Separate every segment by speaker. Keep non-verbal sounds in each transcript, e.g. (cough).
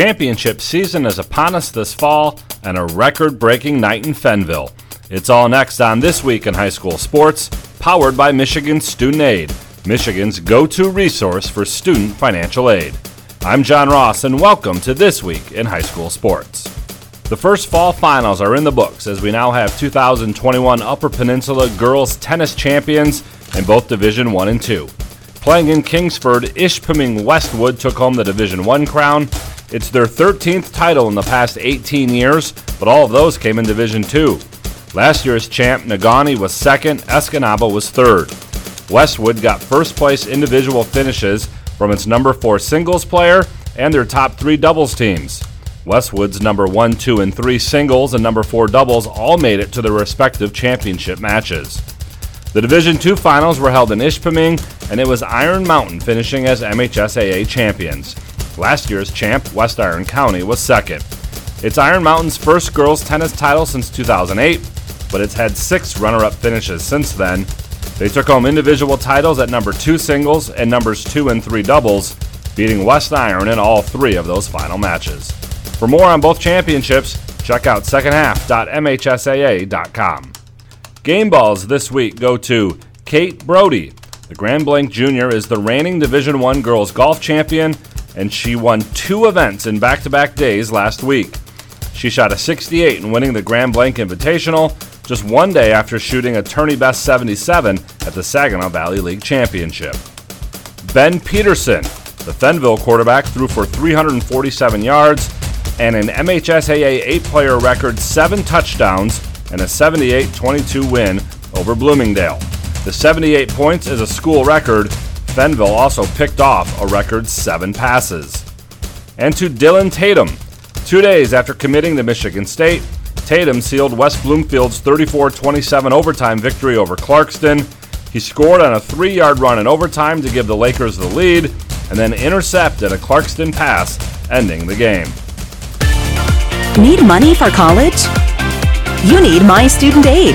Speaker 1: Championship season is upon us this fall and a record breaking night in Fenville. It's all next on This Week in High School Sports, powered by Michigan Student Aid, Michigan's go to resource for student financial aid. I'm John Ross, and welcome to This Week in High School Sports. The first fall finals are in the books as we now have 2021 Upper Peninsula girls tennis champions in both Division 1 and 2. Playing in Kingsford, Ishpeming Westwood took home the Division 1 crown. It's their 13th title in the past 18 years, but all of those came in Division 2. Last year's champ Negaunee, was second, Escanaba was third. Westwood got first place individual finishes from its number 4 singles player and their top 3 doubles teams. Westwood's number 1, 2, and 3 singles and number 4 doubles all made it to their respective championship matches. The Division II finals were held in Ishpeming, and it was Iron Mountain finishing as MHSAA champions. Last year's champ, West Iron County, was second. It's Iron Mountain's first girls tennis title since 2008, but it's had six runner up finishes since then. They took home individual titles at number 2 singles and numbers 2 and 3 doubles, beating West Iron in all three of those final matches. For more on both championships, check out secondhalf.mhsaa.com. Game balls this week go to Kate Brody. The Grand Blanc Jr. is the reigning Division One girls golf champion, and she won two events in back-to-back days last week. She shot a 68 in winning the Grand Blanc Invitational just one day after shooting a tourney best 77 at the Saginaw Valley League Championship. Ben Peterson, the Fenville quarterback, threw for 347 yards and an MHSAA eight-player record seven touchdowns and a 78 22 win over Bloomingdale. The 78 points is a school record. Fenville also picked off a record seven passes. And to Dylan Tatum. Two days after committing to Michigan State, Tatum sealed West Bloomfield's 34 27 overtime victory over Clarkston. He scored on a three yard run in overtime to give the Lakers the lead, and then intercepted a Clarkston pass, ending the game.
Speaker 2: Need money for college? you need My Student Aid.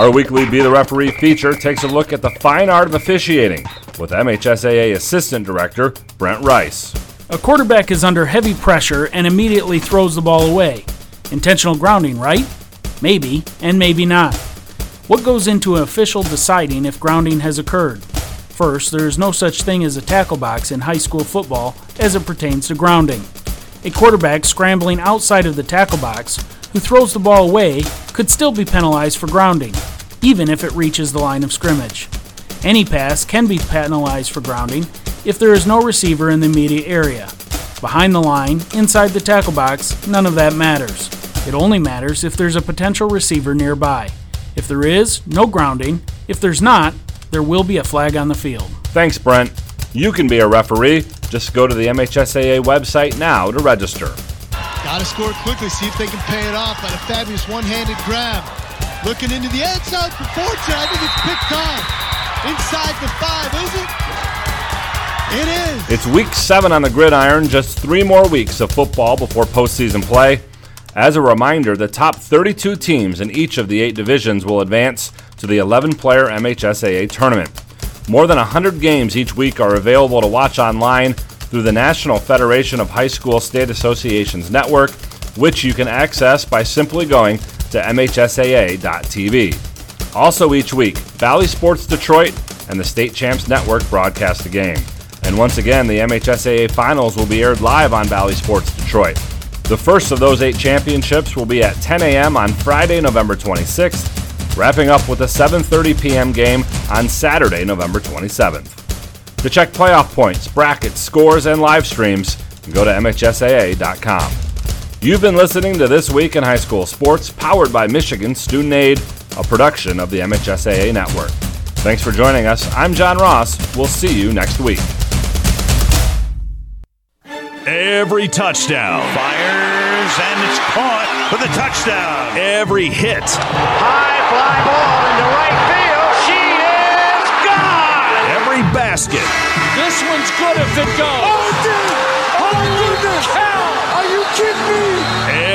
Speaker 1: Our weekly Be the Referee feature takes a look at the fine art of officiating with MHSAA Assistant Director Brent Rice.
Speaker 3: A quarterback is under heavy pressure and immediately throws the ball away. Intentional grounding, right? Maybe, and maybe not. What goes into an official deciding if grounding has occurred? First, there is no such thing as a tackle box in high school football as it pertains to grounding. A quarterback scrambling outside of the tackle box who throws the ball away could still be penalized for grounding, even if it reaches the line of scrimmage. Any pass can be penalized for grounding if there is no receiver in the immediate area. Behind the line, inside the tackle box, none of that matters. It only matters if there's a potential receiver nearby. If there is, no grounding. If there's not, there will be a flag on the field.
Speaker 1: Thanks, Brent. You can be a referee. Just go to the MHSAA website now to register.
Speaker 4: Got to score quickly, see if they can pay it off on a fabulous one-handed grab. Looking into the end zone for Fortune. I think it's picked off. Inside the five, is it? It is.
Speaker 1: It's week seven on the gridiron, just three more weeks of football before postseason play. As a reminder, the top 32 teams in each of the eight divisions will advance to the 11 player MHSAA tournament. More than 100 games each week are available to watch online through the National Federation of High School State Associations Network, which you can access by simply going to MHSAA.tv. Also, each week, Bally Sports Detroit and the State Champs Network broadcast the game. And once again, the MHSAA Finals will be aired live on Bally Sports Detroit. The first of those eight championships will be at 10 a.m. on Friday, November 26th, wrapping up with a 7:30 p.m. game on Saturday, November 27th. To check playoff points, brackets, scores, and live streams, go to MHSAA.com. You've been listening to This Week in High School Sports, powered by Michigan Student Aid, a production of the MHSAA Network. Thanks for joining us. I'm John Ross. We'll see you next week.
Speaker 5: Every touchdown.
Speaker 6: Fires and it's caught for the touchdown.
Speaker 5: Every hit.
Speaker 7: High fly ball into right field. She is gone.
Speaker 5: Every basket.
Speaker 8: This one's good if it goes.
Speaker 9: Oh, dude. Oh, Holy cow. Are you kidding me?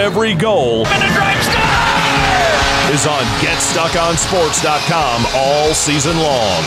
Speaker 5: Every goal.
Speaker 8: And the drive stop.
Speaker 5: Is on GetStuckOnSports.com all season long.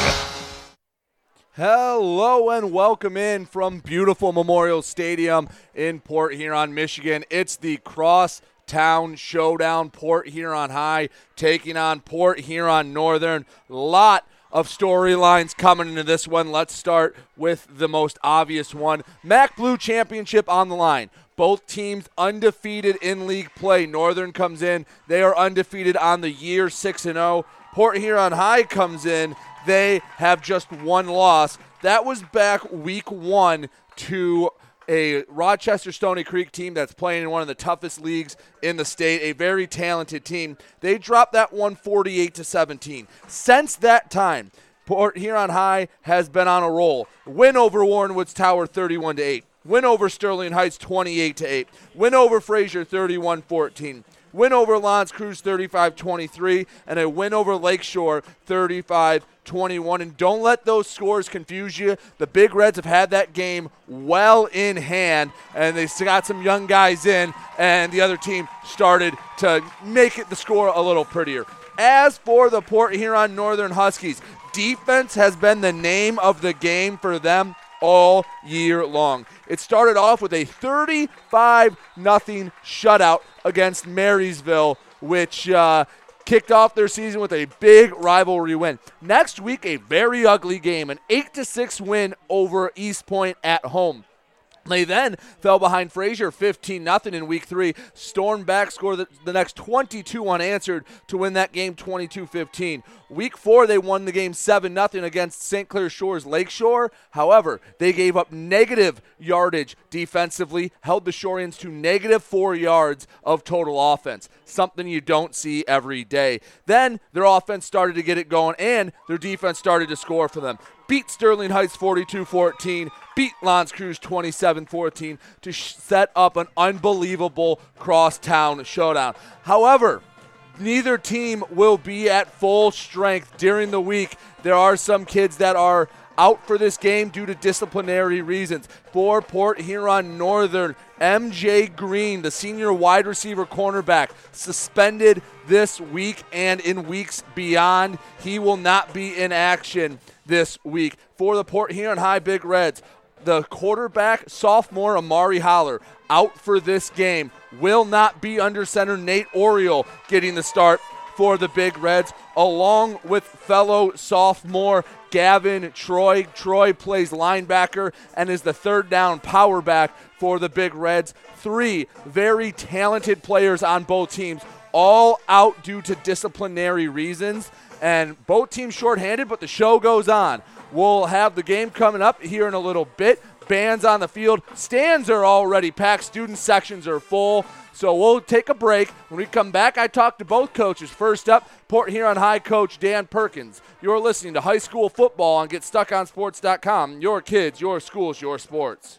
Speaker 10: Hello and welcome in from beautiful Memorial Stadium in Port Huron, Michigan. It's the Cross Town Showdown. Port Huron High taking on Port Huron Northern. Lot of storylines coming into this one. Let's start with the most obvious one. Mac Blue Championship on the line. Both teams undefeated in league play. Northern comes in, they are undefeated on the year 6 and 0. Port Huron High comes in, they have just one loss. That was back week 1 to a Rochester Stony Creek team that's playing in one of the toughest leagues in the state, a very talented team. They dropped that one 48 to 17. Since that time, Port Huron High has been on a roll. Win over Warren Woods Tower 31 to 8. Win over Sterling Heights 28 to 8. Win over Fraser 31 14 win over L'Anse Creuse 35 23, and a win over Lakeshore 35 21. And don't let those scores confuse you. The Big Reds have had that game well in hand, and they got some young guys in, and the other team started to make it the score a little prettier. As for the Port Huron Northern Huskies, defense has been the name of the game for them all year long. It started off with a 35 0 shutout against Marysville, which uh, kicked off their season with a big rivalry win. Next week, a very ugly game, an 8 to 6 win over Eastpointe at home. They then fell behind Fraser 15 0 in week three, Storm back, scored the, the next 22 unanswered to win that game 22 15. Week four, they won the game 7 0 against St. Clair Shores Lakeshore. However, they gave up negative yardage defensively, held the Shoreans to negative four yards of total offense, something you don't see every day. Then their offense started to get it going, and their defense started to score for them beat Sterling Heights 42 14, beat L'Anse Creuse 27 14 to sh- set up an unbelievable crosstown showdown. However, neither team will be at full strength during the week. There are some kids that are out for this game due to disciplinary reasons. For Port Huron Northern, MJ Green, the senior wide receiver cornerback, suspended this week and in weeks beyond. He will not be in action this week. For the Port Huron High Big Reds, the quarterback, sophomore Amari Holler, out for this game. Will not be under center Nate Oriole getting the start for the Big Reds, along with fellow sophomore Gavin Troy. Troy plays linebacker and is the third down power back for the Big Reds. Three very talented players on both teams, all out due to disciplinary reasons and both teams shorthanded, but the show goes on. We'll have the game coming up here in a little bit. Bands on the field. Stands are already packed. Student sections are full. So we'll take a break. When we come back, I talk to both coaches. First up, Port Huron High coach Dan Perkins. You're listening to high school football on GetStuckOnSports.com. Your kids, your schools, your sports.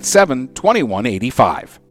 Speaker 11: 987 2185.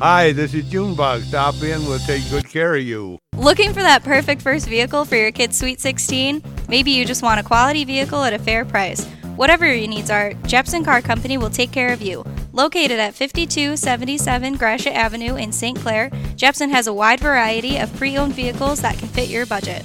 Speaker 12: Hi, this is Junebug. Stop in, we'll take good care of you.
Speaker 13: Looking for that perfect first vehicle for your kid's Sweet 16? Maybe you just want a quality vehicle at a fair price. Whatever your needs are, Jepson Car Company will take care of you. Located at 5277 Gratiot Avenue in St. Clair, Jepson has a wide variety of pre owned vehicles that can fit your budget.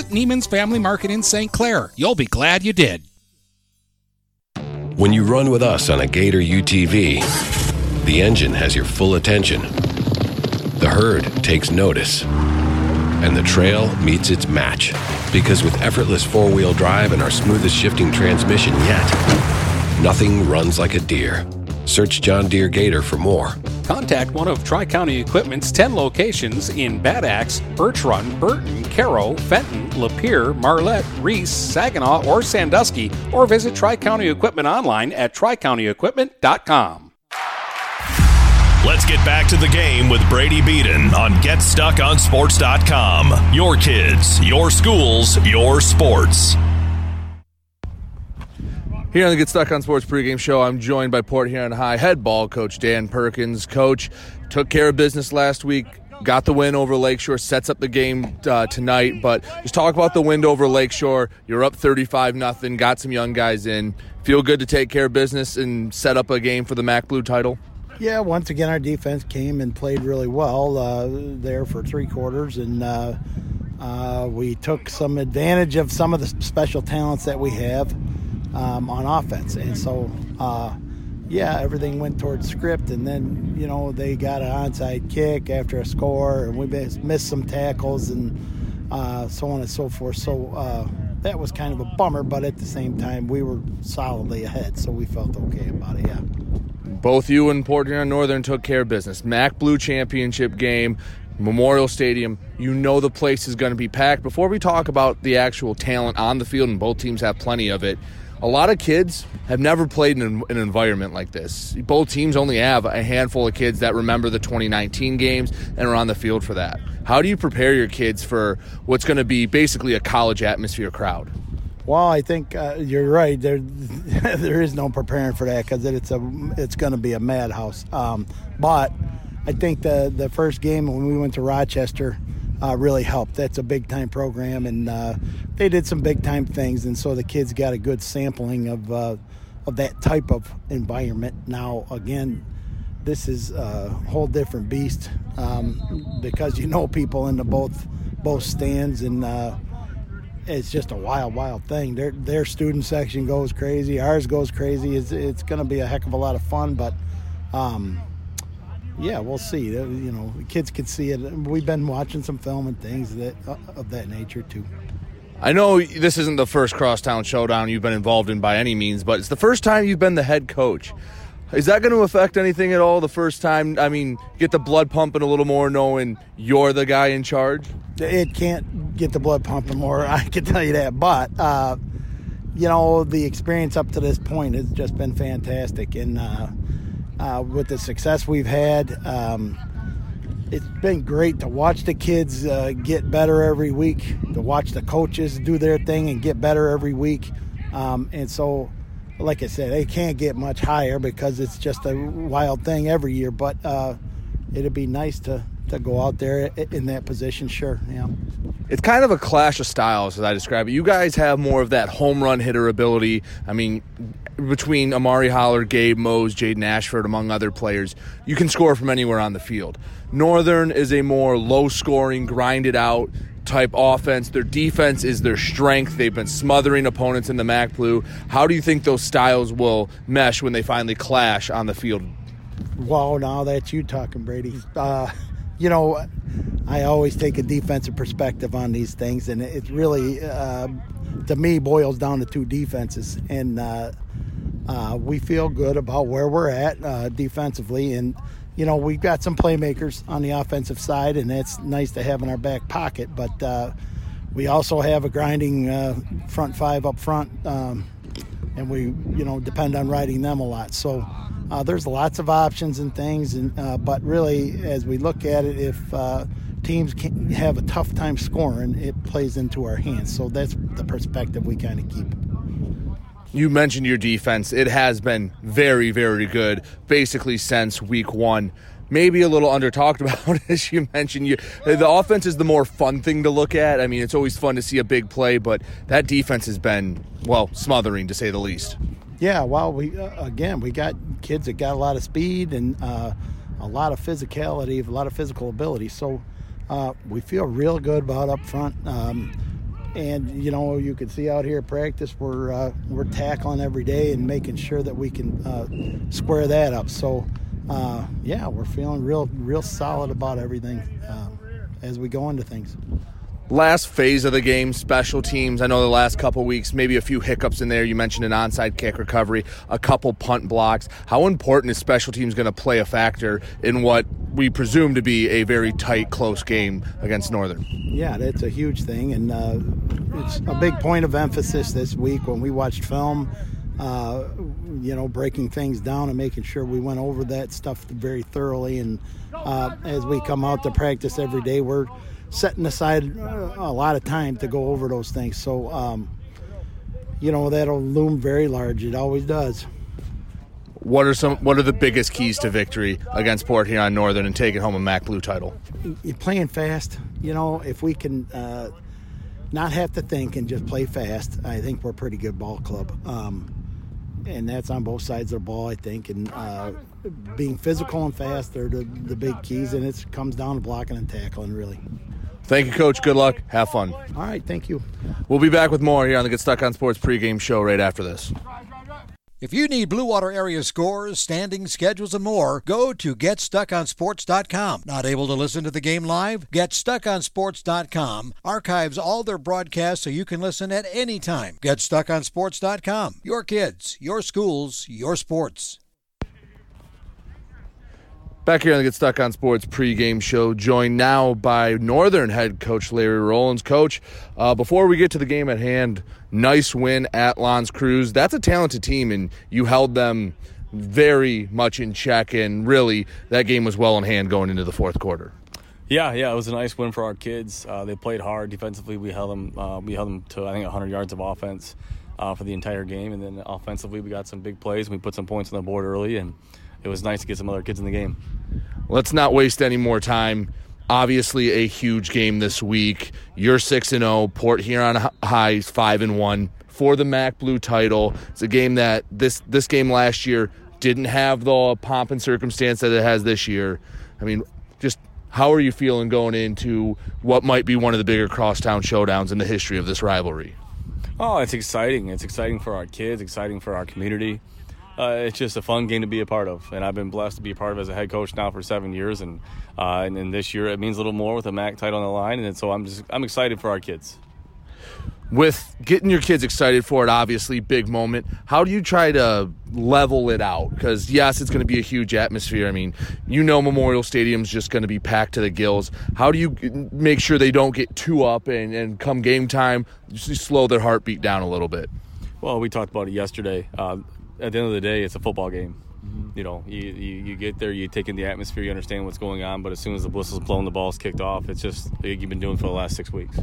Speaker 11: Neiman's Family Market in St. Clair. You'll be glad you did.
Speaker 14: When you run with us on a Gator UTV, the engine has your full attention. The herd takes notice. And the trail meets its match. Because with effortless four wheel drive and our smoothest shifting transmission yet, nothing runs like a Deere. Search John Deere Gator for more.
Speaker 11: Contact one of Tri County Equipment's 10 locations in Bad Axe, Birch Run, Burton, Caro, Fenton, Lapeer, Marlette, Reese, Saginaw, or Sandusky, or visit Tri County Equipment online at tricountyequipment.com.
Speaker 5: Let's get back to the game with Brady Beaton on GetStuckOnSports.com. Your kids, your schools, your sports.
Speaker 10: Here on the Get Stuck on Sports pregame show, I'm joined by Port Huron High head ball coach Dan Perkins. Coach took care of business last week, got the win over Lakeshore, sets up the game uh, tonight. But just talk about the win over Lakeshore. You're up 35 nothing. Got some young guys in. Feel good to take care of business and set up a game for the Mac Blue title.
Speaker 15: Yeah, once again, our defense came and played really well uh, there for three quarters, and uh, uh, we took some advantage of some of the special talents that we have um, on offense. And so, uh, yeah, everything went towards script. And then, you know, they got an onside kick after a score, and we missed some tackles and uh, so on and so forth. So uh, that was kind of a bummer, but at the same time, we were solidly ahead, so we felt okay about it, yeah.
Speaker 10: Both you and Port Northern took care of business. Mac Blue Championship game. Memorial Stadium, you know the place is going to be packed. Before we talk about the actual talent on the field, and both teams have plenty of it, a lot of kids have never played in an, environment like this. Both teams only have a handful of kids that remember the 2019 games and are on the field for that. How do you prepare your kids for what's going to be basically a college atmosphere crowd?
Speaker 15: Well, I think uh, you're right. There, (laughs) there is no preparing for that because it's a, it's going to be a madhouse. Um, but I think the the first game when we went to Rochester, uh, really helped. That's a big time program, and uh, they did some big time things, and so the kids got a good sampling of uh, of that type of environment. Now, again, this is a whole different beast um, because you know people in the both both stands, and uh, it's just a wild, wild thing. Their their student section goes crazy, ours goes crazy. It's it's going to be a heck of a lot of fun, but. Um, yeah, we'll see. You know, kids can see it. We've been watching some film and things that uh, of that nature too.
Speaker 10: I know this isn't the first crosstown showdown you've been involved in by any means, but it's the first time you've been the head coach. Is that going to affect anything at all the first time? I mean, get the blood pumping a little more knowing you're the guy in charge?
Speaker 15: It can't get the blood pumping more, (laughs) I can tell you that. But, uh, you know, the experience up to this point has just been fantastic. And, uh, uh, with the success we've had. Um, it's been great to watch the kids uh, get better every week, to watch the coaches do their thing and get better every week. Um, and so like I said, it can't get much higher because it's just a wild thing every year. But uh, it'd be nice to to go out there in that position. Sure, yeah.
Speaker 10: It's kind of a clash of styles as I describe it. You guys have more of that home run hitter ability. I mean, between Amari Holler, Gabe Mose, Jaden Ashford, among other players, you can score from anywhere on the field. Northern is a more low scoring, grinded out type offense. Their defense is their strength. They've been smothering opponents in the MAC Blue. How do you think those styles will mesh when they finally clash on the field?
Speaker 15: Wow, now that's you talking, Brady. Uh, (laughs) you know, I always take a defensive perspective on these things, and it really, uh, to me, boils down to two defenses. And uh, uh, we feel good about where we're at uh, defensively. And, you know, we've got some playmakers on the offensive side, and that's nice to have in our back pocket. But uh, we also have a grinding uh, front five up front, um, and we, you know, depend on riding them a lot. So, uh, there's lots of options and things, and uh, but really, as we look at it, if uh, teams can have a tough time scoring, it plays into our hands. So that's the perspective we kind of keep.
Speaker 10: You mentioned your defense; it has been very, very good, basically since week one maybe a little under talked (laughs) about, as you mentioned. You, the offense is the more fun thing to look at. I mean, it's always fun to see a big play, but that defense has been, well, smothering to say the least.
Speaker 15: Yeah, well, we uh, again we got kids that got a lot of speed and uh, a lot of physicality, a lot of physical ability. So uh, we feel real good about up front. Um, and you know, you can see out here practice, we're uh, we're tackling every day and making sure that we can uh, square that up. So uh, yeah, we're feeling real real solid about everything as we go into things
Speaker 10: last phase of the game, special teams. I know the last couple weeks, maybe a few hiccups in there. You mentioned an onside kick recovery, a couple punt blocks. How important is special teams going to play a factor in what we presume to be a very tight, close game against Northern?
Speaker 15: Yeah, that's a huge thing, and uh, it's a big point of emphasis this week when we watched film. Uh, you know, breaking things down and making sure we went over that stuff very thoroughly. And uh, as we come out to practice every day, we're setting aside a lot of time to go over those things. So, um, you know, that'll loom very large. It always does.
Speaker 10: What are some? What are the biggest keys to victory against Port Huron Northern and taking home a MAC Blue title?
Speaker 15: You're playing fast. You know, if we can uh, not have to think and just play fast, I think we're a pretty good ball club. Um, and that's on both sides of the ball, I think. And uh, being physical and fast are the, the big keys, and it comes down to blocking and tackling, really.
Speaker 10: Thank you, Coach. Good luck. Have fun.
Speaker 15: All right. Thank you.
Speaker 10: We'll be back with more here on the Get Stuck on Sports pregame show right after this.
Speaker 16: If you need Blue Water area scores, standings, schedules, and more, go to GetStuckOnSports.com. Not able to listen to the game live? GetStuckOnSports.com archives all their broadcasts so you can listen at any time. GetStuckOnSports.com. Your kids, your schools, your sports.
Speaker 10: Back here on the Get Stuck on Sports pregame show, joined now by Northern head coach Larry Rollins. Coach, uh, before we get to the game at hand, nice win at L'Anse Creuse. That's a talented team, and you held them very much in check, and really, that game was well in hand going into the fourth quarter.
Speaker 17: Yeah, yeah, it was a nice win for our kids. Uh, they played hard defensively. We held them. Uh, we held them to I think 100 yards of offense uh, for the entire game, and then offensively we got some big plays. We put some points on the board early, and it was nice to get some other kids in the game.
Speaker 10: Let's not waste any more time. Obviously, a huge game this week. You're six and zero. Oh. Port Huron High's five and one for the MAC Blue title. It's a game that this this game last year didn't have the pomp and circumstance that it has this year. I mean, just how are you feeling going into what might be one of the bigger crosstown showdowns in the history of this rivalry?
Speaker 17: Oh, it's exciting. It's exciting for our kids, exciting for our community uh, it's just a fun game to be a part of, and I've been blessed to be a part of as a head coach now for seven years, and uh, and, and this year it means a little more with a MAC title on the line, and so I'm just I'm excited for our kids.
Speaker 10: With getting your kids excited for it, obviously big moment. How do you try to level it out? Because yes, it's going to be a huge atmosphere. I mean, you know, Memorial Stadium's just going to be packed to the gills. How do you make sure they don't get too up and, and come game time, just slow their heartbeat down a little bit?
Speaker 17: Well, we talked about it yesterday. Uh, at the end of the day, it's a football game. You know, you, you, you, get there, you take in the atmosphere, you understand what's going on, but as soon as the whistle's blown, the ball's kicked off. It's just like you've been doing for the last six weeks.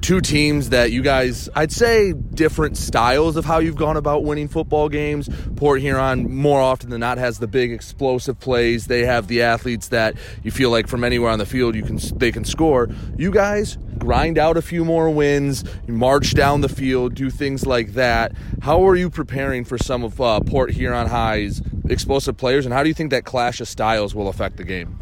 Speaker 10: Two teams that you guys, I'd say, different styles of how you've gone about winning football games. Port Huron, more often than not, has the big explosive plays. They have the athletes that you feel like from anywhere on the field you can they can score. You guys grind out a few more wins, march down the field, do things like that. How are you preparing for some of uh, Port Huron High's explosive players, and how do you think that clash of styles will affect the game?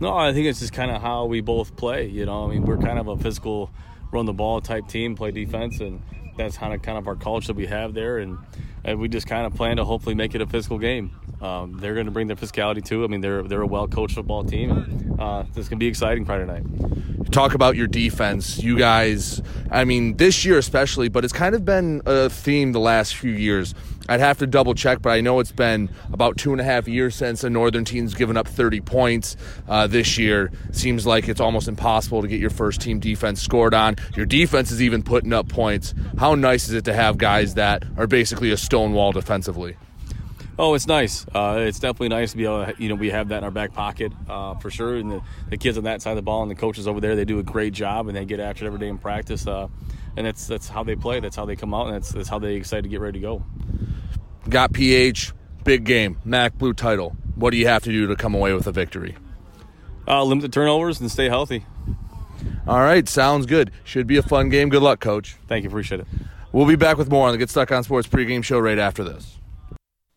Speaker 17: No, I think it's just kind of how we both play. You know, I mean, we're kind of a physical, run the ball type team, play defense, and that's kind of kind of our culture that we have there, and, and we just kind of plan to hopefully make it a physical game. Um, they're going to bring their physicality too. I mean, they're they're a well coached football team. Uh, this can be exciting Friday night.
Speaker 10: Talk about your defense, you guys. I mean, this year especially, but it's kind of been a theme the last few years. I'd have to double check, but I know it's been about two and a half years since a Northern team's given up 30 points uh, this year. Seems like it's almost impossible to get your first team defense scored on. Your defense is even putting up points. How nice is it to have guys that are basically a stone wall defensively?
Speaker 17: Oh, it's nice. Uh, it's definitely nice to be able to, you know, we have that in our back pocket uh, for sure. And the, the, kids on that side of the ball and the coaches over there, they do a great job and they get after it every day in practice. Uh, and that's that's how they play. That's how they come out, and that's, that's how they excited to get ready to go.
Speaker 10: Got PH, big game, MAC Blue title. What do you have to do to come away with a victory?
Speaker 17: Uh, limit the turnovers and stay healthy.
Speaker 10: All right, sounds good. Should be a fun game. Good luck, coach.
Speaker 17: Thank you. Appreciate it.
Speaker 10: We'll be back with more on the Get Stuck on Sports pregame show right after this.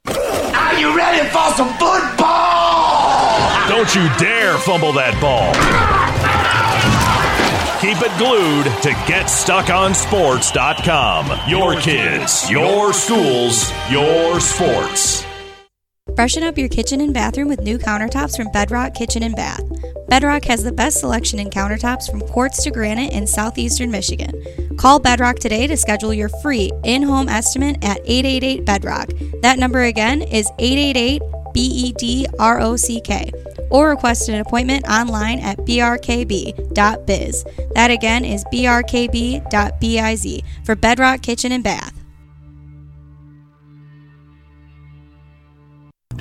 Speaker 8: Are you ready for some football?
Speaker 5: Don't you dare fumble that ball. Keep it glued to GetStuckOnSports.com. Your kids, your schools, your sports.
Speaker 13: Freshen up your kitchen and bathroom with new countertops from Bedrock Kitchen and Bath. Bedrock has the best selection in countertops from quartz to granite in southeastern Michigan. Call Bedrock today to schedule your free in home estimate at 888 Bedrock. That number again is 888 B E D R O C K or request an appointment online at brkb.biz. That again is brkb.biz for Bedrock Kitchen and Bath.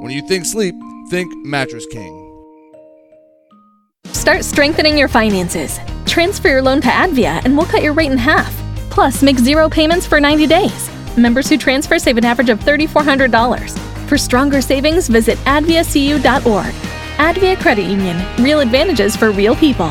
Speaker 10: When you think sleep, think Mattress King.
Speaker 18: Start strengthening your finances. Transfer your loan to Advia and we'll cut your rate in half. Plus, make zero payments for 90 days. Members who transfer save an average of $3,400. For stronger savings, visit adviacu.org. Advia Credit Union. Real advantages for real people.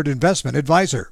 Speaker 16: investment advisor.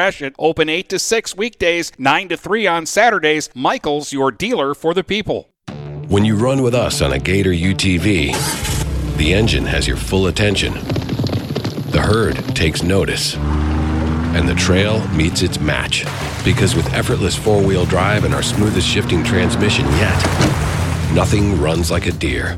Speaker 11: Open 8 to 6 weekdays, 9 to 3 on Saturdays. Michaels, your dealer for the people.
Speaker 14: When you run with us on a Gator UTV, the engine has your full attention. The herd takes notice. And the trail meets its match. Because with effortless four wheel drive and our smoothest shifting transmission yet, nothing runs like a Deere.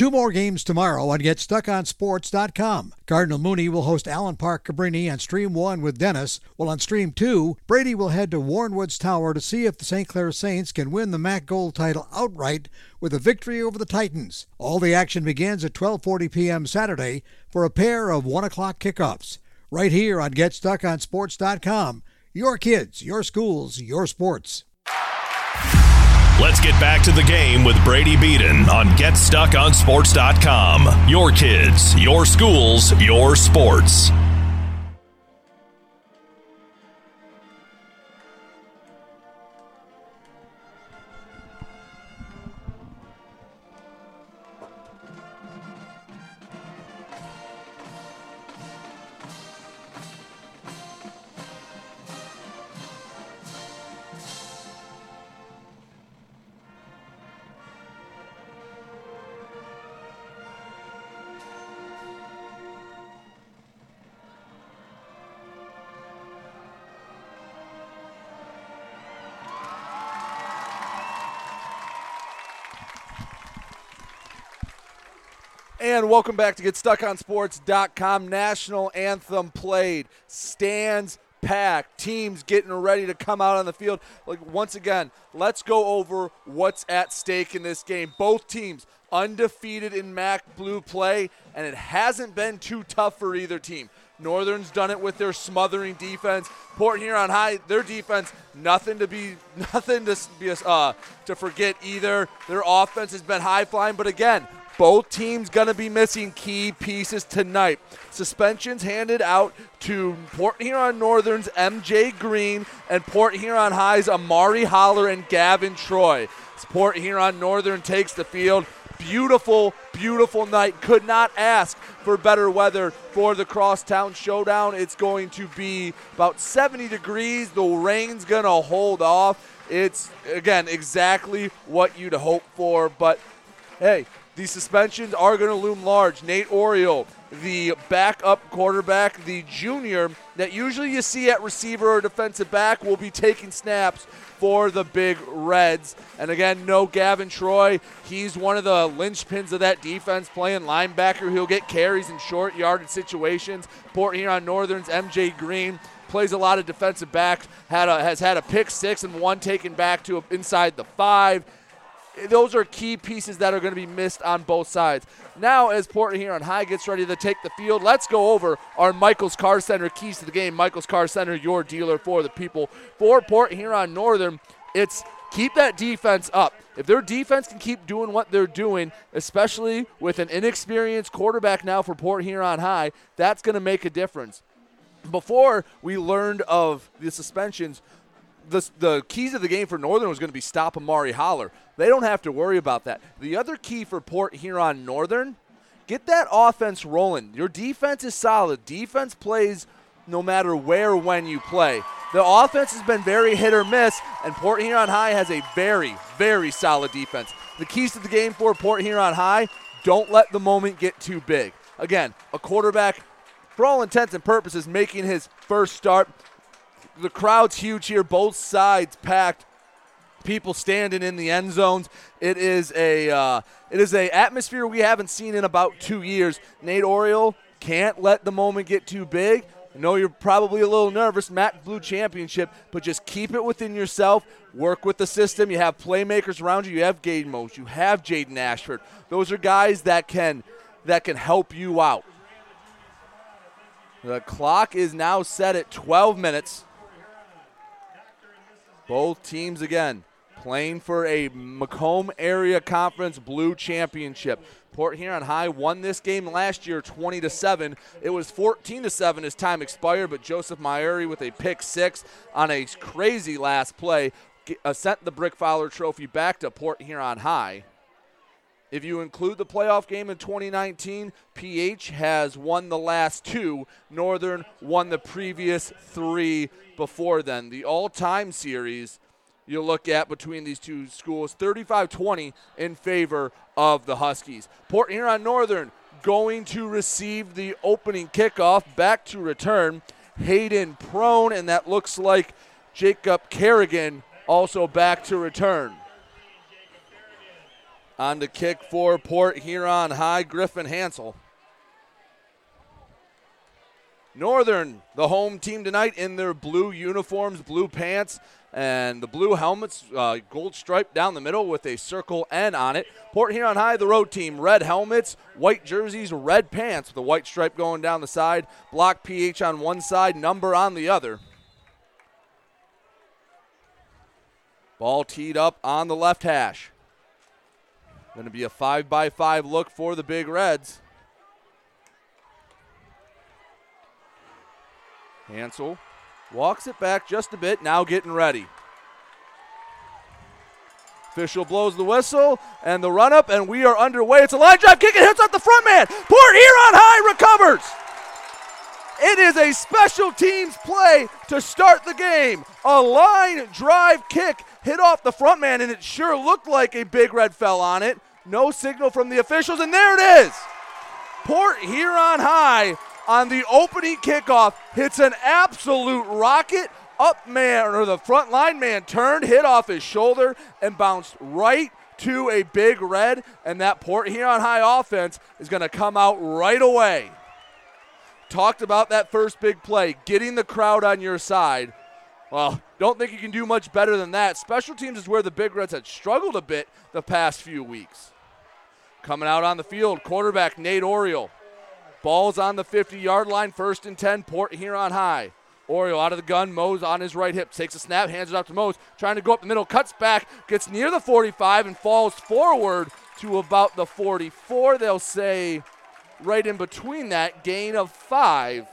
Speaker 16: Two more games tomorrow on GetStuckOnSports.com. Cardinal Mooney will host Allen Park Cabrini on Stream 1 with Dennis, while on Stream 2, Brady will head to Warren Woods Tower to see if the St. Clair Saints can win the MAC Gold title outright with a victory over the Titans. All the action begins at 12:40 p.m. Saturday for a pair of 1 o'clock kickoffs. Right here on GetStuckOnSports.com. Your kids, your schools, your sports.
Speaker 5: Let's get back to the game with Brady Beaton on GetStuckOnSports.com. Your kids, your schools, your sports.
Speaker 10: And welcome back to GetStuckOnSports.com. National anthem played. Stands packed. Teams getting ready to come out on the field. Like once again, let's go over what's at stake in this game. Both teams undefeated in MAC blue play, and it hasn't been too tough for either team. Northern's done it with their smothering defense. Port Huron High, their defense, nothing to be, (laughs) nothing to be uh, to forget either. Their offense has been high flying, but again, both teams going to be missing key pieces tonight. Suspensions handed out to Port Huron Northern's MJ Green and Port Huron High's Amari Holler and Gavin Troy. Port Huron Northern takes the field. Beautiful, beautiful night. Could not ask for better weather for the crosstown showdown. It's going to be about 70 degrees. The rain's going to hold off. It's, again, exactly what you'd hope for. But hey, these suspensions are going to loom large. Nate Oriole, the backup quarterback, the junior that usually you see at receiver or defensive back, will be taking snaps for the Big Reds. And again, no Gavin Troy. He's one of the linchpins of that defense, playing linebacker. He'll get carries in short yarded situations. Port Huron Northern's MJ Green plays a lot of defensive backs. Had a, has had a pick six and one taken back to inside the five those are key pieces that are going to be missed on both sides. Now, as Port Huron High gets ready to take the field, let's go over our Michaels Car Center keys to the game. Michaels Car Center, your dealer for the people. For Port Huron Northern, it's keep that defense up. If their defense can keep doing what they're doing, especially with an inexperienced quarterback now for Port Huron High, that's going to make a difference. Before we learned of the suspensions, the, the keys of the game for Northern was going to be stop Amari Holler. They don't have to worry about that. The other key for Port Huron Northern, get that offense rolling. Your defense is solid. Defense plays no matter where when you play. The offense has been very hit or miss, and Port Huron High has a very, very solid defense. The keys to the game for Port Huron High don't let the moment get too big. Again, a quarterback, for all intents and purposes, making his first start the crowd's huge here, both sides packed. People standing in the end zones. It is a uh, it is a atmosphere we haven't seen in about two years. Nate Oriole can't let the moment get too big. I know you're probably a little nervous, MAC Blue Championship, but just keep it within yourself. Work with the system. You have playmakers around you. You have Gaden Mose. You have Jaden Ashford. Those are guys that can that can help you out. The clock is now set at 12 minutes. Both teams again playing for a Macomb Area Conference Blue Championship. Port Huron High won this game last year 20 to 7. It was 14 to 7 as time expired, but Joseph Myuri with a pick six on a crazy last play uh, sent the Brick Fowler Trophy back to Port Huron High. If you include the playoff game in 2019, PH has won the last two. Northern won the previous three before then. The all time series you look at between these two schools 35 20 in favor of the Huskies. Port Huron Northern going to receive the opening kickoff back to return. Hayden prone, and that looks like Jacob Kerrigan also back to return. On the kick for Port Huron High, Griffin Hansel. Northern, the home team tonight in their blue uniforms, blue pants, and the blue helmets, uh, gold stripe down the middle with a circle N on it. Port Huron High, the road team, red helmets, white jerseys, red pants with a white stripe going down the side, block PH on one side, number on the other. Ball teed up on the left hash. Going to be a five by five look for the Big Reds. Hansel walks it back just a bit, now getting ready. Official blows the whistle and the run up, and we are underway. It's a line drive kick. It hits off the front man. Port Huron High recovers. It is a special teams play to start the game. A line drive kick hit off the front man, and it sure looked like a big red fell on it. No signal from the officials, and there it is. Port Huron High on the opening kickoff hits an absolute rocket. Up man, or the front line man turned, hit off his shoulder, and bounced right to a big red. And that Port Huron High offense is going to come out right away. Talked about that first big play, getting the crowd on your side. Well, don't think you can do much better than that. Special teams is where the Big Reds had struggled a bit the past few weeks. Coming out on the field, quarterback Nate Oriole. Ball's on the 50 yard line, first and 10, Port Huron High. Oriole out of the gun, Mose on his right hip, takes a snap, hands it off to Mose, trying to go up the middle, cuts back, gets near the 45, and falls forward to about the 44. They'll say right in between that, gain of five.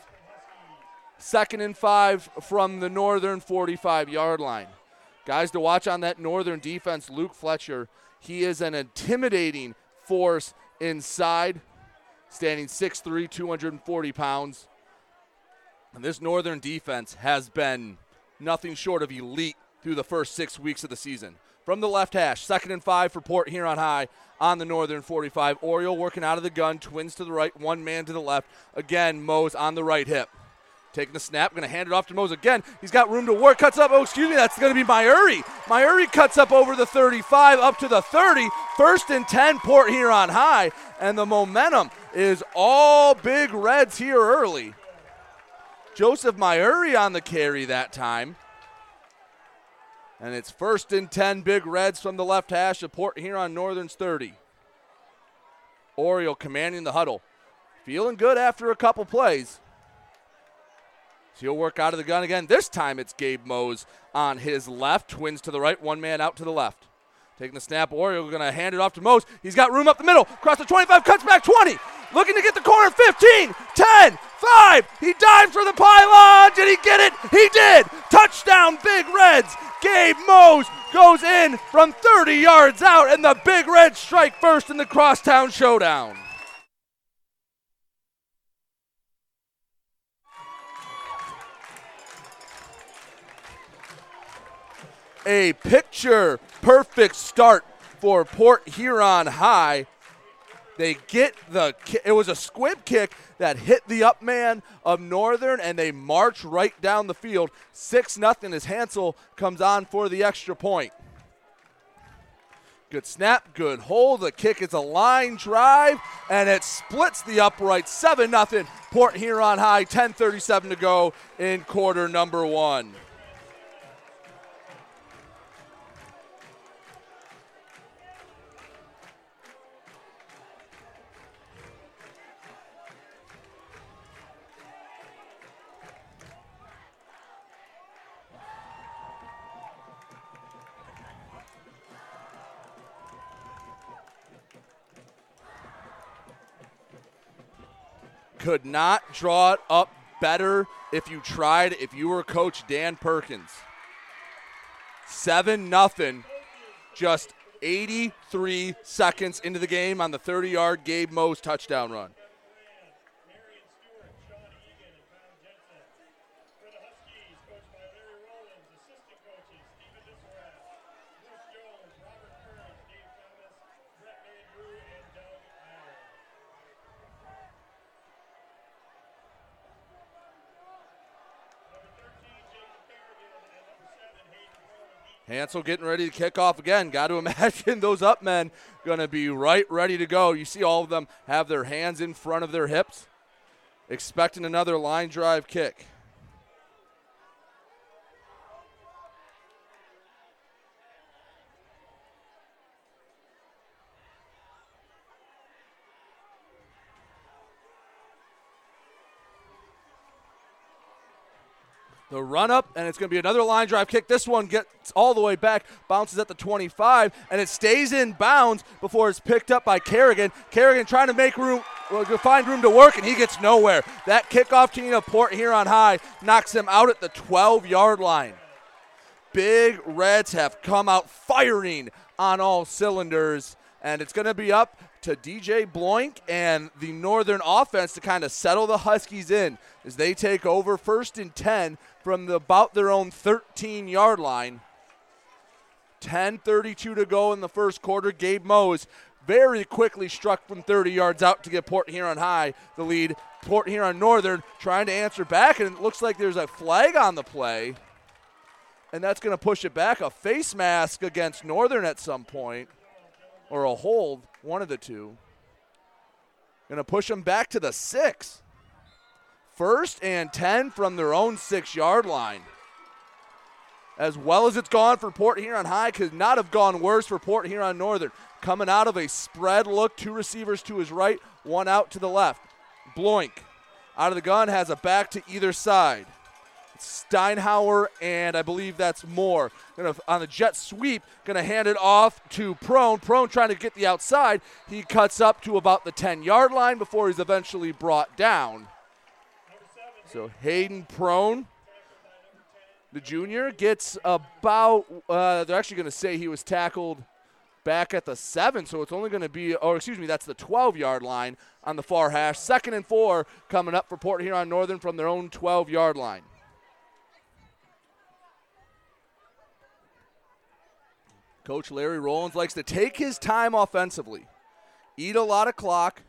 Speaker 10: Second and five from the Northern 45 yard line. Guys to watch on that Northern defense, Luke Fletcher. He is an intimidating force inside, standing 6'3, 240 pounds. And this Northern defense has been nothing short of elite through the first six weeks of the season. From the left hash, second and five for Port Huron High on the Northern 45. Oriole working out of the gun, twins to the right, one man to the left. Again, Mose on the right hip. Taking the snap, going to hand it off to Mose again. He's got room to work, cuts up. Oh, excuse me, that's going to be Myuri. Myuri cuts up over the 35, up to the 30. First and 10, Port Huron High. And the momentum is all big reds here early. Joseph Myuri on the carry that time. And it's first and 10 big reds from the left hash of Port Huron Northern's 30. Oriole commanding the huddle. Feeling good after a couple plays. So he'll work out of the gun again. This time it's Gabe Mose on his left. Twins to the right, one man out to the left. Taking the snap, Oriole going to hand it off to Mose. He's got room up the middle. Across the 25, cuts back 20. Looking to get the corner 15, 10, 5. He dives for the pylon. Did he get it? He did. Touchdown, Big Reds. Gabe Mose goes in from 30 yards out, and the Big Reds strike first in the crosstown showdown. A picture perfect start for Port Huron High. They get the it was a squib kick that hit the up man of Northern and they march right down the field. 6 nothing as Hansel comes on for the extra point. Good snap, good hold. The kick is a line drive, and it splits the upright 7 nothing. Port Huron High, 10.37 to go in quarter number one. Could not draw it up better if you tried, if you were coach Dan Perkins. 7 nothing. Just 83 seconds into the game on the 30 yard Gabe Mose touchdown run. Getting ready to kick off again. Got to (laughs) imagine those up men going to be right ready to go. You see all of them have their hands in front of their hips, expecting another line drive kick. The run up, and it's going to be another line drive kick. This one gets all the way back, bounces at the 25, and it stays in bounds before it's picked up by Kerrigan. Kerrigan trying to make room, well, to find room to work, and he gets nowhere. That kickoff team of Port Huron High knocks him out at the 12 yard line. Big Reds have come out firing on all cylinders, and it's going to be up to DJ Bloink and the Northern offense to kind of settle the Huskies in as they take over first and 10 from the, about their own 13 yard line. 10:32 to go in the first quarter. Gabe Mose very quickly struck from 30 yards out to get Port Huron High the lead. Port Huron Northern trying to answer back, and it looks like there's a flag on the play, and that's going to push it back. A face mask against Northern at some point, or a hold, one of the two. Going to push them back to the six. First and 10 from their own six yard line. As well as it's gone for Port Huron High, could not have gone worse for Port Huron Northern. Coming out of a spread look, two receivers to his right, one out to the left. Bloink out of the gun has a back to either side. Steinhauer and I believe that's Moore. Gonna on the jet sweep, gonna hand it off to Prone. Prone trying to get the outside. He cuts up to about the 10 yard line before he's eventually brought down. So Hayden Prone, the junior, gets about, uh, they're actually going to say he was tackled back at the seven, so it's only going to be, or excuse me, that's the 12 yard line on the far hash. Second and four coming up for Port Huron Northern from their own 12 yard line. Coach Larry Rollins likes to take his time offensively, eat a lot of clock,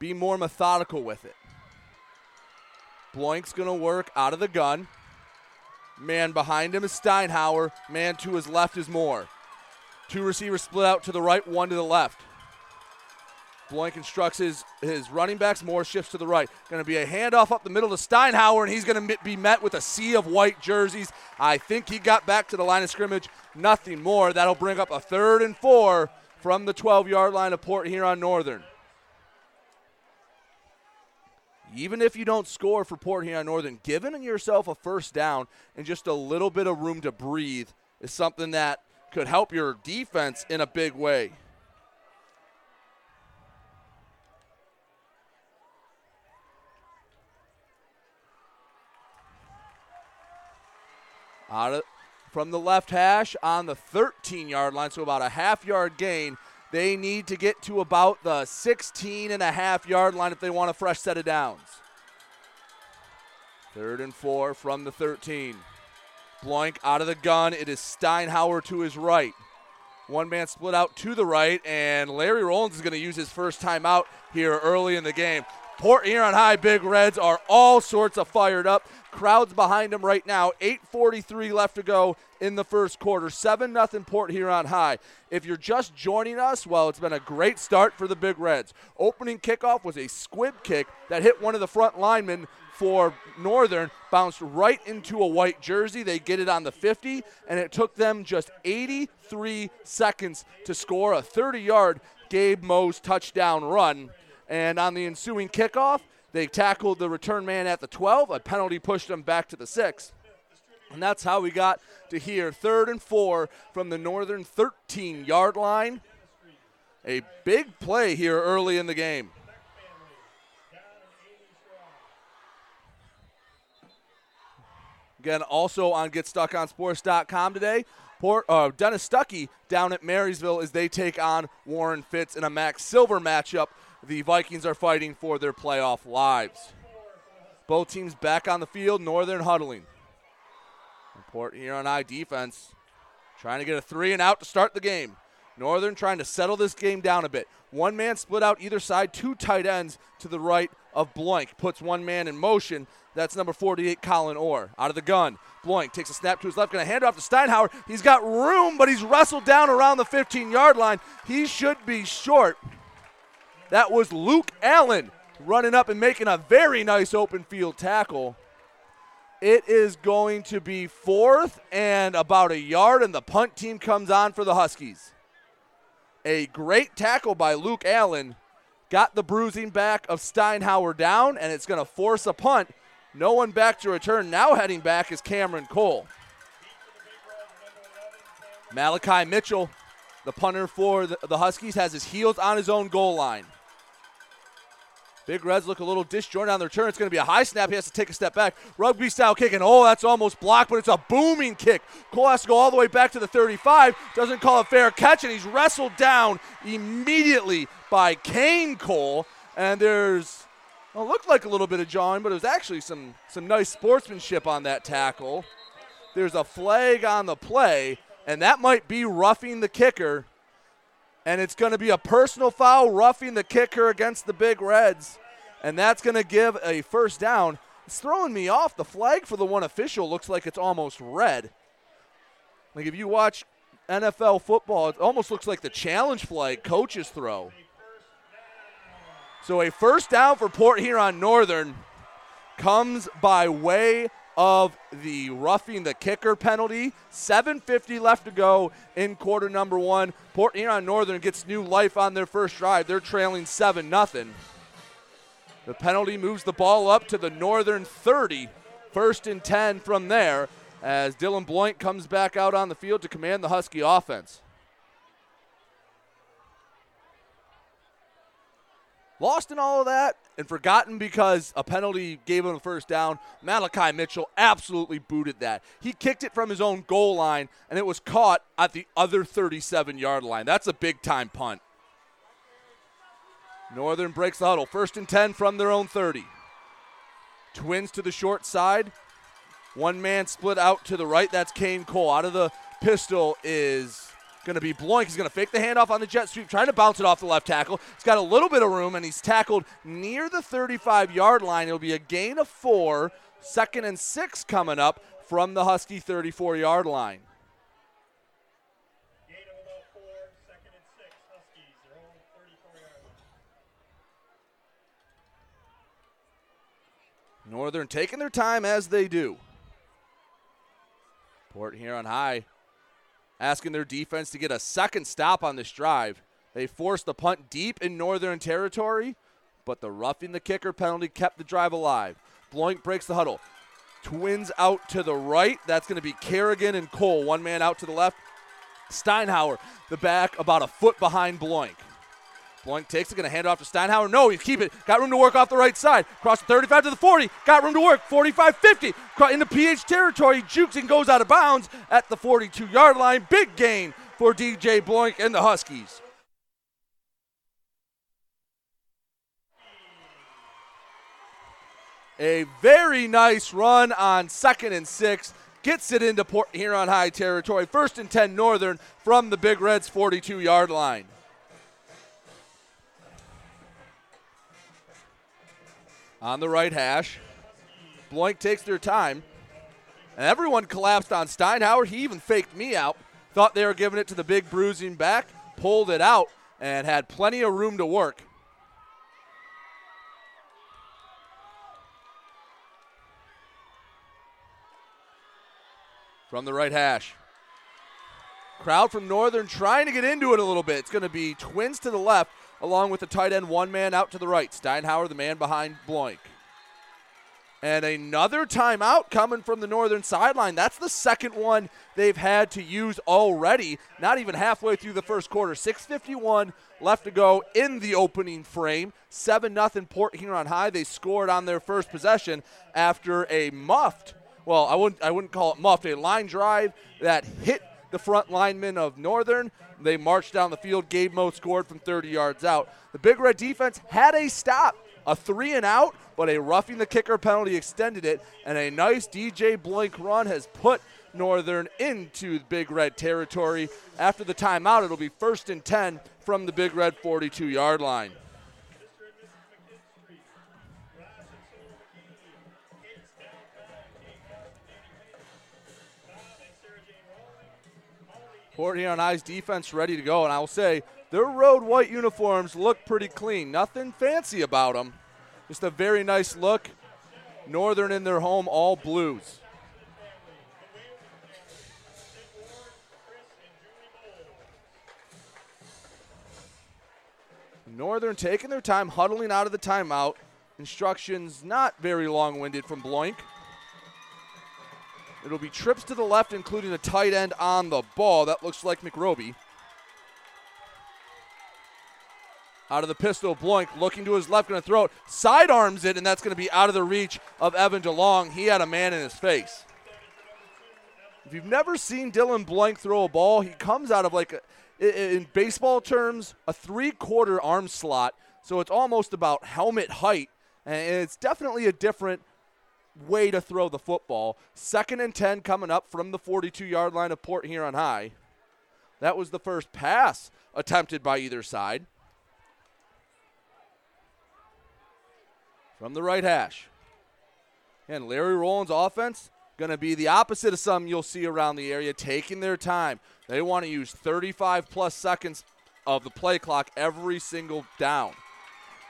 Speaker 10: be more methodical with it. Bloink's going to work out of the gun. Man behind him is Steinhauer. Man to his left is Moore. Two receivers split out to the right, one to the left. Bloink instructs his, his running backs. Moore shifts to the right. Going to be a handoff up the middle to Steinhauer, and he's going to be met with a sea of white jerseys. I think he got back to the line of scrimmage. Nothing more. That'll bring up a third and four from the 12 yard line of Port Huron Northern even if you don't score for Port Huron Northern, giving yourself a first down and just a little bit of room to breathe is something that could help your defense in a big way. Out of, from the left hash on the 13 yard line, so about a half yard gain they need to get to about the 16 and a half yard line if they want a fresh set of downs. Third and four from the 13. Bloink out of the gun. It is Steinhauer to his right. One man split out to the right, and Larry Rollins is going to use his first timeout here early in the game. Port Huron High Big Reds are all sorts of fired up. Crowds behind them right now. 8:43 left to go in the first quarter. 7 nothing Port Huron High. If you're just joining us, well, it's been a great start for the Big Reds. Opening kickoff was a squib kick that hit one of the front linemen for Northern, bounced right into a white jersey. They get it on the 50, and it took them just 83 seconds to score a 30 yard Gabe Mose touchdown run. And on the ensuing kickoff, they tackled the return man at the 12. A penalty pushed them back to the 6. And that's how we got to here. Third and four from the Northern 13 yard line. A big play here early in the game. Again, also on GetStuckOnSports.com today. Port, uh, Dennis Stuckey down at Marysville as they take on Warren Fitz in a MAC Silver matchup. The Vikings are fighting for their playoff lives. Both teams back on the field, Northern huddling. Important here on High defense trying to get a three and out to start the game. Northern trying to settle this game down a bit. One man split out either side, two tight ends to the right of Bloink. Puts one man in motion. That's number 48, Colin Orr. Out of the gun. Bloink takes a snap to his left, going to hand it off to Steinhauer. He's got room, but he's wrestled down around the 15 yard line. He should be short. That was Luke Allen running up and making a very nice open field tackle. It is going to be fourth and about a yard, and the punt team comes on for the Huskies. A great tackle by Luke Allen got the bruising back of Steinhauer down, and it's going to force a punt. No one back to return. Now heading back is Cameron Cole. Malachi Mitchell, the punter for the, Huskies, has his heels on his own goal line. Big Reds look a little disjointed on their return. It's going to be a high snap. He has to take a step back. Rugby style kick, and oh, that's almost blocked, but it's a booming kick. Cole has to go all the way back to the 35. Doesn't call a fair catch, and he's wrestled down immediately by Kane Cole. And there's, well, looked like a little bit of jawing, but it was actually some, some nice sportsmanship on that tackle. There's a flag on the play, and that might be roughing the kicker and it's going to be a personal foul roughing the kicker against the Big Reds, and that's going to give a first down. It's throwing me off. The flag for the one official looks like it's almost red. Like if you watch NFL football, it almost looks like the challenge flag coaches throw. So a first down for Port Huron Northern comes by way of the roughing the kicker penalty. 7.50 left to go in quarter number one. Port Huron Northern gets new life on their first drive. They're trailing 7 0. The penalty moves the ball up to the Northern 30. First and 10 from there as Dylan Bloink comes back out on the field to command the Husky offense. Lost in all of that and forgotten because a penalty gave him a first down. Malachi Mitchell absolutely booted that. He kicked it from his own goal line, and it was caught at the other 37 yard line. That's a big time punt. Northern breaks the huddle. First and 10 from their own 30. Twins to the short side. One man split out to the right. That's Kane Cole. Out of the pistol is going to be Bloink. He's going to fake the handoff on the jet sweep, trying to bounce it off the left tackle. He's got a little bit of room, and he's tackled near the 35 yard line. It'll be a gain of four, second and six coming up from the Husky 34 yard line. Northern taking their time as they do. Port Huron High asking their defense to get a second stop on this drive. They forced the punt deep in Northern Territory, but the roughing the kicker penalty kept the drive alive. Bloink breaks the huddle. Twins out to the right. That's going to be Kerrigan and Cole. One man out to the left. Steinhauer, the back, about a foot behind Bloink. Bloink takes it, going to hand it off to Steinhauer. No, he's keep it. Got room to work off the right side. Cross the 35 to the 40. Got room to work. 45 50. Into PH territory. Jukes and goes out of bounds at the 42 yard line. Big gain for DJ Bloink and the Huskies. A very nice run on second and six. Gets it into Port Huron High territory. First and 10 Northern from the Big Reds 42 yard line. On the right hash. Bloink takes their time. And everyone collapsed on Steinhauer. He even faked me out. Thought they were giving it to the big bruising back, pulled it out, and had plenty of room to work. From the right hash. Crowd from Northern trying to get into it a little bit. It's going to be twins to the left, along with the tight end, one man out to the right. Steinhauer, the man behind Bloink. And another timeout coming from the northern sideline. That's the second one they've had to use already. Not even halfway through the first quarter. 6:51 left to go in the opening frame. Seven nothing Port Huron High. They scored on their first possession after a muffed. Well, I wouldn't I wouldn't call it muffed. A line drive that hit the front lineman of Northern. They marched down the field. Gabe Mose scored from 30 yards out. The Big Red defense had a stop, a three and out but a roughing the kicker penalty extended it, and a nice DJ Bloink run has put Northern into Big Red territory. After the timeout, it'll be first and 10 from the Big Red 42 yard line. Port Huron High's defense ready to go, and I will say their road white uniforms look pretty clean. Nothing fancy about them. Just a very nice look. Northern in their home, all blues. Northern taking their time, huddling out of the timeout. Instructions not very long winded from Bloink. It'll be trips to the left, including a tight end on the ball. That looks like McRoby. out of the pistol. Bloink looking to his left, going to throw it, sidearms it, and that's going to be out of the reach of Evan DeLong. He had a man in his face. If you've never seen Dylan Bloink throw a ball, he comes out of like, a, in baseball terms, a three quarter arm slot. So it's almost about helmet height, and it's definitely a different way to throw the football. Second and 10 coming up from the 42 yard line of Port Huron High. That was the first pass attempted by either side. from the right hash. And Larry Rollins' offense going to be the opposite of some you'll see around the area, taking their time. They want to use 35 plus seconds of the play clock every single down.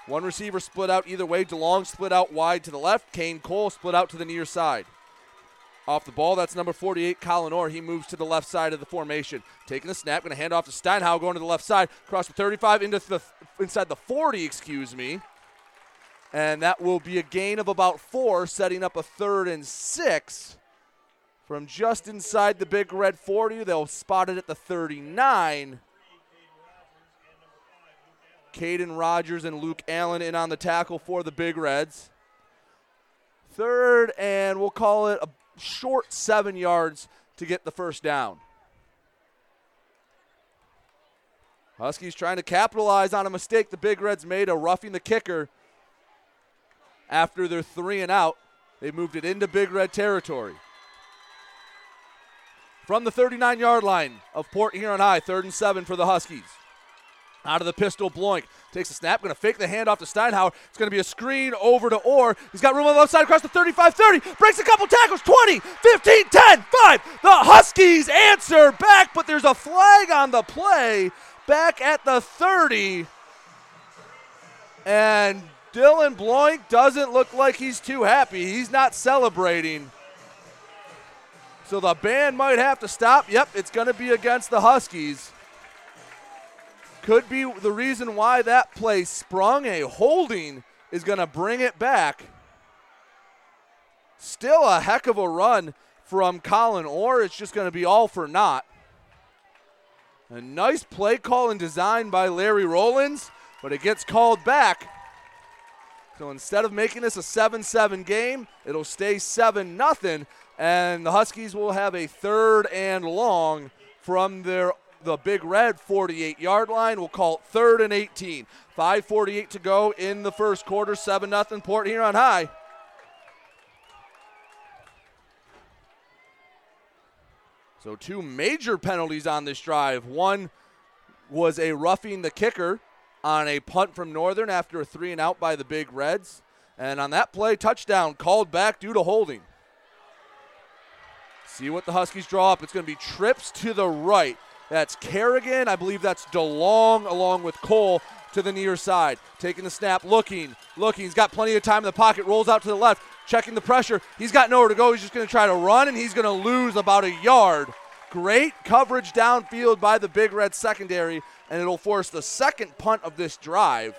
Speaker 10: One receiver split out either way. DeLong split out wide to the left. Kane Cole split out to the near side. Off the ball, that's number 48, Colin Orr. He moves to the left side of the formation. Taking the snap, going to hand off to Steinhauer, going to the left side. Across the 35 into the inside the 40, excuse me. And that will be a gain of about four, setting up a third and six. From just inside the big red 40, they'll spot it at the 39. Caden Rogers and Luke Allen in on the tackle for the Big Reds. Third, and we'll call it a short seven yards to get the first down. Huskies trying to capitalize on a mistake the Big Reds made, a roughing the kicker after their three and out. They moved it into Big Red territory. From the 39 yard line of Port Huron High, third and seven for the Huskies. Out of the pistol, Bloink takes a snap, going to fake the handoff to Steinhauer. It's going to be a screen over to Orr. He's got room on the left side across the 35 30, breaks a couple tackles 20, 15, 10, 5. The Huskies answer back, but there's a flag on the play back at the 30. And Dylan Bloink doesn't look like he's too happy. He's not celebrating. So the band might have to stop. Yep, it's going to be against the Huskies. Could be the reason why that play sprung. A holding is going to bring it back. Still a heck of a run from Colin Orr. It's just going to be all for naught. A nice play call and design by Larry Rollins, but it gets called back. So instead of making this a 7 7 game, it'll stay 7 0, and the Huskies will have a third and long from their the big red 48 yard line. We'll call it third and 18. 5.48 to go in the first quarter, 7 0 Port Huron High. So, two major penalties on this drive. One was a roughing the kicker on a punt from Northern after a three and out by the Big Reds. And on that play, touchdown called back due to holding. See what the Huskies draw up. It's going to be trips to the right. That's Kerrigan. I believe that's DeLong along with Cole to the near side. Taking the snap, looking, looking. He's got plenty of time in the pocket. Rolls out to the left, checking the pressure. He's got nowhere to go. He's just going to try to run, and he's going to lose about a yard. Great coverage downfield by the Big Red secondary, and it'll force the second punt of this drive.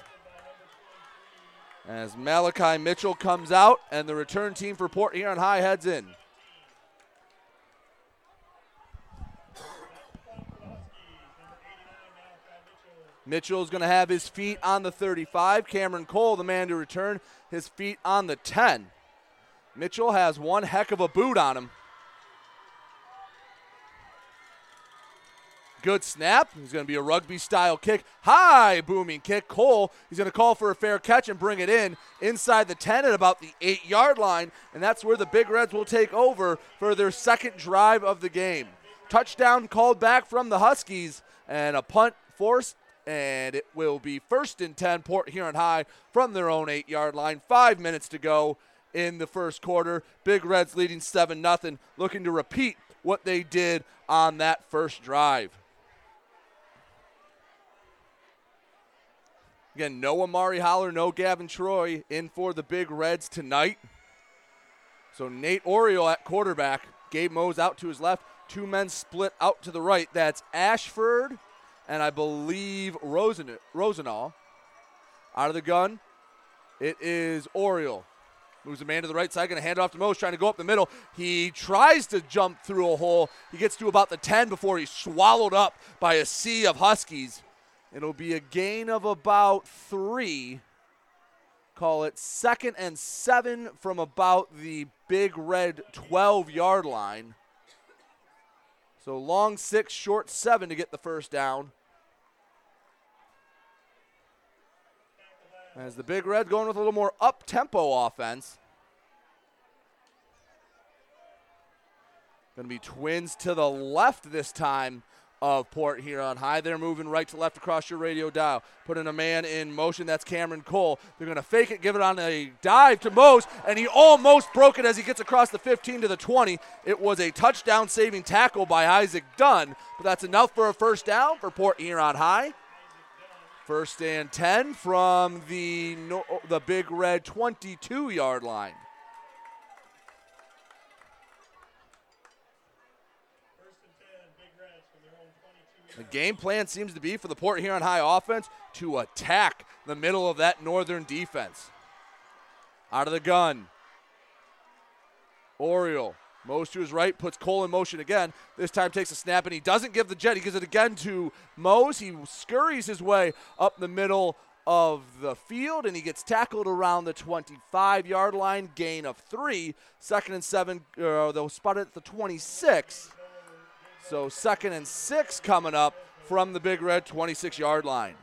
Speaker 10: As Malachi Mitchell comes out, and the return team for Port Huron High heads in. Mitchell's going to have his feet on the 35. Cameron Cole, the man to return, his feet on the 10. Mitchell has one heck of a boot on him. Good snap. He's going to be a rugby style kick. High booming kick. Cole, he's going to call for a fair catch and bring it in inside the 10 at about the 8 yard line. And that's where the Big Reds will take over for their second drive of the game. Touchdown called back from the Huskies and a punt forced and it will be first and 10 Port Huron High from their own eight yard line. Five minutes to go in the first quarter. Big Reds leading 7 0, looking to repeat what they did on that first drive. Again, no Amari Holler, no Gavin Troy in for the Big Reds tonight. So Nate Oriole at quarterback. Gabe Mose out to his left. Two men split out to the right. That's Ashford and I believe Rosen- Rosenau. Out of the gun, it is Oriole. Moves a man to the right side, going to hand it off to Mose, trying to go up the middle. He tries to jump through a hole. He gets to about the 10 before he's swallowed up by a sea of Huskies. It'll be a gain of about three. Call it second and seven from about the big red 12 yard line. So long six, short seven to get the first down. As the Big Red going with a little more up tempo offense. Going to be twins to the left this time of Port Huron High. They're moving right to left across your radio dial. Putting a man in motion. That's Cameron Cole. They're going to fake it, give it on a dive to Mose, and he almost broke it as he gets across the 15 to the 20. It was a touchdown saving tackle by Isaac Dunn, but that's enough for a first down for Port Huron High. First and 10 from the, the Big Red 22 yard line. The game plan seems to be for the Port Huron High offense to attack the middle of that northern defense. Out of the gun. Oriole. Mose to his right, puts Cole in motion again. This time takes a snap and he doesn't give the jet. He gives it again to Mose. He scurries his way up the middle of the field and he gets tackled around the 25 yard line. Gain of three. Second and seven. Uh, they'll spot it at the 26. So second and six coming up from the Big Red 26 yard line.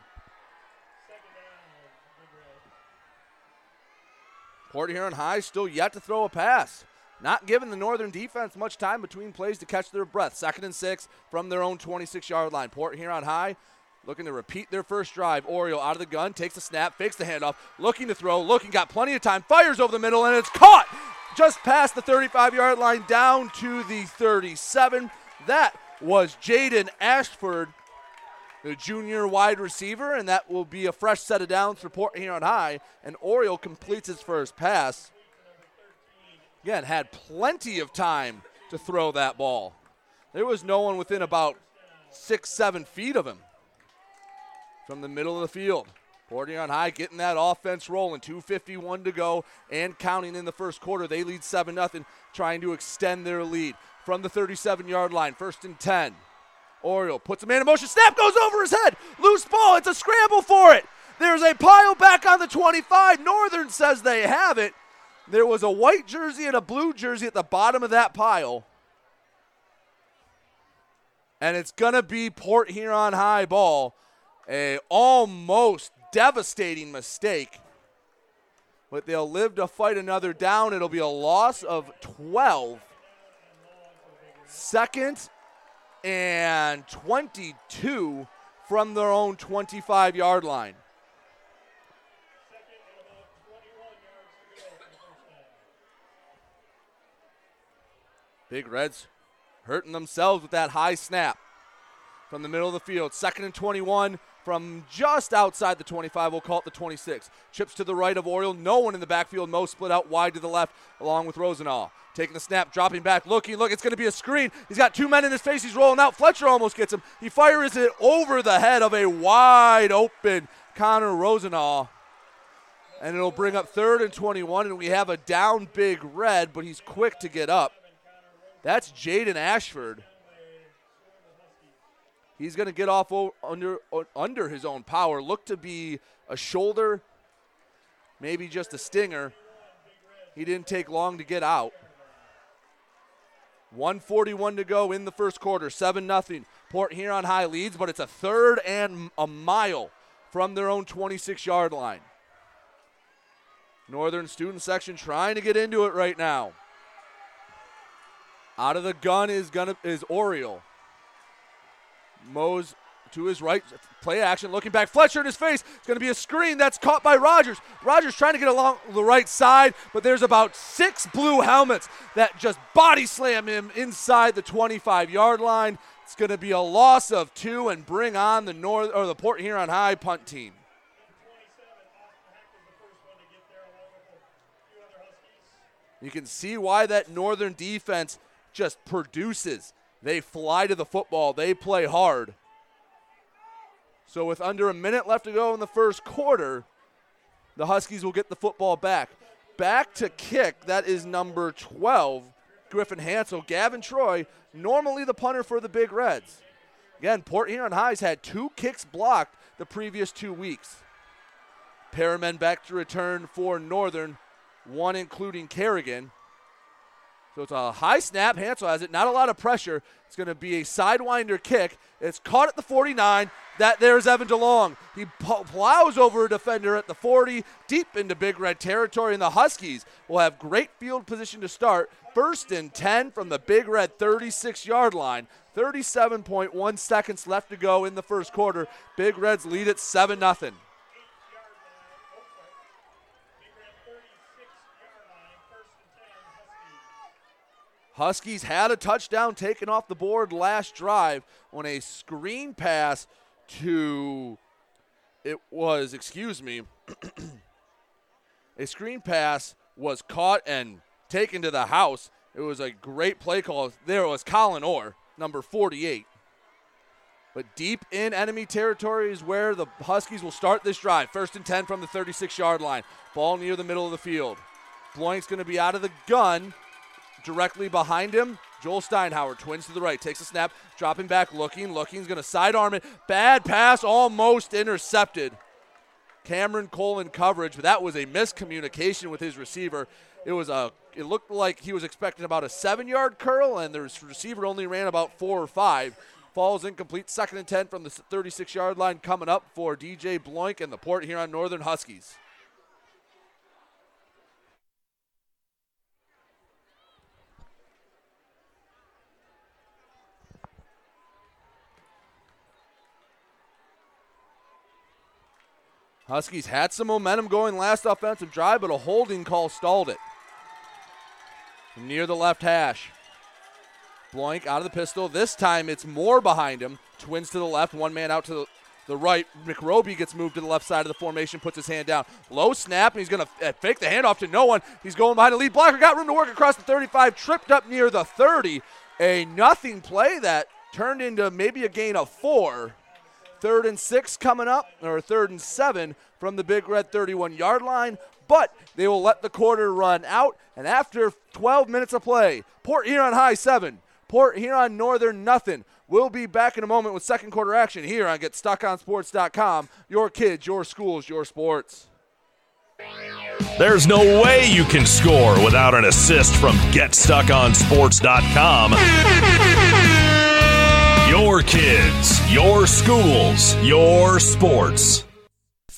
Speaker 10: Port Huron High still yet to throw a pass. Not giving the Northern defense much time between plays to catch their breath. Second and six from their own 26 yard line. Port Huron High looking to repeat their first drive. Oriole out of the gun, takes the snap, fakes the handoff, looking to throw, looking, got plenty of time, fires over the middle, and it's caught just past the 35 yard line down to the 37. That was Jaden Ashford, the junior wide receiver, and that will be a fresh set of downs for Port Huron High. And Oriole completes his first pass. Again, had plenty of time to throw that ball. There was no one within about six, seven feet of him from the middle of the field. Port Huron High getting that offense rolling. 2.51 to go and counting in the first quarter. They lead 7 0, trying to extend their lead from the 37 yard line. First and 10. Oriole puts a man in motion. Snap goes over his head. Loose ball. It's a scramble for it. There's a pile back on the 25. Northern says they have it. There was a white jersey and a blue jersey at the bottom of that pile. And it's going to be Port Huron High ball. A almost devastating mistake. But they'll live to fight another down. It'll be a loss of 12. Second and 22 from their own 25 yard line. Big Reds hurting themselves with that high snap from the middle of the field. Second and 21 from just outside the 25. We'll call it the 26. Chips to the right of Oriole. No one in the backfield. Mose split out wide to the left along with Rosenau. Taking the snap, dropping back, looking. Look, it's going to be a screen. He's got two men in his face. He's rolling out. Fletcher almost gets him. He fires it over the head of a wide open Connor Rosenau. And it'll bring up third and 21. And we have a down big red, but he's quick to get up. That's Jaden Ashford. He's going to get off under under his own power. Look to be a shoulder, maybe just a stinger. He didn't take long to get out. 141 to go in the first quarter. 7 nothing. Port Huron High leads, but it's a third and a mile from their own 26 yard line. Northern student section trying to get into it right now. Out of the gun is gonna is Oriole. Mose to his right, play action, looking back. Fletcher in his face. It's going to be a screen that's caught by Rogers. Rogers trying to get along the right side, but there's about six blue helmets that just body slam him inside the 25 yard line. It's going to be a loss of two and bring on the North or the Port Huron High punt team. You can see why that Northern defense just produces. They fly to the football, they play hard. So, with under a minute left to go in the first quarter, the Huskies will get the football back. Back to kick, that is number 12, Griffin Hansel. Gavin Troy, normally the punter for the Big Reds. Again, Port Huron Highs had two kicks blocked the previous two weeks. Paramen back to return for Northern, one including Kerrigan. So it's a high snap. Hansel has it. Not a lot of pressure. It's going to be a sidewinder kick. It's caught at the 49. That there's Evan DeLong. He plows over a defender at the 40, deep into Big Red territory, and the Huskies will have great field position to start. First and 10 from the Big Red 36 yard line. 37.1 seconds left to go in the first quarter. Big Reds lead at 7 0. Huskies had a touchdown taken off the board last drive on a screen pass to, it was, excuse me, (clears throat) a screen pass was caught and taken to the house. It was a great play call. There was Colin Orr, number 48. But deep in enemy territory is where the Huskies will start this drive. First and 10 from the 36 yard line. Ball near the middle of the field. Bloink's going to be out of the gun directly behind him. Joel Steinhauer, twins to the right, takes a snap, dropping back, looking, looking, he's going to sidearm it. Bad pass, almost intercepted. Cameron Cole in coverage, but that was a miscommunication with his receiver. It was a. It looked like he was expecting about a seven-yard curl, and the receiver only ran about four or five. Falls incomplete. Second and ten from the 36-yard line coming up for DJ Bloink and the Port Huron Northern Huskies. Huskies had some momentum going last offensive drive, but a holding call stalled it. Near the left hash. Bloink out of the pistol. This time it's Moore behind him. Twins to the left, one man out to the, the right. McRoby gets moved to the left side of the formation, puts his hand down. Low snap, and he's going to uh, fake the handoff to no one. He's going behind the lead blocker. Got room to work across the 35, tripped up near the 30. A nothing play that turned into maybe a gain of four. Third and six coming up, or third and seven from the Big Red 31 yard line. But they will let the quarter run out. And after 12 minutes of play, Port Huron High seven, Port Huron Northern nothing. We'll be back in a moment with second quarter action here on GetStuckOnSports.com. Your kids, your schools, your sports.
Speaker 5: There's no way you can score without an assist from GetStuckOnSports.com. Your kids, your schools, your sports.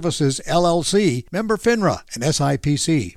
Speaker 16: LLC, member FINRA and SIPC.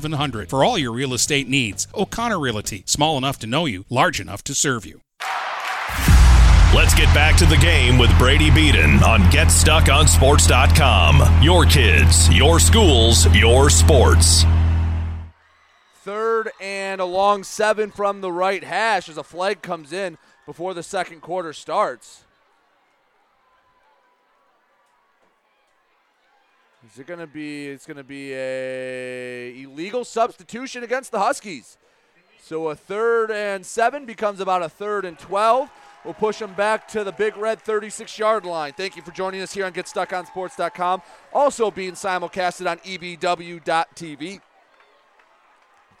Speaker 11: 8700 for all your real estate needs. O'Connor Realty, small enough to know you, large enough to serve you.
Speaker 5: Let's get back to the game with Brady Beaton on GetStuckOnSports.com. Your kids, your schools, your sports.
Speaker 10: Third and a long seven from the right hash as a flag comes in before the second quarter starts. Is it going to be? It's going to be a illegal substitution against the Huskies. So a third and seven becomes about a third and twelve. We'll push them back to the Big Red 36 yard line. Thank you for joining us here on GetStuckOnSports.com. Also being simulcasted on EBW.tv.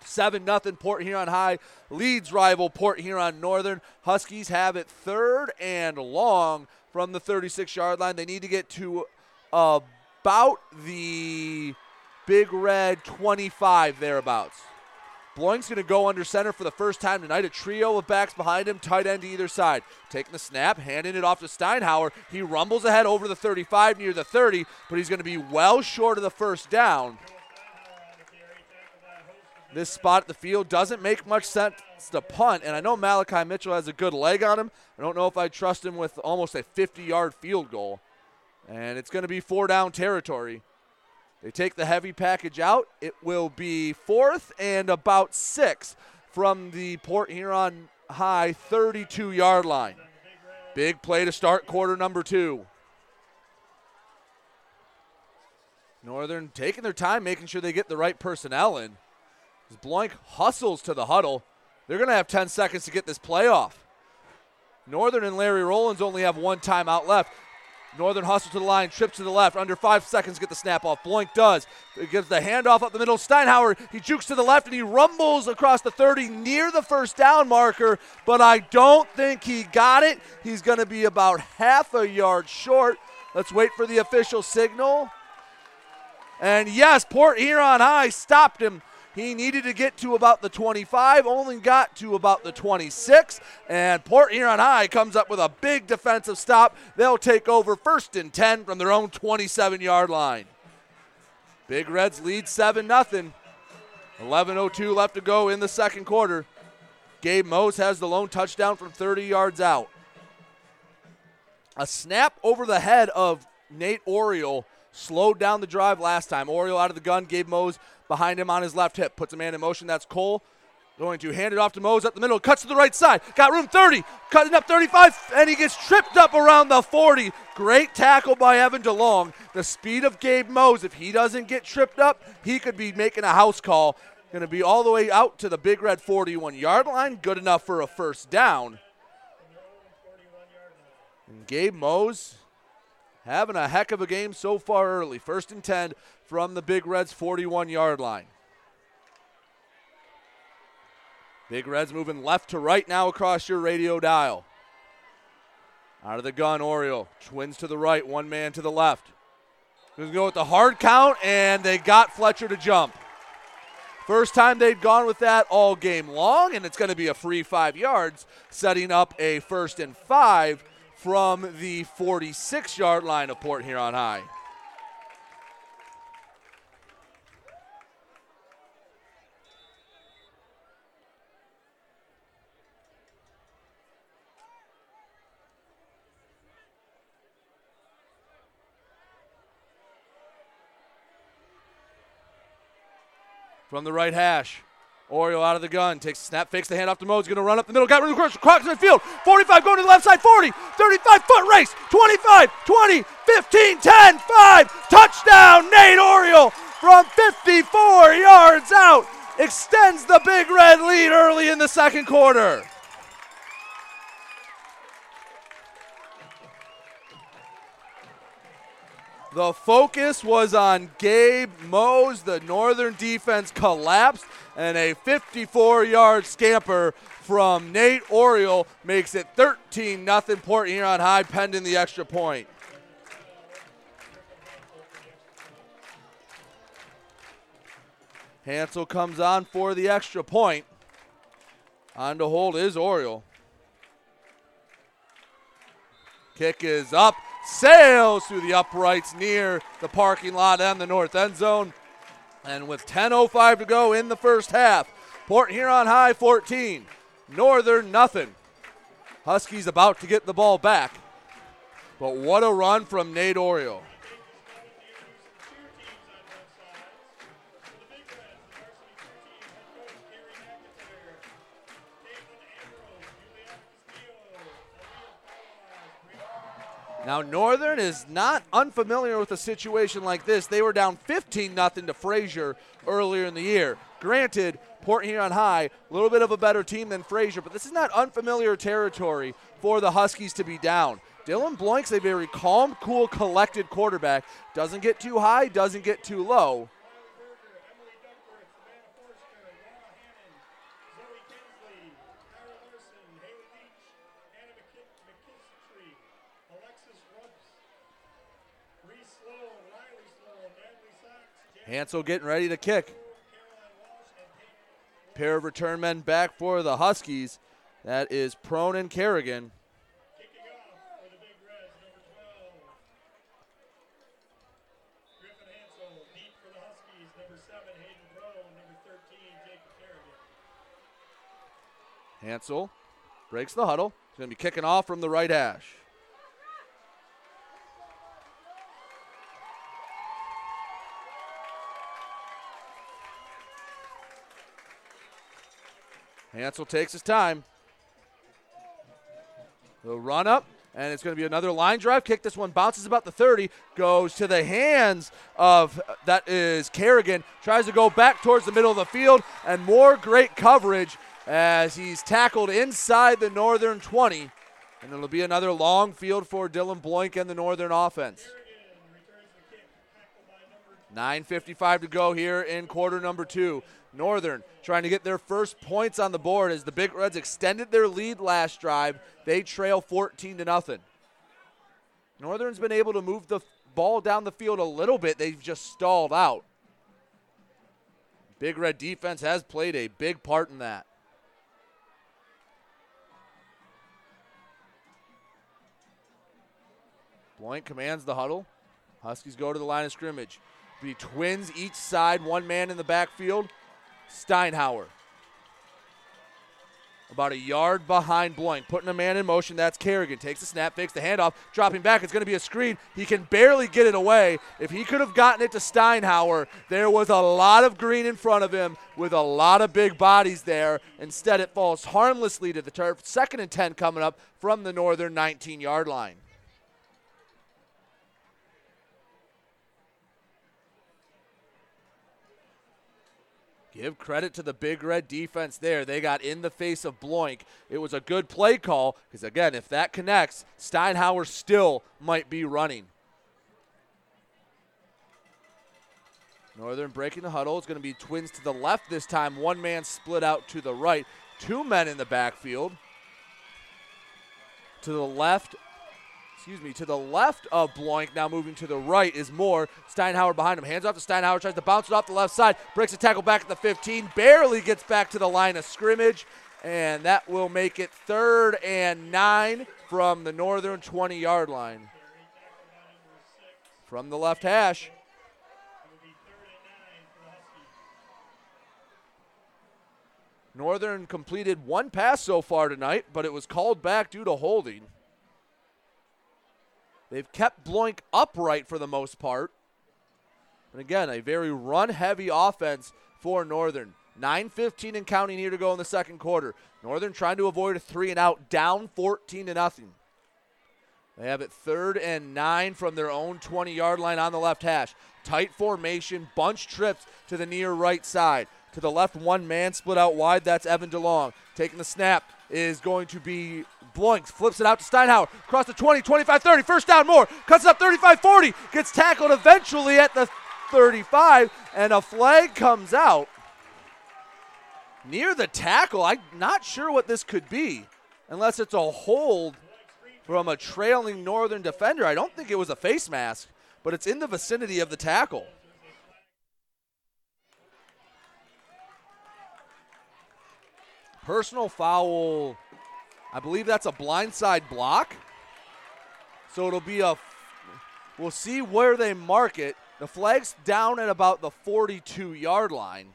Speaker 10: 7 0 Port Huron High leads rival Port Huron Northern. Huskies have it third and long from the 36 yard line. They need to get to about the Big Red 25 thereabouts. Bloink's going to go under center for the first time tonight. A trio of backs behind him, tight end to either side. Taking the snap, handing it off to Steinhauer. He rumbles ahead over the 35 near the 30, but he's going to be well short of the first down. This spot at the field doesn't make much sense to punt, and I know Malachi Mitchell has a good leg on him. I don't know if I trust him with almost a 50 yard field goal. And it's going to be four down territory. They take the heavy package out. It will be fourth and about six from the Port Huron High 32 yard line. Big play to start quarter number two. Northern taking their time, making sure they get the right personnel in. As Bloink hustles to the huddle, they're going to have 10 seconds to get this play off. Northern and Larry Rollins only have one timeout left. Northern hustle to the line, trips to the left. Under five seconds, get the snap off. Bloink does. It gives the handoff up the middle. Steinhauer, he jukes to the left and he rumbles across the 30 near the first down marker, but I don't think he got it. He's going to be about half a yard short. Let's wait for the official signal. And yes, Port Huron High stopped him. He needed to get to about the 25, only got to about the 26, and Port Huron High comes up with a big defensive stop. They'll take over first and 10 from their own 27 yard line. Big Reds lead 7 0. 11.02 left to go in the second quarter. Gabe Mose has the lone touchdown from 30 yards out. A snap over the head of Nate Oriole slowed down the drive last time. Oriole out of the gun, gave Mose behind him on his left hip. Puts a man in motion. That's Cole. Going to hand it off to Mose up the middle. Cuts to the right side. Got room 30. Cutting up 35. And he gets tripped up around the 40. Great tackle by Evan DeLong. The speed of Gabe Mose. If he doesn't get tripped up, he could be making a house call. Going to be all the way out to the Big Red 41 yard line. Good enough for a first down. And Gabe Mose having a heck of a game so far early. First and 10 from the Big Reds 41 yard line. Big Reds moving left to right now across your radio dial. Out of the gun, Oriole. Twins to the right, one man to the left. Going to go with the hard count, and they got Fletcher to jump. First time they'd gone with that all game long, and it's going to be a free five yards, setting up a first and five from the 46 yard line of Port Huron High. From the right hash. Oriole out of the gun, takes snap, fakes the hand off to Mose, gonna run up the middle, got rid of the cross, crosses midfield, 45 going to the left side, 40, 35 foot race, 25, 20, 15, 10, 5, touchdown, Nate Oriole from 54 yards out, extends the big red lead early in the second quarter. The focus was on Gabe Mose. The Northern defense collapsed, and a 54 yard scamper from Nate Oriole makes it 13 0 Port Huron High, pending the extra point. Hansel comes on for the extra point. On to hold is Oriole. Kick is up, sails through the uprights near the parking lot and the north end zone. And with 10.05 to go in the first half, Port Huron High 14, Northern nothing. Huskies about to get the ball back. But what a run from Nate Oriole. Now Northern is not unfamiliar with a situation like this. They were down 15 nothing to Fraser earlier in the year. Granted, Port Huron High, a little bit of a better team than Fraser, but this is not unfamiliar territory for the Huskies to be down. Dylan Bloink's a very calm, cool, collected quarterback. Doesn't get too high, doesn't get too low. Hansel getting ready to kick. Pair of return men back for the Huskies. That is Prone and Kerrigan. Hansel breaks the huddle. He's going to be kicking off from the right hash. Hansel takes his time. The run up, and it's going to be another line drive kick. This one bounces about the 30, goes to the hands of that is Kerrigan. Tries to go back towards the middle of the field, and more great coverage as he's tackled inside the Northern 20. And it'll be another long field for Dylan Bloink and the Northern offense. 9.55 to go here in quarter number two. Northern trying to get their first points on the board as the Big Reds extended their lead last drive. They trail 14 to nothing. Northern's been able to move the ball down the field a little bit. They've just stalled out. Big Red defense has played a big part in that. Bloink commands the huddle. Huskies go to the line of scrimmage. Be twins each side, one man in the backfield. Steinhauer. About a yard behind Bloink, putting a man in motion. That's Kerrigan. Takes the snap, fakes the handoff, dropping back. It's going to be a screen. He can barely get it away. If he could have gotten it to Steinhauer, there was a lot of green in front of him with a lot of big bodies there. Instead, it falls harmlessly to the turf. Second and 10 coming up from the northern 19 yard line. Give credit to the Big Red defense there. They got in the face of Bloink. It was a good play call because, again, if that connects, Steinhauer still might be running. Northern breaking the huddle. It's going to be twins to the left this time. One man split out to the right. Two men in the backfield. To the left excuse me, to the left of Bloink. Now moving to the right is Moore. Steinhauer behind him. Hands off to Steinhauer. Tries to bounce it off the left side. Breaks a tackle back at the 15. Barely gets back to the line of scrimmage. And that will make it third and nine from the northern 20 yard line. From the left hash. Northern completed one pass so far tonight, but it was called back due to holding. They've kept Bloink upright for the most part. And again, a very run heavy offense for Northern. 9.15 and counting here to go in the second quarter. Northern trying to avoid a three and out, down 14 to nothing. They have it third and nine from their own 20 yard line on the left hash. Tight formation, bunch trips to the near right side. To the left, one man split out wide. That's Evan DeLong. Taking the snap is going to be Bloinks. Flips it out to Steinhauer. Across the 20, 25, 30. First down more. Cuts it up 35 40. Gets tackled eventually at the 35. And a flag comes out near the tackle. I'm not sure what this could be unless it's a hold from a trailing Northern defender. I don't think it was a face mask, but it's in the vicinity of the tackle. Personal foul, I believe that's a blindside block. So it'll be a, we'll see where they mark it. The flag's down at about the 42 yard line.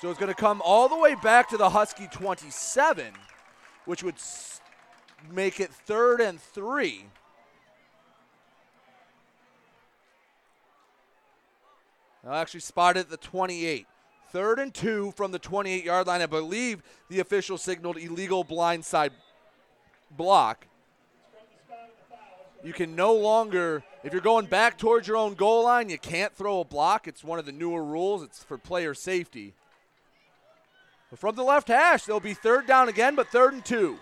Speaker 10: So it's going to come all the way back to the Husky 27, which would make it third and three. I'll actually spot it at the 28. Third and two from the 28 yard line. I believe the official signaled illegal blindside block. You can no longer, if you're going back towards your own goal line, you can't throw a block. It's one of the newer rules, it's for player safety. But from the left hash, they'll be third down again, but third and two.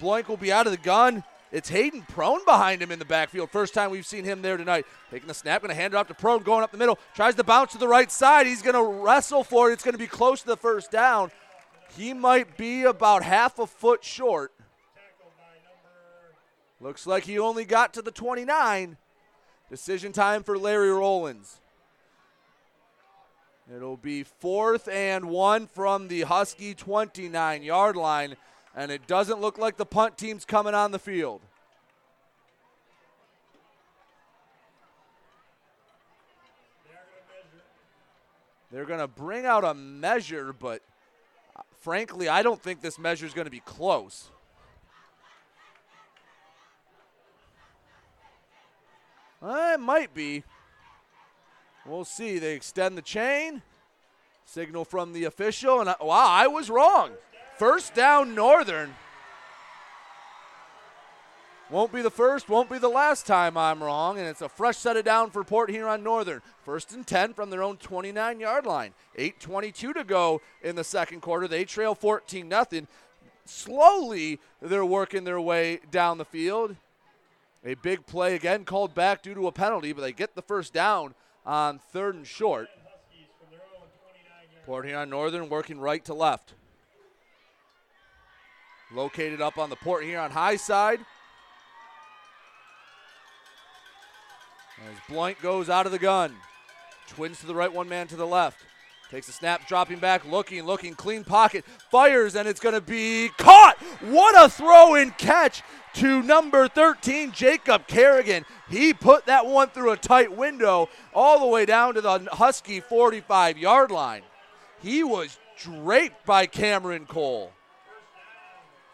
Speaker 10: Bloink will be out of the gun. It's Hayden Prone behind him in the backfield. First time we've seen him there tonight. Taking the snap, going to hand it off to Prone, going up the middle. Tries to bounce to the right side. He's going to wrestle for it. It's going to be close to the first down. He might be about half a foot short. Looks like he only got to the 29. Decision time for Larry Rollins. It'll be fourth and one from the Husky 29 yard line and it doesn't look like the punt team's coming on the field. They're going to bring out a measure, but uh, frankly, I don't think this measure is going to be close. It might be. We'll see. They extend the chain. Signal from the official, and I, wow, I was wrong. First down, Northern. Won't be the first, won't be the last time I'm wrong, and it's a fresh set of down for Port Huron Northern. First and 10 from their own 29 yard line. 8.22 to go in the second quarter. They trail 14 0. Slowly, they're working their way down the field. A big play again called back due to a penalty, but they get the first down on third and short. Port Huron Northern working right to left. Located up on the Port Huron high side. As Bloink goes out of the gun. Twins to the right, one man to the left. Takes a snap, dropping back, looking, looking, clean pocket, fires, and it's going to be caught. What a throw and catch to number 13, Jacob Kerrigan. He put that one through a tight window all the way down to the Husky 45 yard line. He was draped by Cameron Cole.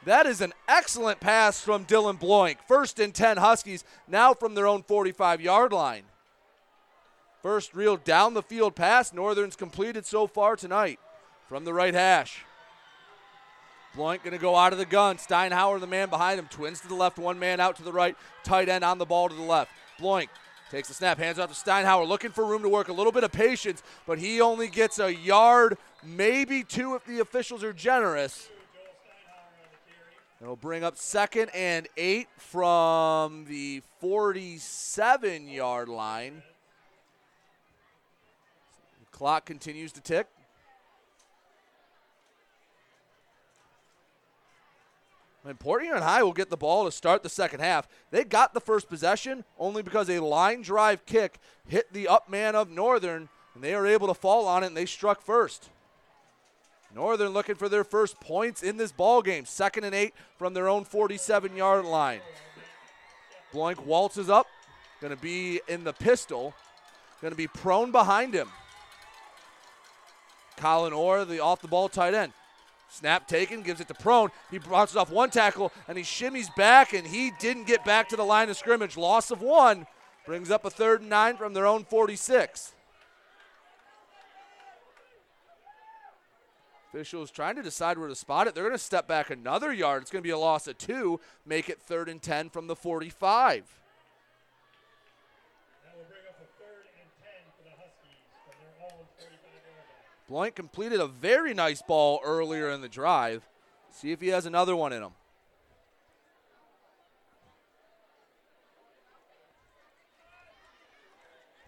Speaker 10: That is an excellent pass from Dylan Bloink. First and 10 Huskies, now from their own 45 yard line. First real down the field pass Northern's completed so far tonight from the right hash. Bloink going to go out of the gun. Steinhauer, the man behind him, twins to the left, one man out to the right. Tight end on the ball to the left. Bloink takes the snap, hands off to Steinhauer, looking for room to work. A little bit of patience, but he only gets a yard, maybe two if the officials are generous. It'll bring up second and eight from the 47 yard line. The clock continues to tick. And Port Huron High will get the ball to start the second half. They got the first possession only because a line drive kick hit the up man of Northern, and they were able to fall on it, and they struck first. Northern looking for their first points in this ball game. Second and eight from their own 47 yard line. Bloink waltzes up, going to be in the pistol, going to be prone behind him. Colin Orr, the off the ball tight end. Snap taken, gives it to Prone. He bounces off one tackle and he shimmies back, and he didn't get back to the line of scrimmage. Loss of one. Brings up a third and nine from their own 46. Officials trying to decide where to spot it. They're going to step back another yard. It's going to be a loss of two, make it third and 10 from the 45. Bloink completed a very nice ball earlier in the drive. See if he has another one in him.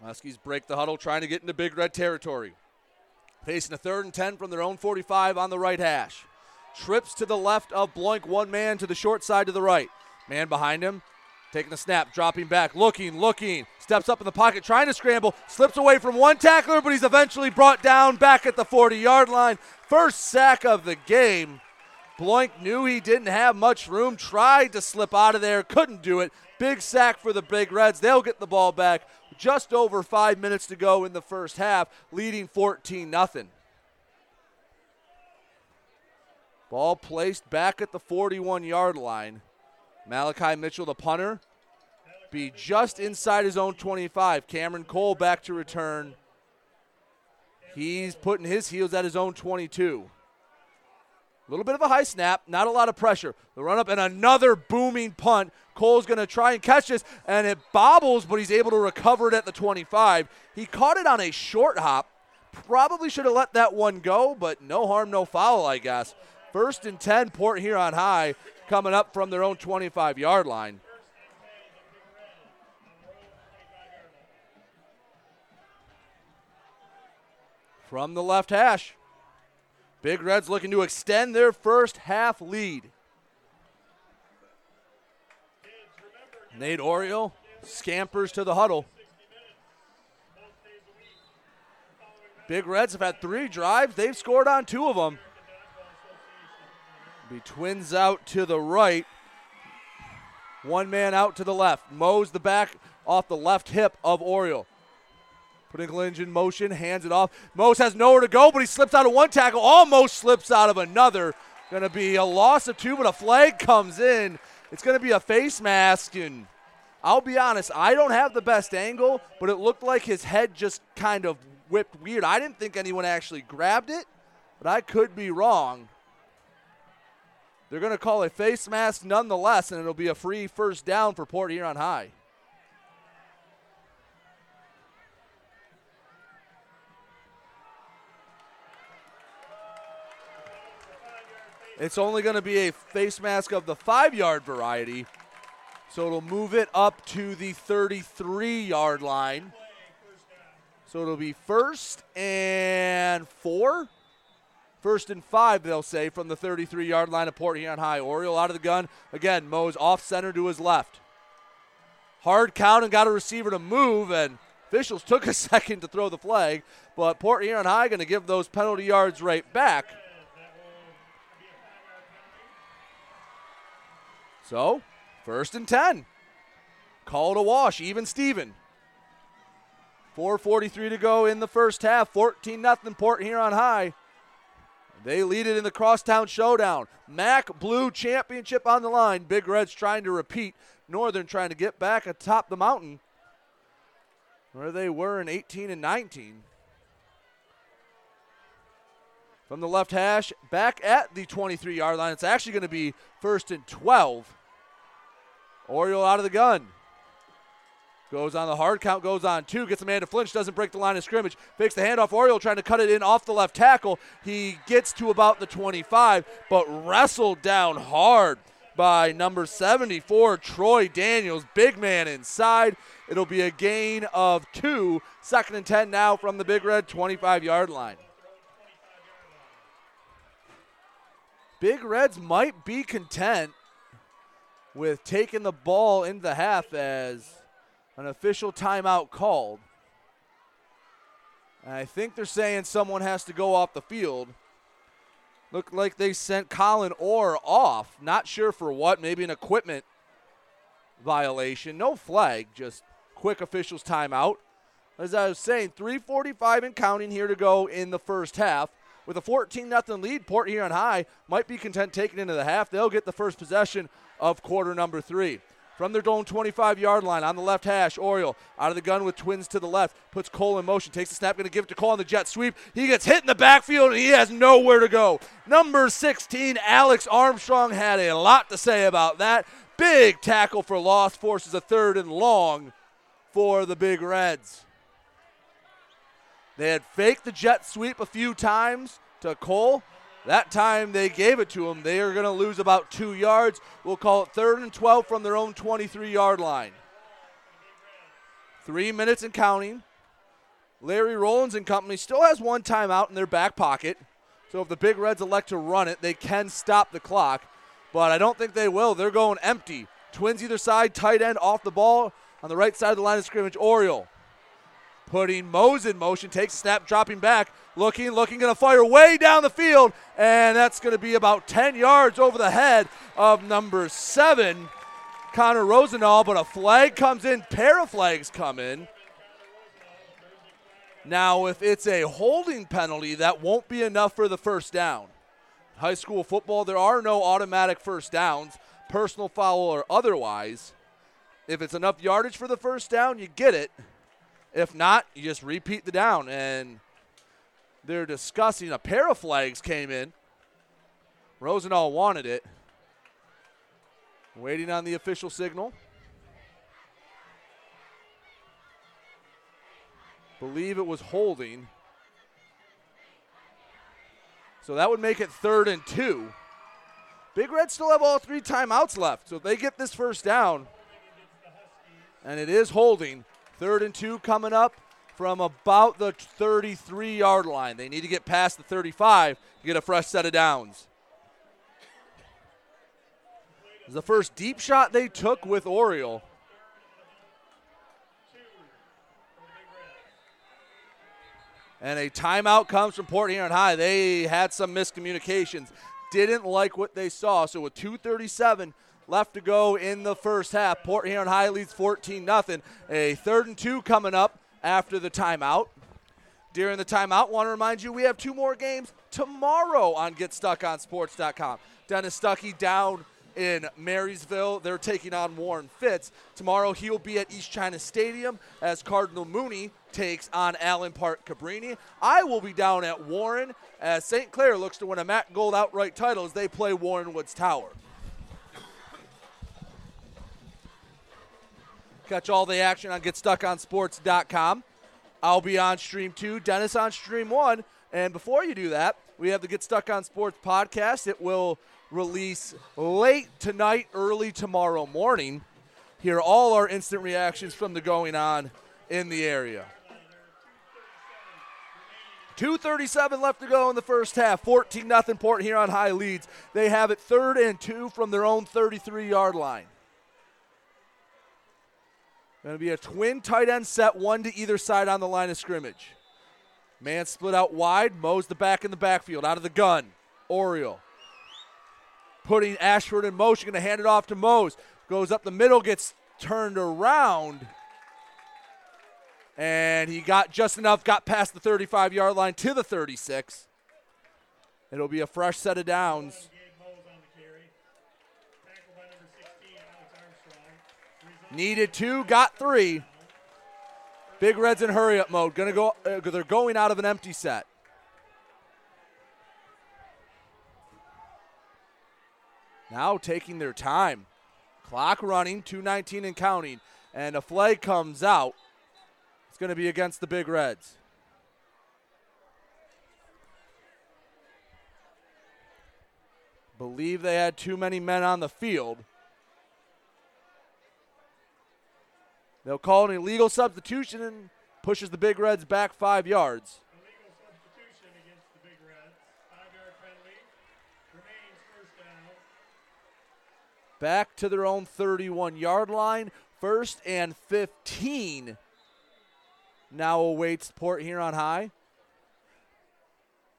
Speaker 10: Huskies break the huddle, trying to get into Big Red territory. Facing a third and 10 from their own 45 on the right hash. Trips to the left of Bloink, one man to the short side to the right. Man behind him, taking a snap, dropping back, looking, looking, steps up in the pocket, trying to scramble, slips away from one tackler, but he's eventually brought down back at the 40 yard line. First sack of the game. Bloink knew he didn't have much room, tried to slip out of there, couldn't do it. Big sack for the Big Reds. They'll get the ball back. Just over five minutes to go in the first half, leading 14 0. Ball placed back at the 41 yard line. Malachi Mitchell, the punter, be just inside his own 25. Cameron Cole back to return. He's putting his heels at his own 22. A little bit of a high snap, not a lot of pressure. The run up and another booming punt. Cole's going to try and catch this, and it bobbles, but he's able to recover it at the 25. He caught it on a short hop. Probably should have let that one go, but no harm, no foul, I guess. First and 10, Port Huron High coming up from their own 25 yard line. From the left hash. Big Reds looking to extend their first half lead. Nate Oriole scampers to the huddle. Big Reds have had three drives. They've scored on two of them. Be twins out to the right. One man out to the left. Mose the back off the left hip of Oriole. Putting Lynch in motion, hands it off. Mose has nowhere to go, but he slips out of one tackle, almost slips out of another. Going to be a loss of two, but a flag comes in. It's going to be a face mask, and I'll be honest, I don't have the best angle, but it looked like his head just kind of whipped weird. I didn't think anyone actually grabbed it, but I could be wrong. They're going to call a face mask nonetheless, and it'll be a free first down for Port Huron High. It's only going to be a face mask of the five yard variety. So it'll move it up to the 33 yard line. So it'll be first and four. First and five, they'll say, from the 33 yard line of Port Huron High. Oriole out of the gun. Again, Mose off center to his left. Hard count and got a receiver to move, and officials (laughs) took a second to throw the flag, but Port Huron High going to give those penalty yards right back. So, first and 10. Call it a wash, even Steven. 4.43 to go in the first half. 14 0 Port Huron High. They lead it in the crosstown showdown. MAC Blue Championship on the line. Big Reds trying to repeat. Northern trying to get back atop the mountain where they were in 18 and 19. From the left hash, back at the 23 yard line. It's actually going to be first and 12. Oriole out of the gun. Goes on the hard count, goes on two, gets a man to flinch, doesn't break the line of scrimmage. Fakes the handoff. Oriole trying to cut it in off the left tackle. He gets to about the 25, but wrestled down hard by number 74, Troy Daniels. Big man inside. It'll be a gain of two. Second and 10 now from the Big Red 25 yard line. Big Reds might be content with taking the ball into the half as an official timeout called. And I think they're saying someone has to go off the field. Looked like they sent Colin Orr off. Not sure for what. Maybe an equipment violation. No flag, just quick officials timeout. As I was saying, 345 and counting here to go in the first half. With a 14 0 lead, Port Huron High might be content taking into the half. They'll get the first possession of quarter number three. from their own 25 yard line on the left hash. Oriole out of the gun with twins to the left. Puts Cole in motion. Takes the snap. Going to give it to Cole on the jet sweep. He gets hit in the backfield and he has nowhere to go. Number 16, Alex Armstrong, had a lot to say about that. Big tackle for loss. Forces a third and long for the Big Reds. They had faked the jet sweep a few times to Cole. That time they gave it to him. They are going to lose about two yards. We'll call it third and 12 from their own 23 yard line. Three minutes and counting. Larry Rollins and company still has one timeout in their back pocket. So if the Big Reds elect to run it, they can stop the clock. But I don't think they will. They're going empty. Twins either side, tight end off the ball on the right side of the line of scrimmage. Oriole putting Mose in motion, takes snap, dropping back, looking, looking, going to fire way down the field, and that's going to be about 10 yards over the head of number seven, Connor Rosenau. But a flag comes in, pair of flags come in. Now, if it's a holding penalty, that won't be enough for the first down. High school football, there are no automatic first downs, personal foul or otherwise. If it's enough yardage for the first down, you get it. If not, you just repeat the down. And they're discussing. A pair of flags came in. Rosenau wanted it. Waiting on the official signal. Believe it was holding. So that would make it third and two. Big Red still have all three timeouts left. So if they get this first down, and it is holding, third and two coming up from about the 33 yard line. They need to get past the 35 to get a fresh set of downs. The first deep shot they took with Oriole. And a timeout comes from Port Huron High. They had some miscommunications. Didn't like what they saw. So with 237 left to go in the first half, Port Huron High leads 14 0. A third and two coming up after the timeout. During the timeout, want to remind you we have two more games tomorrow on GetStuckOnSports.com. Dennis Stuckey down in Marysville. They're taking on Warren Fitz. Tomorrow he'll be at East China Stadium as Cardinal Mooney takes on Allen Park Cabrini. I will be down at Warren as St. Clair looks to win a MAC Gold outright title as they play Warren Woods Tower. Catch all the action on GetStuckOnSports.com. I'll be on stream two, Dennis on stream one. And before you do that, we have the Get Stuck on Sports podcast. It will release late tonight, early tomorrow morning. Hear all our instant reactions from the going on in the area. 237 left to go in the first half. 14 nothing Port Huron High leads. They have it third and two from their own 33 yard line. Going to be a twin tight end set, one to either side on the line of scrimmage. Man split out wide, Mose the back in the backfield, out of the gun. Oriole putting Ashford in motion, going to hand it off to Mose. Goes up the middle, gets turned around. And he got just enough, got past the 35 yard line to the 36. It'll be a fresh set of downs. Needed two, got three. Big Reds in hurry up mode. Gonna go. Uh, they're going out of an empty set. Now taking their time. Clock running, 219 and counting. And a flag comes out. It's going to be against the Big Reds. Believe they had too many men on the field. They'll call an illegal substitution and pushes the Big Reds back five yards. Back to their own 31 yard line. First and 15 now awaits Port Huron High.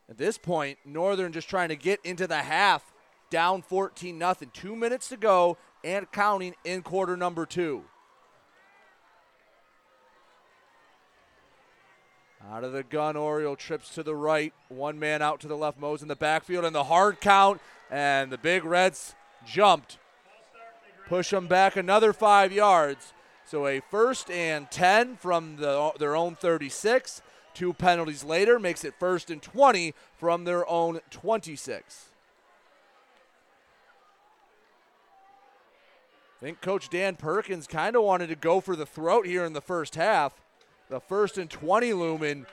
Speaker 10: At this point, Northern just trying to get into the half, down 14 nothing. Two minutes to go and counting in quarter number two. Out of the gun, Oriole trips to the right. One man out to the left. Mose in the backfield and the hard count. And the Big Reds jumped. push them back another five yards. So a first and 10 from the, their own 36. Two penalties later makes it first and 20 from their own 26. I think Coach Dan Perkins kind of wanted to go for the throat here in the first half. The first and 20 lumen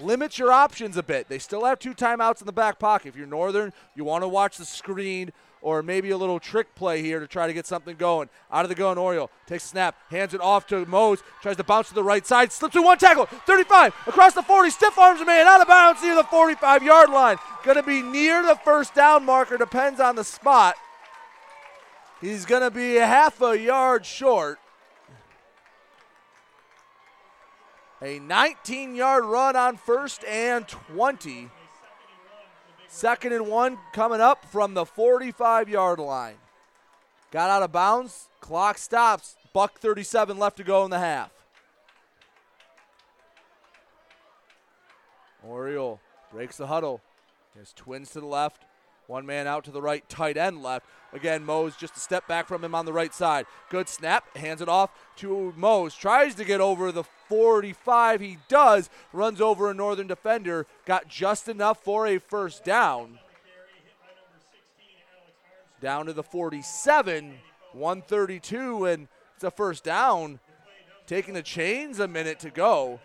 Speaker 10: limits your options a bit. They still have two timeouts in the back pocket. If you're Northern, you want to watch the screen or maybe a little trick play here to try to get something going. Out of the gun, Oriole takes a snap, hands it off to Mose, tries to bounce to the right side, slips through one tackle, 35, across the 40, stiff arms a man, out of bounds near the 45 yard line. Going to be near the first down marker, depends on the spot. He's going to be half a yard short. A 19 yard run on first and 20. Second and one coming up from the 45 yard line. Got out of bounds. Clock stops. Buck 37 left to go in the half. Oriole breaks the huddle. There's twins to the left. One man out to the right, tight end left. Again, Mose just a step back from him on the right side. Good snap, hands it off to Mose. Tries to get over the 45. He does. Runs over a Northern defender. Got just enough for a first down. Down to the 47. 132, and it's a first down. Taking the chains a minute to go.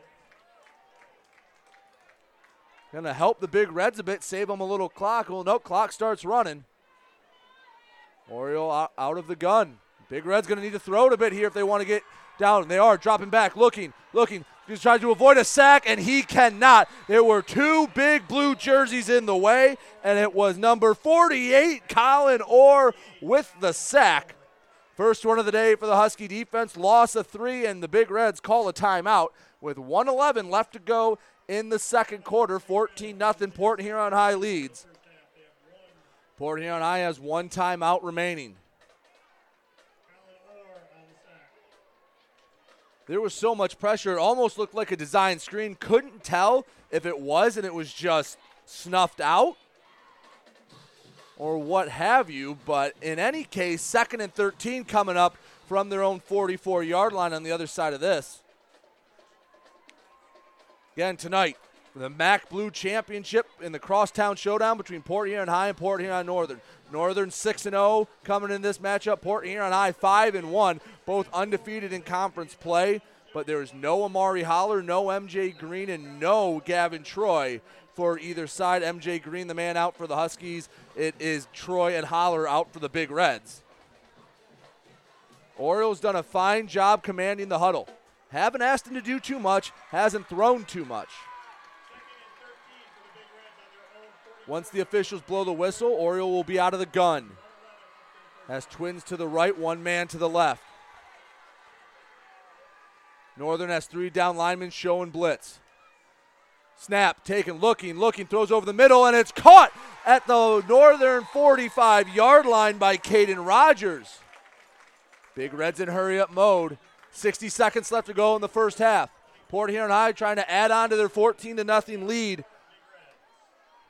Speaker 10: Going to help the Big Reds a bit, save them a little clock. Well, no, clock starts running. Oriole out, of the gun. Big Red's going to need to throw it a bit here if they want to get down. They are dropping back, looking, looking. He's trying to avoid a sack, and he cannot. There were two big blue jerseys in the way, and it was number 48, Colin Orr, with the sack. First one of the day for the Husky defense. Loss of three, and the Big Reds call a timeout with 111 left to go in the second quarter. 14 0 Port Huron High leads. Port Huron High has one timeout remaining. There was so much pressure, it almost looked like a design screen. Couldn't tell if it was and it was just snuffed out or what have you. But in any case, second and 13 coming up from their own 44 yard line on the other side of this. Again, tonight, the MAC Blue Championship in the Crosstown Showdown between Port Huron High and Port Huron Northern. Northern 6 and 0 coming in this matchup. Port Huron High 5 and 1, both undefeated in conference play. But there is no Amari Holler, no MJ Green, and no Gavin Troy for either side. MJ Green, the man out for the Huskies. It is Troy and Holler out for the Big Reds. Orioles done a fine job commanding the huddle. Haven't asked him to do too much, hasn't thrown too much. Once the officials blow the whistle, Oriole will be out of the gun. Has twins to the right, one man to the left. Northern has three down linemen showing blitz. Snap, taken, looking, looking, throws over the middle, and it's caught at the Northern 45 yard line by Caden Rogers. Big Reds in hurry up mode. 60 seconds left to go in the first half. Port Huron High trying to add on to their 14 to nothing lead.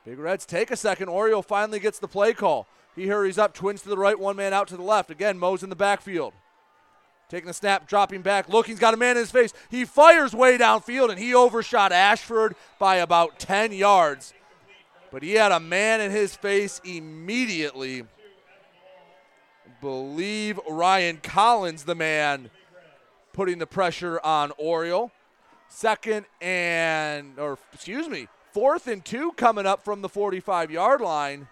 Speaker 10: Big Reds take a second. Oriole finally gets the play call. He hurries up, twins to the right, one man out to the left. Again, Mose in the backfield. Taking the snap, dropping back, looking, he's got a man in his face. He fires way downfield, and he overshot Ashford by about 10 yards. But he had a man in his face immediately. Believe Ryan Collins, the man putting the pressure on Oriole. Second and, or excuse me, fourth and two coming up from the 45 yard line.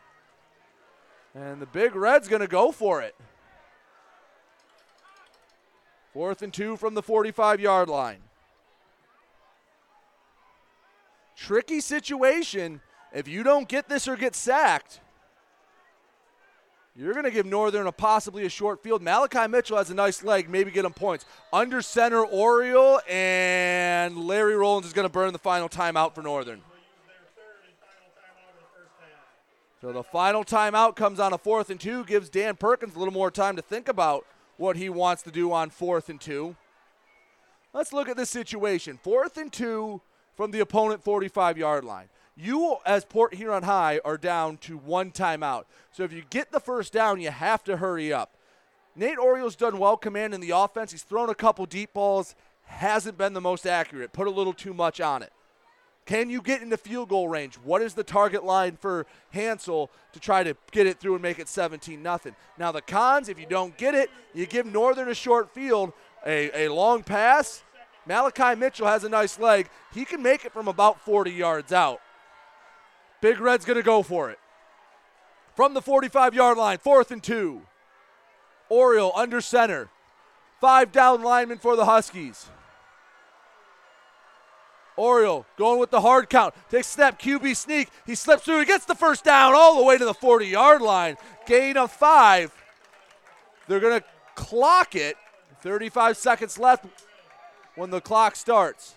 Speaker 10: And the Big Red's going to go for it. Fourth and two from the 45 yard line. Tricky situation. If you don't get this or get sacked, you're going to give Northern a possibly a short field. Malachi Mitchell has a nice leg, maybe get him points. Under center, Oriole, and Larry Rollins is going to burn the final timeout for Northern. So the final timeout comes on a fourth and two, gives Dan Perkins a little more time to think about what he wants to do on fourth and two. Let's look at this situation. Fourth and two from the opponent 45 yard line you as Port Huron High are down to one timeout. So if you get the first down, you have to hurry up. Nate Oriole's done well commanding the offense. He's thrown a couple deep balls, hasn't been the most accurate, put a little too much on it. Can you get into field goal range? What is the target line for Hansel to try to get it through and make it 17 nothing? Now the cons, if you don't get it, you give Northern a short field, a, a long pass. Malachi Mitchell has a nice leg. He can make it from about 40 yards out. Big Red's going to go for it. From the 45 yard line, fourth and two. Oriole under center. Five down linemen for the Huskies. Oriole going with the hard count. Takes snap, QB sneak. He slips through. He gets the first down all the way to the 40 yard line. Gain of five. They're going to clock it. 35 seconds left when the clock starts.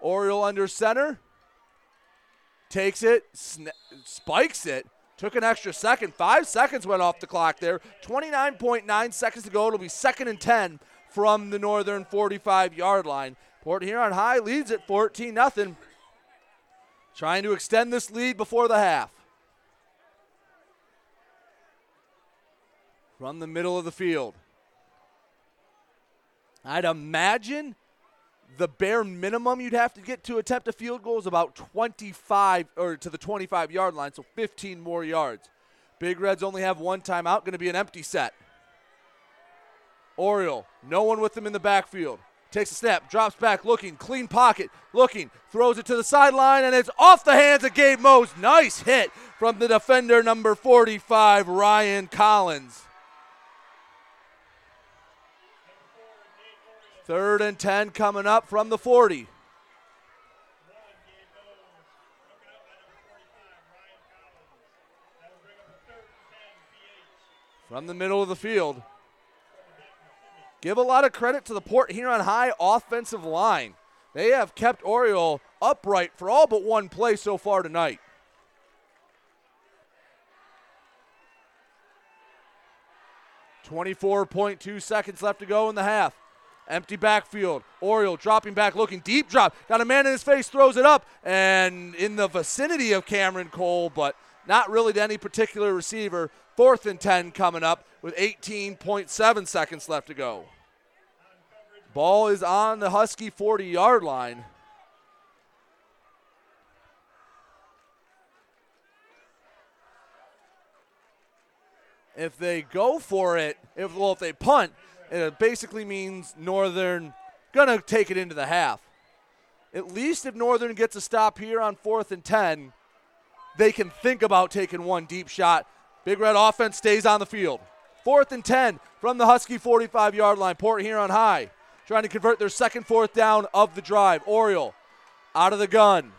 Speaker 10: Oriole under center. Takes it, spikes it. Took an extra second. Five seconds went off the clock there. 29.9 seconds to go. It'll be second and 10 from the northern 45 yard line. Port Huron High leads at 14 0. Trying to extend this lead before the half. From the middle of the field. I'd imagine the bare minimum you'd have to get to attempt a field goal is about 25 or to the 25 yard line, so 15 more yards. Big Reds only have one timeout, going to be an empty set. Oriole, no one with them in the backfield. Takes a snap, drops back, looking, clean pocket, looking, throws it to the sideline, and it's off the hands of Gabe Mose. Nice hit from the defender, number 45, Ryan Collins. Third and 10 coming up from the 40. From the middle of the field. Give a lot of credit to the Port Huron High offensive line. They have kept Oriole upright for all but one play so far tonight. Twenty-four point two seconds left to go in the half. Empty backfield. Oriole dropping back, looking deep drop. Got a man in his face, throws it up, and in the vicinity of Cameron Cole, but not really to any particular receiver. Fourth and 10 coming up with 18.7 seconds left to go. Ball is on the Husky 40 yard line. If they go for it, if well, if they punt, it basically means Northern gonna take it into the half. At least if Northern gets a stop here on fourth and ten, they can think about taking one deep shot. Big Red offense stays on the field. Fourth and 10 from the Husky 45 yard line. Port Huron High trying to convert their second fourth down of the drive. Oriole out of the gun.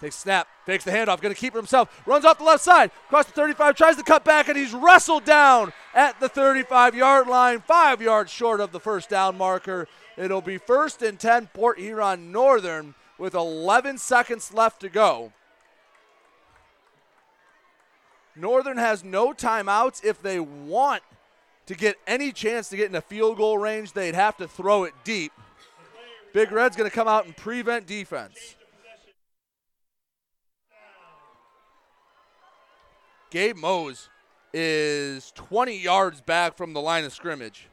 Speaker 10: Takes snap, fakes the handoff, going to keep it himself. Runs off the left side, across the 35, tries to cut back, and he's wrestled down at the 35 yard line, five yards short of the first down marker. It'll be first and 10, Port Huron Northern, with 11 seconds left to go. Northern has no timeouts. If they want to get any chance to get in a field goal range, they'd have to throw it deep. Big Red's going to come out and prevent defense. Gabe Mose is 20 yards back from the line of scrimmage.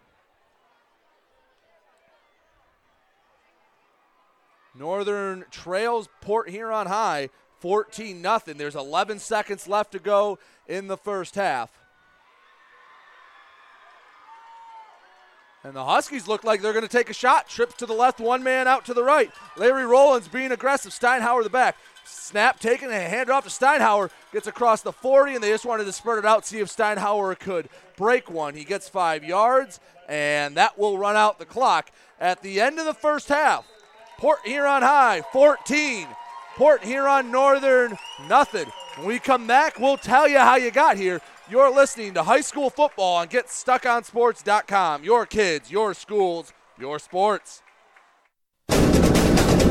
Speaker 10: Northern trails Port Huron High 14 nothing. There's 11 seconds left to go in the first half. And the Huskies look like they're going to take a shot. Trips to the left, one man out to the right. Larry Rollins being aggressive. Steinhauer the back. Snap taken and handed off to Steinhauer. Gets across the 40, and they just wanted to spurt it out, see if Steinhauer could break one. He gets five yards, and that will run out the clock. At the end of the first half, Port Huron High 14, Port Huron Northern nothing. When we come back, we'll tell you how you got here. You're listening to high school football on GetStuckOnSports.com. Your kids, your schools, your sports.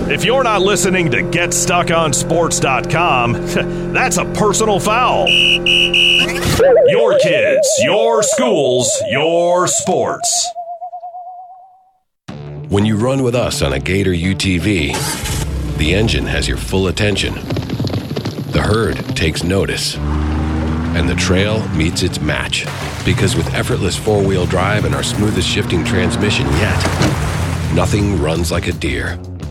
Speaker 5: If you're not listening to GetStuckOnSports.com, (laughs) that's a personal foul. Your kids, your schools, your sports.
Speaker 14: When you run with us on a Gator UTV, the engine has your full attention. The herd takes notice and the trail meets its match. Because with effortless four wheel drive and our smoothest shifting transmission yet, nothing runs like a Deere.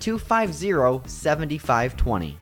Speaker 19: 250 7520.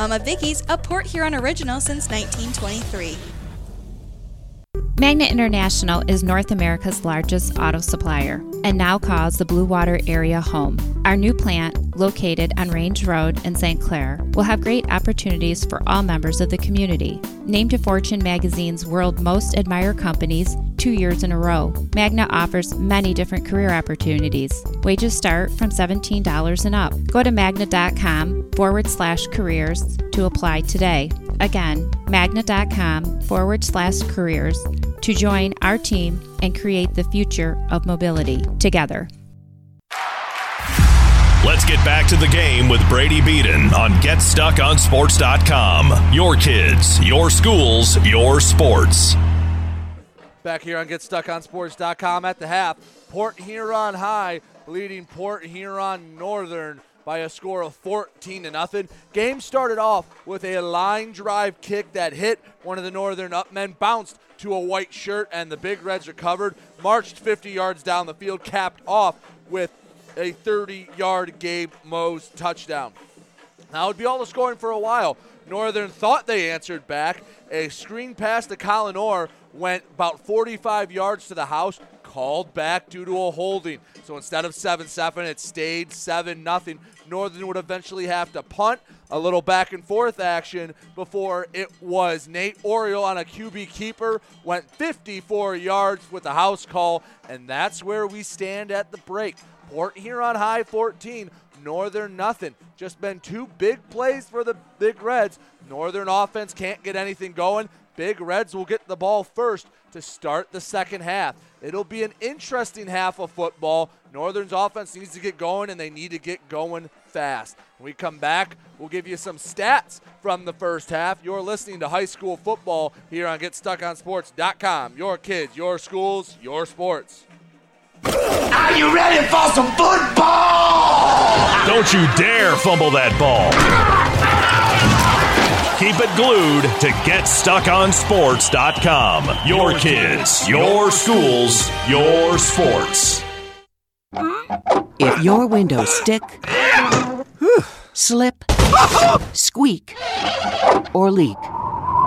Speaker 20: Mama Vicky's, a Port Huron original since 1923.
Speaker 21: Magna International is North America's largest auto supplier and now calls the Blue Water area home. Our new plant, located on Range Road in St. Clair, will have great opportunities for all members of the community. Named to Fortune magazine's World Most Admired Companies two years in a row, Magna offers many different career opportunities. Wages start from $17 and up. Go to magna.com forward slash careers to apply today. Again, magna.com forward slash careers to join our team and create the future of mobility together.
Speaker 5: Let's get back to the game with Brady Beaton on GetStuckOnSports.com. Your kids, your schools, your sports.
Speaker 10: Back here on GetStuckOnSports.com at the half. Port Huron High leading Port Huron Northern by a score of 14 to nothing. Game started off with a line drive kick that hit one of the Northern upmen, bounced to a white shirt, and the Big Reds recovered, marched 50 yards down the field, capped off with a 30-yard Gabe Mose touchdown. That would be all the scoring for a while. Northern thought they answered back. A screen pass to Colin Orr went about 45 yards to the house, called back due to a holding. So instead of 7 7, it stayed 7 0. Northern would eventually have to punt. A little back and forth action before it was Nate Oriole on a QB keeper, went 54 yards with a house call, and that's where we stand at the break. Port Huron High 14, Northern nothing. Just been two big plays for the Big Reds. Northern offense can't get anything going. Big Reds will get the ball first to start the second half. It'll be an interesting half of football. Northern's offense needs to get going, and they need to get going fast. When we come back, we'll give you some stats from the first half. You're listening to high school football here on GetStuckOnSports.com. Your kids, your schools, your sports.
Speaker 8: Are you ready for some football?
Speaker 5: Don't you dare fumble that ball. Keep it glued to GetStuckOnSports.com. Your kids, your schools, your sports.
Speaker 22: If your windows stick, (laughs)
Speaker 23: slip, (laughs) squeak, or leak.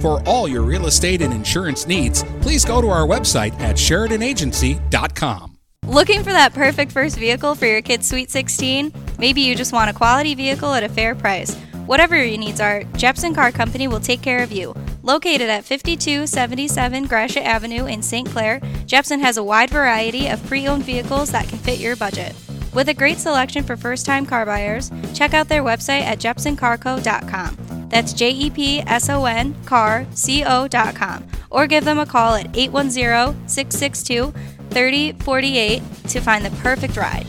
Speaker 11: For all your real estate and insurance needs, please go to our website at SheridanAgency.com.
Speaker 13: Looking for that perfect first vehicle for your kid's Sweet 16? Maybe you just want a quality vehicle at a fair price. Whatever your needs are, Jepson Car Company will take care of you. Located at 5277 Gratiot Avenue in St. Clair, Jepson has a wide variety of pre owned vehicles that can fit your budget. With a great selection for first time car buyers, check out their website at jepsoncarco.com. That's J E P S O N car C O.com. Or give them a call at 810 662 3048 to find the perfect ride.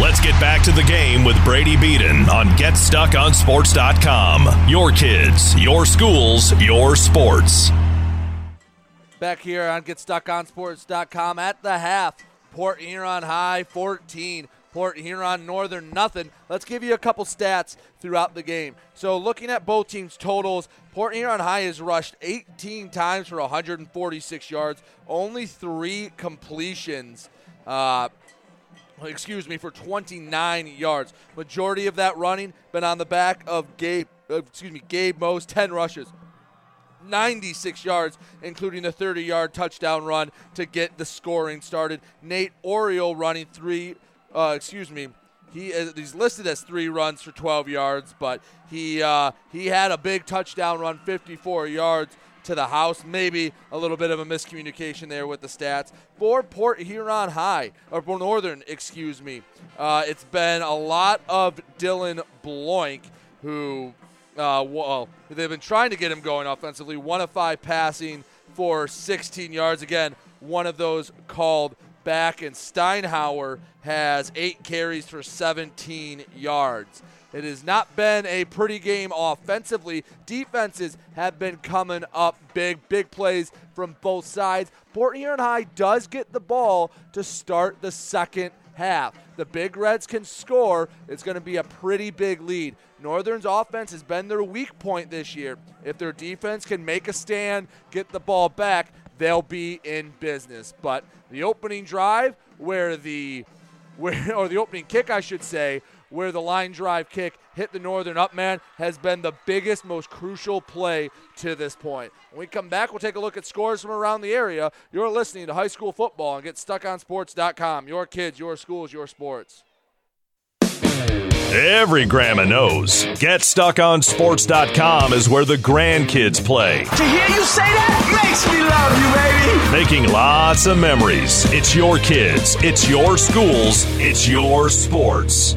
Speaker 5: Let's get back to the game with Brady Beaton on GetStuckOnSports.com. Your kids, your schools, your sports.
Speaker 10: Back here on GetStuckOnSports.com at the half. Port Huron High 14. Port Huron Northern nothing. Let's give you a couple stats throughout the game. So looking at both teams' totals, Port Huron High has rushed 18 times for 146 yards, only three completions. Uh, excuse me, for 29 yards. Majority of that running been on the back of Gabe, uh, excuse me, Gabe Mose, 10 rushes. 96 yards, including a 30 yard touchdown run to get the scoring started. Nate Oriole running three, uh, excuse me, he is, he's listed as three runs for 12 yards, but he uh, he had a big touchdown run, 54 yards to the house. Maybe a little bit of a miscommunication there with the stats. For Port Huron High, or Northern, excuse me, uh, it's been a lot of Dylan Bloink, who, uh, well, they've been trying to get him going offensively. One of five passing for 16 yards. Again, one of those called back, and Steinhauer has eight carries for 17 yards. It has not been a pretty game offensively. Defenses have been coming up big, big plays from both sides. Port Huron High does get the ball to start the second half. The Big Reds can score. It's going to be a pretty big lead. Northern's offense has been their weak point this year. If their defense can make a stand, get the ball back, they'll be in business. But the opening drive, where the where, (laughs) or the opening kick, I should say, where the line drive kick hit the Northern up man has been the biggest, most crucial play to this point. When we come back, we'll take a look at scores from around the area. You're listening to high school football and GetStuckOnSports.com. Your kids, your schools, your sports.
Speaker 5: Every grandma knows. GetStuckOnSports.com is where the grandkids play.
Speaker 8: To hear you say that makes me love you, baby.
Speaker 5: Making lots of memories. It's your kids, it's your schools, it's your sports.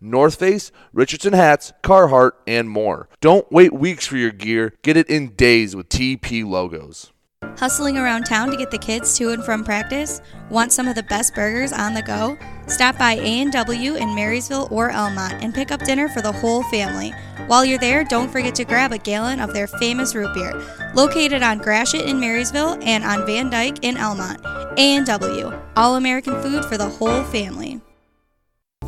Speaker 10: North Face, Richardson hats, Carhartt, and more. Don't wait weeks for your gear. Get it in days with TP logos.
Speaker 13: Hustling around town to get the kids to and from practice? Want some of the best burgers on the go? Stop by A&W in Marysville or Almont and pick up dinner for the whole family. While you're there, don't forget to grab a gallon of their famous root beer. Located on Gratiot in Marysville and on Van Dyke in Almont. A&W, all American food for the whole family.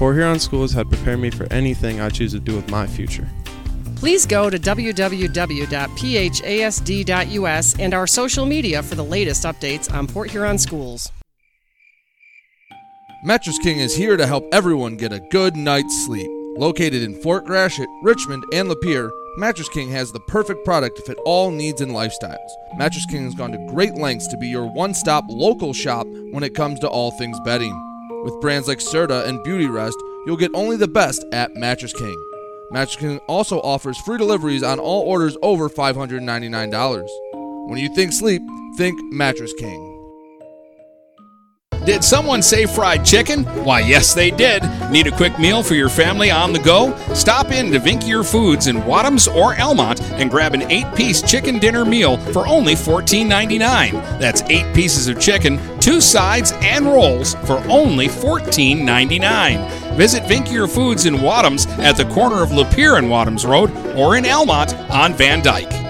Speaker 24: Port Huron Schools had prepared me for anything I choose to do with my future.
Speaker 25: Please go to www.phasd.us and our social media for the latest updates on Port Huron schools.
Speaker 10: Mattress King is here to help everyone get a good night's sleep. Located in Fort Gratiot, Richmond, and Lapeer, Mattress King has the perfect product to fit all needs and lifestyles. Mattress King has gone to great lengths to be your one stop local shop when it comes to all things bedding. With brands like Serta and Beauty Rest, you'll get only the best at Mattress King. Mattress King also offers free deliveries on all orders over $599. When you think sleep, think Mattress King.
Speaker 11: Did someone say fried chicken? Why, yes, they did. Need a quick meal for your family on the go? Stop in to Vinckier Foods in Wadhams or Almont and grab an eight piece chicken dinner meal for only $14.99. That's eight pieces of chicken, two sides, and rolls for only $14.99. Visit Vinckier Foods in Wadhams at the corner of Lapeer and Wadhams Road or in Elmont on Van Dyke.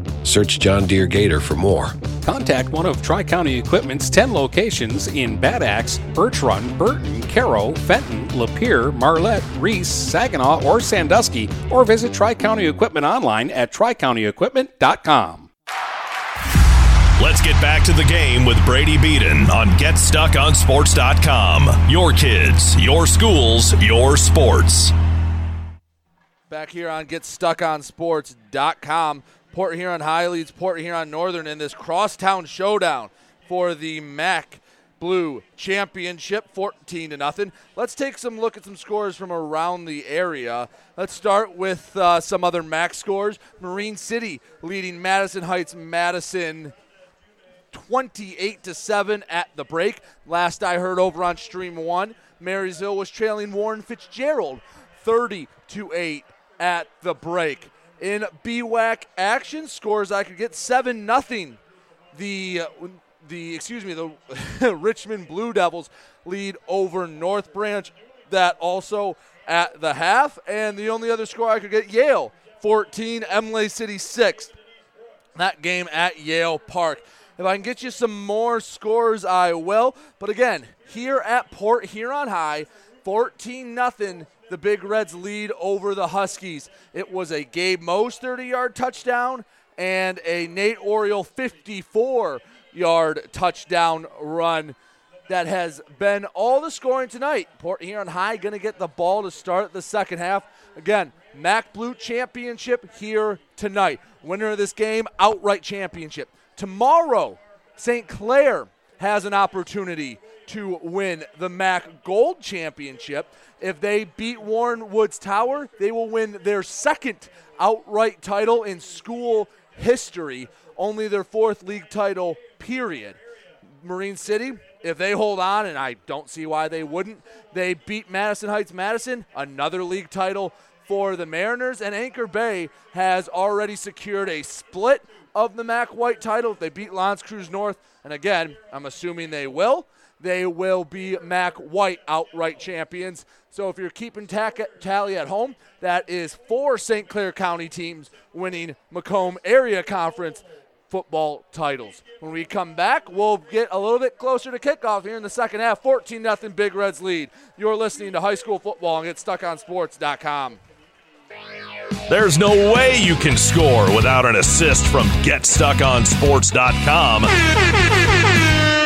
Speaker 14: Search John Deere Gator for more.
Speaker 11: Contact one of Tri County Equipment's 10 locations in Bad Axe, Birch Run, Burton, Caro, Fenton, Lapeer, Marlette, Reese, Saginaw, or Sandusky, or visit Tri County Equipment online at tricountyequipment.com.
Speaker 5: Let's get back to the game with Brady Beaton on GetStuckOnSports.com. Your kids, your schools, your sports.
Speaker 10: Back here on GetStuckOnSports.com. Port Huron High leads Port Huron Northern in this crosstown showdown for the MAC Blue Championship, 14 to nothing. Let's take some look at some scores from around the area. Let's start with uh, some other MAC scores. Marine City leading Madison Heights Madison 28 to 7 at the break. Last I heard over on Stream 1, Marysville was trailing Warren Fitzgerald 30 to 8 at the break in BWAC action. Scores I could get seven nothing. The the excuse me the (laughs) Richmond Blue Devils lead over North Branch. That also at the half, and the only other score I could get Yale 14, Imlay City 6. That game at Yale Park. If I can get you some more scores, I will. But again, here at Port Huron High, 14 nothing the Big Reds lead over the Huskies. It was a Gabe Mose 30 yard touchdown and a Nate Oriole 54 yard touchdown run. that has been all the scoring tonight. Port Huron High going to get the ball to start the second half. Again, MAC Blue Championship here tonight. Winner of this game, outright championship. Tomorrow, St. Clair has an opportunity to win the MAC Gold Championship. If they beat Warren Woods Tower, they will win their second outright title in school history, only their fourth league title, period. Marine City, if they hold on, and I don't see why they wouldn't, they beat Madison Heights Madison, another league title for the Mariners, and Anchor Bay has already secured a split of the MAC White title. If they beat L'Anse Creuse North, and again, I'm assuming they will, they will be MAC White outright champions. So if you're keeping tally at home, that is four St. Clair County teams winning Macomb Area Conference football titles. When we come back, we'll get a little bit closer to kickoff here in the second half. 14 0 Big Reds lead. You're listening to high school football and GetStuckOnSports.com.
Speaker 5: There's no way you can score without an assist from GetStuckOnSports.com.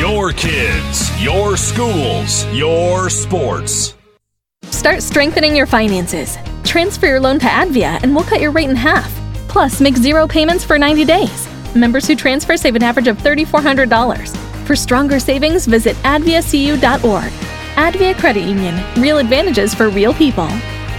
Speaker 5: Your kids, your schools, your sports.
Speaker 18: Start strengthening your finances. Transfer your loan to Advia and we'll cut your rate in half. Plus, make zero payments for 90 days. Members who transfer save an average of $3,400. For stronger savings, visit adviacu.org. Advia Credit Union. Real advantages for real people.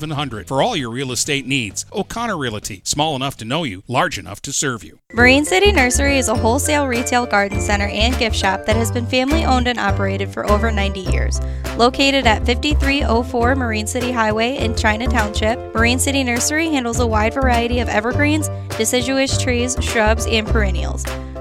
Speaker 11: 700 for all your real estate needs. O'Connor Realty, small enough to know you, large enough to serve you.
Speaker 13: Marine City Nursery is a wholesale retail garden center and gift shop that has been family owned and operated for over 90 years. Located at 5304 Marine City Highway in China Township, Marine City Nursery handles a wide variety of evergreens, deciduous trees, shrubs, and perennials.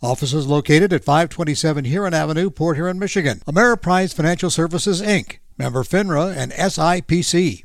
Speaker 16: Offices located at 527 Huron Avenue, Port Huron, Michigan. Ameriprise Financial Services, Inc. Member FINRA and SIPC.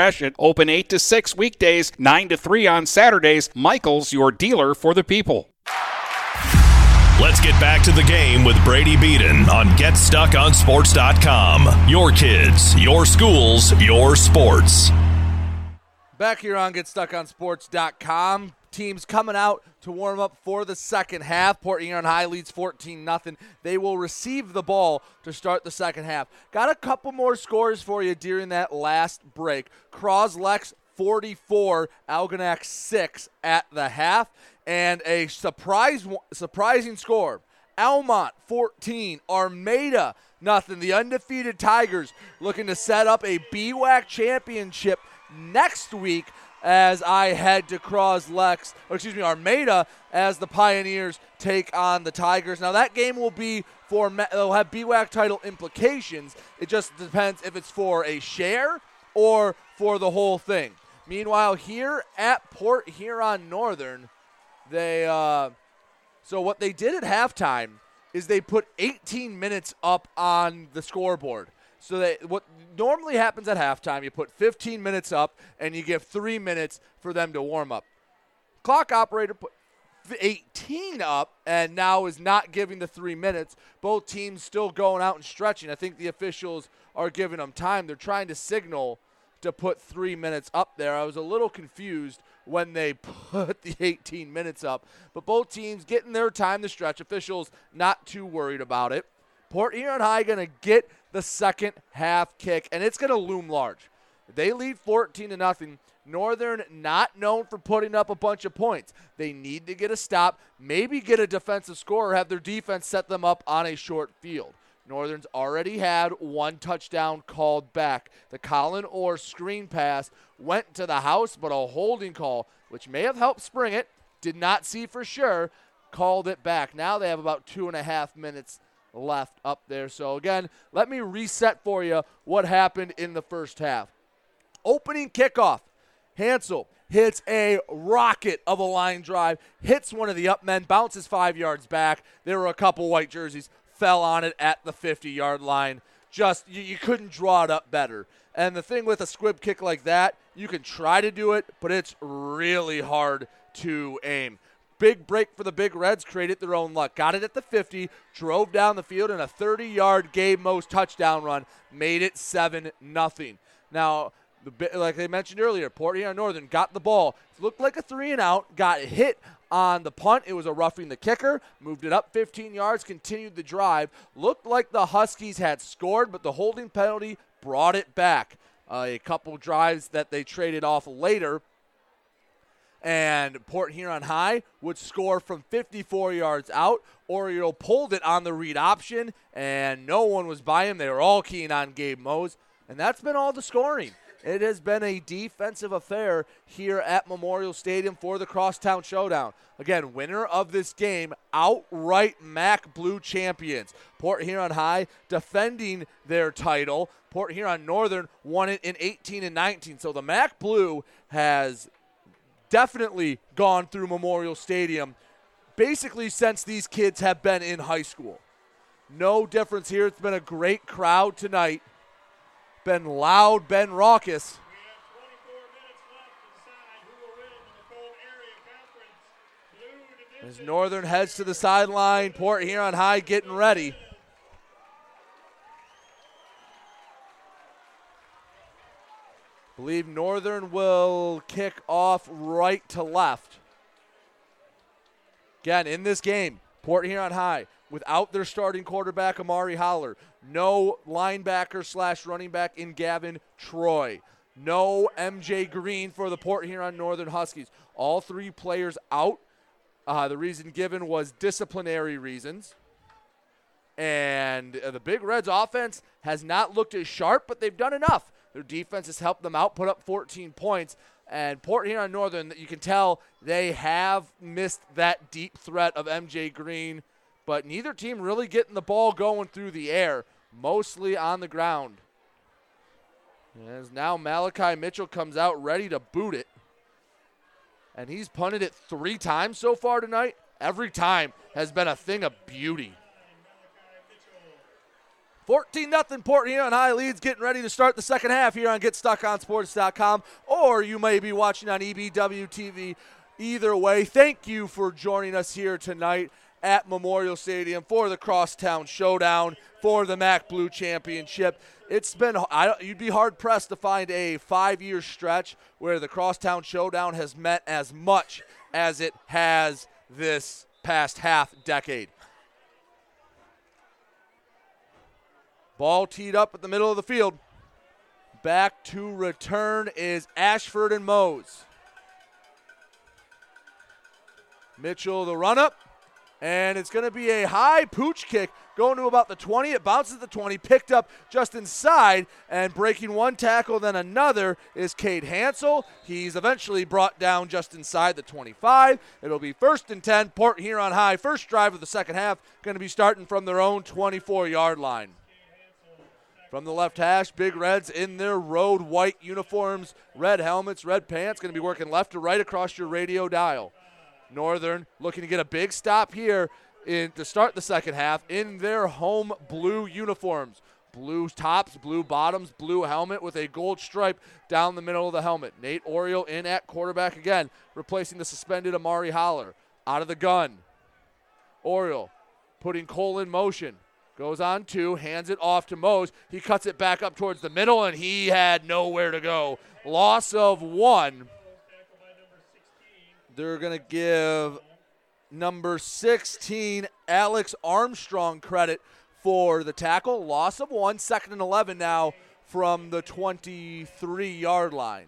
Speaker 11: Gratiot. Open 8 to 6 weekdays, 9 to 3 on Saturdays. Michael's your dealer for the people.
Speaker 5: Let's get back to the game with Brady Beaton on GetStuckOnSports.com. Your kids, your schools, your sports.
Speaker 10: Back here on GetStuckOnSports.com. Teams coming out to warm up for the second half. Port Huron High leads 14 0. They will receive the ball to start the second half. Got a couple more scores for you during that last break. Croslex 44, Algonac 6 at the half. And a surprise, surprising score. Almont 14, Armada nothing. The undefeated Tigers looking to set up a BWAC championship next week as I head to Croslex, or excuse me, Armada, as the Pioneers take on the Tigers. Now that game will be for they'll have BWAC title implications. It just depends if it's for a share or for the whole thing. Meanwhile, here at Port Huron Northern, they uh, so what they did at halftime is they put 18 minutes up on the scoreboard. So that what normally happens at halftime, you put 15 minutes up and you give three minutes for them to warm up. Clock operator put 18 up and now is not giving the three minutes. Both teams still going out and stretching. I think the officials are giving them time. They're trying to signal to put three minutes up there. I was a little confused when they (laughs) put the 18 minutes up, but both teams getting their time to stretch. Officials not too worried about it. Port Huron High going to get the second half kick, and it's going to loom large. They lead 14 to nothing. Northern not known for putting up a bunch of points. They need to get a stop, maybe get a defensive score, or have their defense set them up on a short field. Northern's already had one touchdown called back. The Colin Orr screen pass went to the house, but a holding call, which may have helped spring it, did not see for sure, called it back. Now they have about two and a half minutes left up there. So, again, let me reset for you what happened in the first half. Opening kickoff, Hansel hits a rocket of a line drive, hits one of the up men, bounces five yards back. There were a couple white jerseys, fell on it at the 50 yard line. Just, you, you couldn't draw it up better. And the thing with a squib kick like that, you can try to do it, but it's really hard to aim. Big break for the Big Reds, created their own luck. Got it at the 50, drove down the field, and a 30 yard Gabe Mose touchdown run made it 7 0. Now, the, like I mentioned earlier, Port Northern got the ball. It looked like a three and out, got hit on the punt. It was a roughing the kicker, moved it up 15 yards, continued the drive. Looked like the Huskies had scored, but the holding penalty brought it back. Uh, a couple drives that they traded off later and Port Huron High would score from 54 yards out. Oriole pulled it on the read option, and no one was by him. They were all keen on Gabe Mose, and that's been all the scoring. It has been a defensive affair here at Memorial Stadium for the Crosstown Showdown. Again, winner of this game, outright MAC Blue champions. Port Huron High defending their title. Port Huron Northern won it in 18 and 19. So the MAC Blue has definitely gone through Memorial Stadium basically since these kids have been in high school. No difference here. It's been a great crowd tonight. Been loud, been raucous. As Northern heads to the sideline, Port Huron High getting ready. Believe Northern will kick off right to left. Again, in this game, Port Huron High, without their starting quarterback, Amari Holler, no linebacker slash running back in Gavin Troy, no MJ Green for the Port Huron Northern Huskies. All three players out. Uh, the reason given was disciplinary reasons. And uh, the Big Reds offense has not looked as sharp, but they've done enough. Their defense has helped them out, put up 14 points. And Port Huron Northern, you can tell they have missed that deep threat of MJ Green, but neither team really getting the ball going through the air, mostly on the ground. As now Malachi Mitchell comes out ready to boot it. And he's punted it three times so far tonight. Every time has been a thing of beauty. 14 nothing Port Huron High leads getting ready to start the second half here on GetStuckOnSports.com, or you may be watching on EBW TV. Either way, thank you for joining us here tonight at Memorial Stadium for the Crosstown Showdown for the MAC Blue Championship. It's been i you'd be hard pressed to find a five-year stretch where the Crosstown Showdown has met as much as it has this past half decade. Ball teed up at the middle of the field. Back to return is Ashford and Mose. Mitchell, the run up. And it's going to be a high pooch kick going to about the 20. It bounces the 20, picked up just inside, and breaking one tackle, then another is Cade Hansel. He's eventually brought down just inside the 25. It'll be first and 10, Port Huron High. First drive of the second half, going to be starting from their own 24 yard line. From the left hash, Big Reds in their road white uniforms, red helmets, red pants, going to be working left to right across your radio dial. Northern looking to get a big stop here in to start the second half in their home blue uniforms. Blue tops, blue bottoms, blue helmet with a gold stripe down the middle of the helmet. Nate Oriole in at quarterback again, replacing the suspended Amari Holler. Out of the gun. Oriole putting Cole in motion. Goes on two, hands it off to Mose. He cuts it back up towards the middle, and he had nowhere to go. Loss of one. They're going to give number 16, Alex Armstrong, credit for the tackle. Loss of one, second and 11 now from the 23 yard line.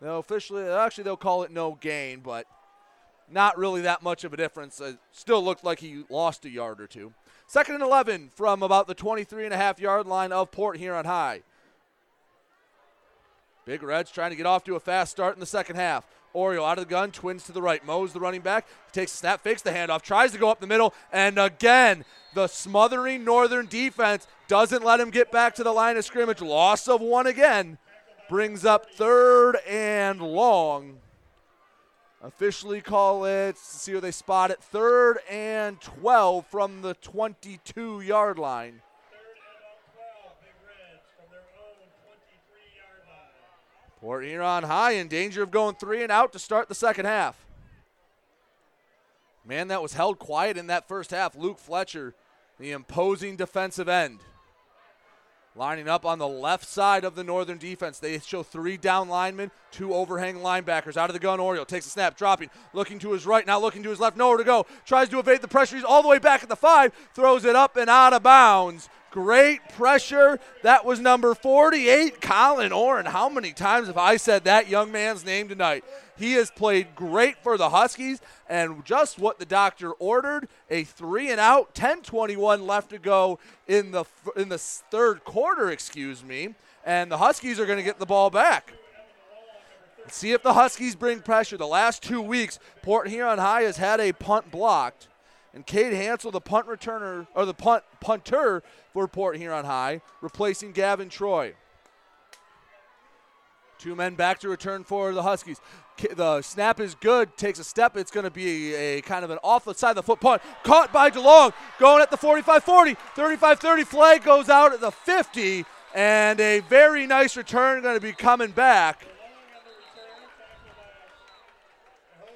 Speaker 10: They'll officially, actually, they'll call it no gain, but not really that much of a difference. It still looked like he lost a yard or two. Second and 11 from about the 23 and a half yard line of Port Huron High. Big Reds trying to get off to a fast start in the second half. Oriole out of the gun, twins to the right. Mose the running back, takes a snap, fakes the handoff, tries to go up the middle, and again, the smothering Northern defense doesn't let him get back to the line of scrimmage. Loss of one again brings up third and long. Officially call it, see where they spot it, third and 12 from the 22 yard line. Port Huron High in danger of going three and out to start the second half. Man, that was held quiet in that first half. Luke Fletcher, the imposing defensive end. Lining up on the left side of the Northern defense. They show three down linemen, two overhang linebackers. Out of the gun, Oriole takes a snap, dropping, looking to his right, now looking to his left, nowhere to go. Tries to evade the pressure. He's all the way back at the five, throws it up and out of bounds. Great pressure. That was number 48, Colin Orr. And how many times have I said that young man's name tonight? He has played great for the Huskies, and just what the doctor ordered a three and out, 10 21 left to go in the, in the third quarter, excuse me. And the Huskies are going to get the ball back. Let's see if the Huskies bring pressure. The last two weeks, Port Huron High has had a punt blocked and Cade Hansel, the punt returner or the punt punter for Port Huron High, replacing Gavin Troy. Two men back to return for the Huskies. The snap is good, takes a step. It's going to be a, kind of an off the side of the foot punt. Caught by DeLong, going at the 45 40, 35 30. Flag goes out at the 50, and a very nice return going to be coming back.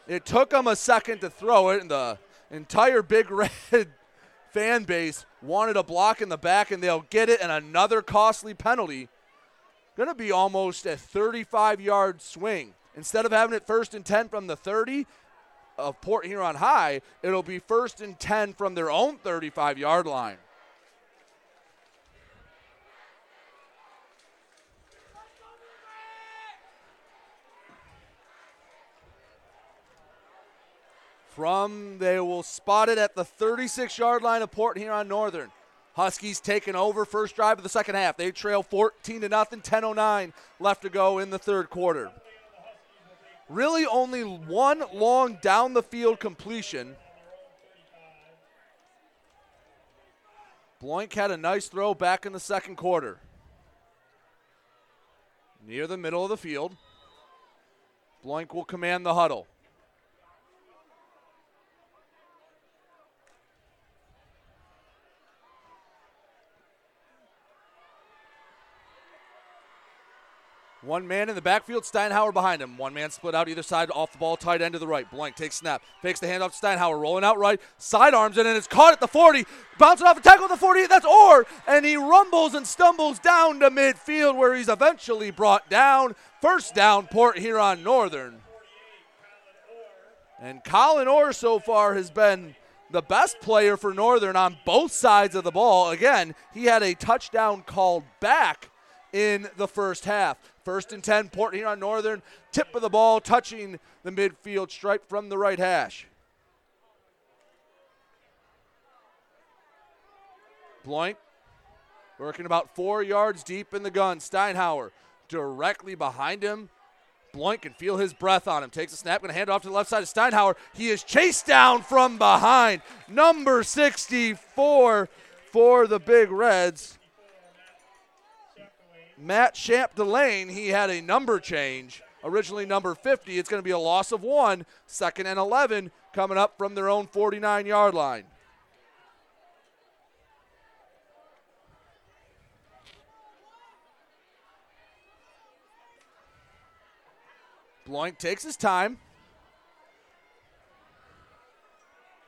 Speaker 10: It took him a second to throw it, and the entire Big (laughs) Red fan base wanted a block in the back, and they'll get it, and another costly penalty. Going to be almost a 35 yard swing. Instead of having it first and 10 from the 30 of Port Huron High, it'll be first and 10 from their own 35 yard line. From they will spot it at the 36 yard line of Port Huron Northern. Huskies taking over first drive of the second half. They trail 14 to nothing, 10:09 left to go in the third quarter. Really only one long down the field completion. Bloink had a nice throw back in the second quarter. Near the middle of the field. Bloink will command the huddle. One man in the backfield, Steinhauer behind him. One man split out either side, off the ball, tight end to the right. Bloink takes snap, fakes the handoff to Steinhauer, rolling out right, sidearms it, and it's caught at the 40. Bouncing off a tackle at the 48, that's Orr, and he rumbles and stumbles down to midfield where he's eventually brought down. First down, Port Huron Northern. And Colin Orr so far has been the best player for Northern on both sides of the ball. Again, he had a touchdown called back in the first half. First and 10, Port Huron Northern. Tip of the ball touching the midfield stripe from the right hash. Bloink working about four yards deep in the gun. Steinhauer directly behind him. Bloink can feel his breath on him. Takes a snap, to hand it off to the left side of Steinhauer. He is chased down from behind. Number 64 for the Big Reds. Matt Champ Delane, he had a number change. Originally number 50. It's going to be a loss of one, second and 11 coming up from their own 49 yard line. Bloink takes his time.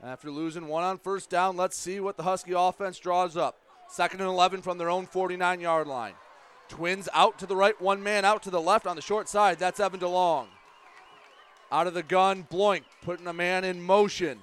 Speaker 10: After losing one on first down, let's see what the Husky offense draws up. Second and 11 from their own 49 yard line. Twins out to the right, one man out to the left on the short side. That's Evan DeLong. Out of the gun, Bloink putting a man in motion.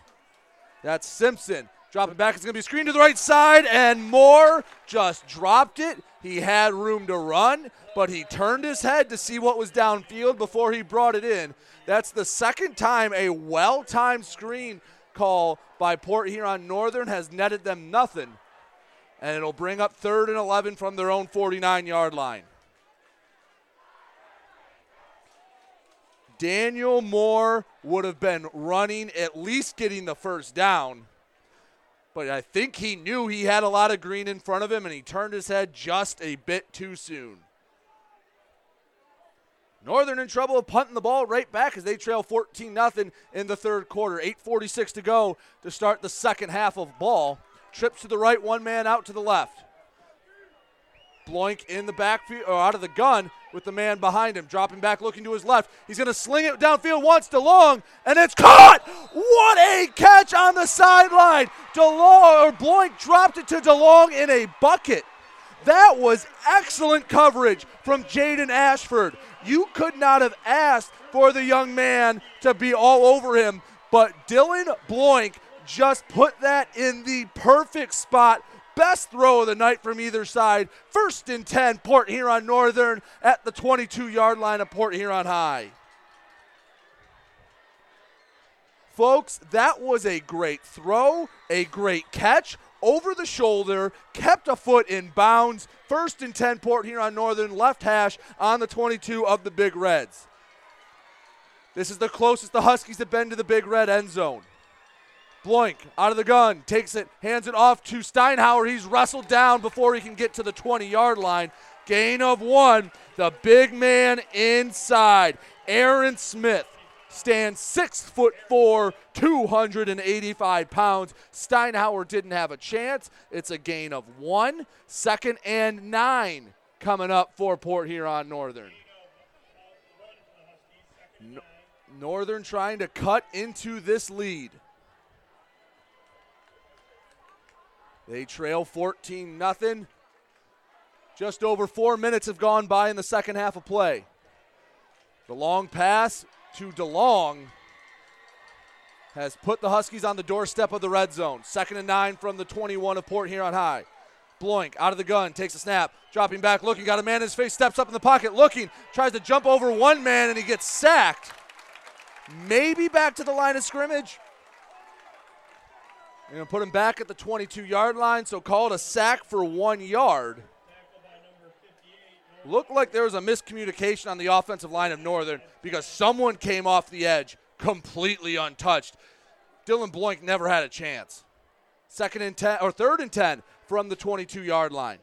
Speaker 10: That's Simpson. Dropping back. It's going to be screened to the right side, and Moore just dropped it. He had room to run, but he turned his head to see what was downfield before he brought it in. That's the second time a well timed screen call by Port Huron Northern has netted them nothing. And it'll bring up third and 11 from their own 49 yard line. Daniel Moore would have been running, at least getting the first down but I think he knew he had a lot of green in front of him and he turned his head just a bit too soon. Northern in trouble of punting the ball right back as they trail 14 0 in the third quarter. 8.46 to go to start the second half of ball. Trips to the right, one man out to the left. Bloink in the backfield or out of the gun with the man behind him, dropping back, looking to his left. He's going to sling it downfield once, DeLong, and it's caught. What a catch on the sideline! DeLong or Bloink dropped it to DeLong in a bucket. That was excellent coverage from Jaden Ashford. You could not have asked for the young man to be all over him, but Dylan Bloink just put that in the perfect spot Best throw of the night from either side. First and 10, Port Huron Northern at the 22 yard line of Port Huron High. Folks, that was a great throw, a great catch over the shoulder, kept a foot in bounds. First and 10, Port Huron Northern, left hash on the 22 of the Big Reds. This is the closest the Huskies have been to the Big Red end zone. Bloink out of the gun, takes it, hands it off to Steinhauer. He's wrestled down before he can get to the 20 yard line. Gain of one. The big man inside. Aaron Smith stands six foot four, 285 pounds. Steinhauer didn't have a chance. It's a gain of one. Second and nine coming up for Port Huron Northern. Northern trying to cut into this lead. They trail 14 0. Just over four minutes have gone by in the second half of play. The long pass to DeLong has put the Huskies on the doorstep of the red zone. Second and nine from the 21 of Port Huron High. Bloink out of the gun, takes a snap, dropping back, looking, got a man in his face, steps up in the pocket, looking, tries to jump over one man, and he gets sacked. Maybe back to the line of scrimmage. They're going put him back at the 22 yard line, so call it a sack for one yard. Looked like there was a miscommunication on the offensive line of Northern because someone came off the edge completely untouched. Dylan Bloink never had a chance. Second and 10, or third and 10 from the 22 yard line.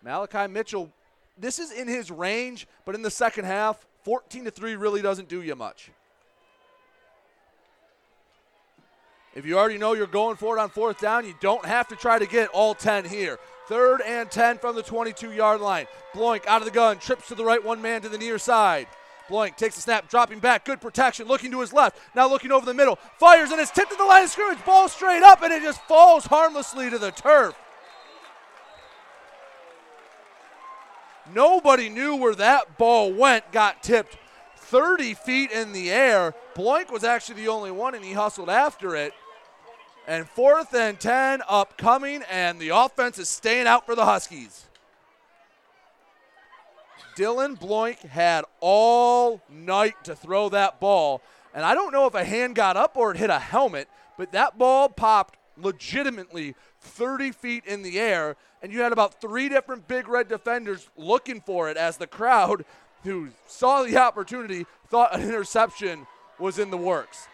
Speaker 10: Malachi Mitchell, this is in his range, but in the second half, 14 to 3 really doesn't do you much. If you already know you're going for it on fourth down, you don't have to try to get all 10 here. Third and 10 from the 22 yard line. Bloink out of the gun, trips to the right, one man to the near side. Bloink takes a snap, dropping back, good protection, looking to his left, now looking over the middle, fires and it's tipped to the line of scrimmage, ball straight up, and it just falls harmlessly to the turf. Nobody knew where that ball went, got tipped 30 feet in the air. Bloink was actually the only one, and he hustled after it. And fourth and 10 upcoming, and the offense is staying out for the Huskies. Dylan Bloink had all night to throw that ball. And I don't know if a hand got up or it hit a helmet, but that ball popped legitimately 30 feet in the air. And you had about three different big red defenders looking for it as the crowd who saw the opportunity thought an interception was in the works.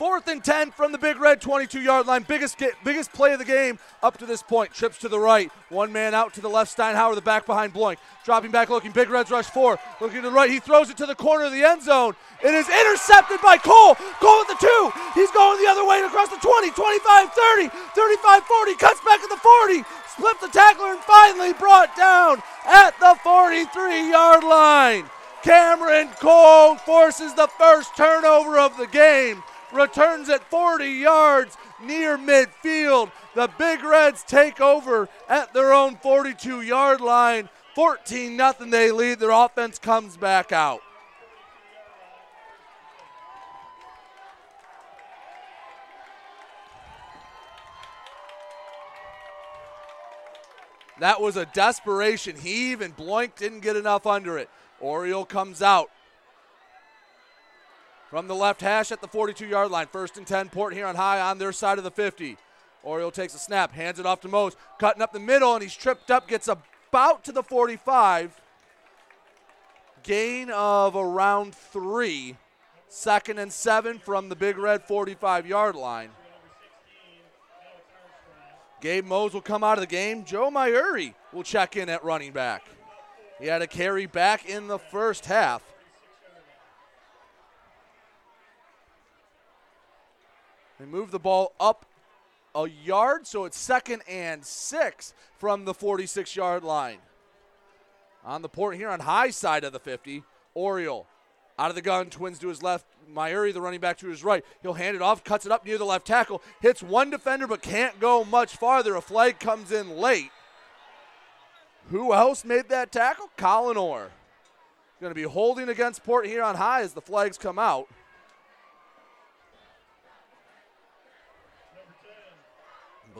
Speaker 10: Fourth and 10 from the Big Red 22 yard line. Biggest, biggest play of the game up to this point. Trips to the right. One man out to the left. Steinhauer, the back behind Bloink. Dropping back, looking. Big Reds rush four. Looking to the right. He throws it to the corner of the end zone. It is intercepted by Cole. Cole at the two. He's going the other way across the 20, 25, 30, 35, 40. Cuts back at the 40. Slips the tackler and finally brought down at the 43 yard line. Cameron Cole forces the first turnover of the game returns at 40 yards near midfield. The Big Reds take over at their own 42 yard line. 14 0 they lead. Their offense comes back out. That was a desperation heave, and Bloink didn't get enough under it. Oriole comes out from the left hash at the 42 yard line. First and 10, Port Huron high on their side of the 50. Oriole takes a snap, hands it off to Mose, cutting up the middle, and he's tripped up, gets about to the 45. Gain of around three. Second and seven from the Big Red 45 yard line. Gabe Mose will come out of the game. Joe Myuri will check in at running back. He had a carry back in the first half. They move the ball up a yard, so it's second and six from the 46 yard line. On the Port Huron high side of the 50, Oriole out of the gun, twins to his left. Myuri, the running back, to his right. He'll hand it off, cuts it up near the left tackle, hits one defender, but can't go much farther. A flag comes in late. Who else made that tackle? Colin Orr. Going to be holding against Port Huron high as the flags come out.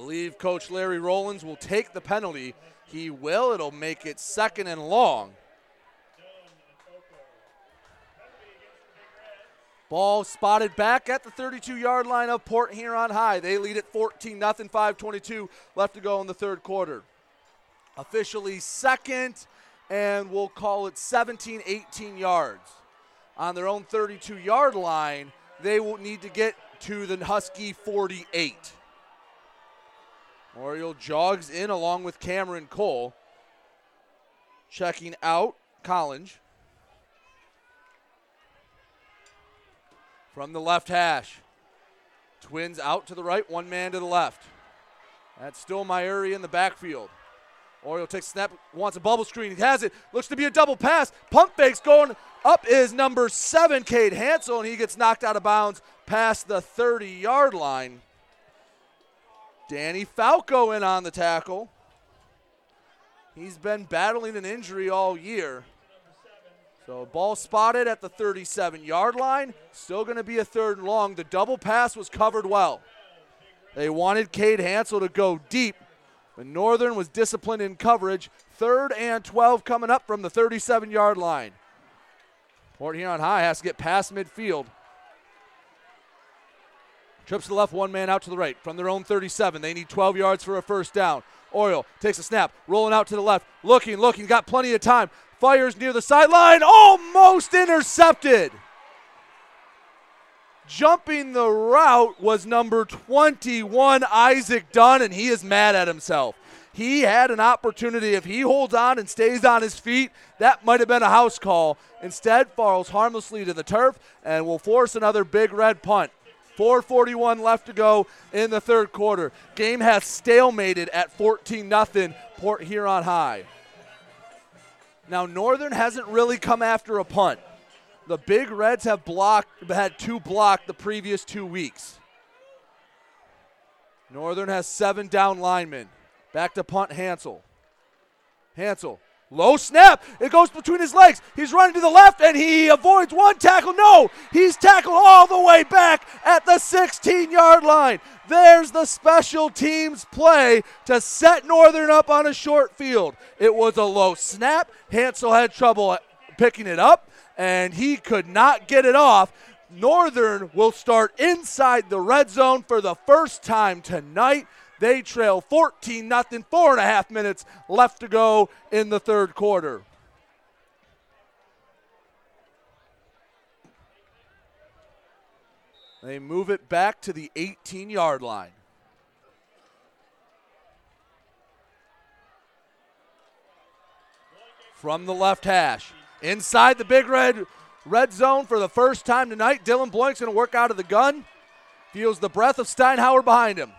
Speaker 10: Believe Coach Larry Rollins will take the penalty. He will. It'll make it second and long. Ball spotted back at the 32 yard line of Port Huron High. They lead at 14 0, 522 left to go in the third quarter. Officially second, and we'll call it 17 18 yards. On their own 32 yard line, they will need to get to the Husky 48. Oriole jogs in along with Cameron Cole. Checking out Collins. From the left hash. Twins out to the right, one man to the left. That's still Myuri in the backfield. Oriole takes snap, wants a bubble screen. He has it. Looks to be a double pass. Pump fakes going up is number seven, Cade Hansel, and he gets knocked out of bounds past the 30 yard line. Danny Falco in on the tackle. He's been battling an injury all year. So ball spotted at the 37 yard line. Still going to be a third and long. The double pass was covered well. They wanted Cade Hansel to go deep, but Northern was disciplined in coverage. Third and 12 coming up from the 37 yard line. Port Huron High has to get past midfield. Trips to the left, one man out to the right from their own 37. They need 12 yards for a first down. Oriole takes a snap, rolling out to the left, looking, looking, got plenty of time. Fires near the sideline, almost intercepted. Jumping the route was number 21, Isaac Dunn, and he is mad at himself. He had an opportunity. If he holds on and stays on his feet, that might have been a house call. Instead, falls harmlessly to the turf and will force another big red punt. 441 left to go in the third quarter. Game has stalemated at 14 0 Port Huron High. Now Northern hasn't really come after a punt. The Big Reds have blocked had two blocked the previous 2 weeks. Northern has seven down linemen. Back to punt Hansel. Hansel Low snap. It goes between his legs. He's running to the left and he avoids one tackle. No, he's tackled all the way back at the 16 yard line. There's the special teams play to set Northern up on a short field. It was a low snap. Hansel had trouble picking it up and he could not get it off. Northern will start inside the red zone for the first time tonight. They trail 14 nothing. Four and a half minutes left to go in the third quarter. They move it back to the 18 yard line. From the left hash. Inside the big red red zone for the first time tonight. Dylan Bloink's going to work out of the gun. Feels the breath of Steinhauer behind him.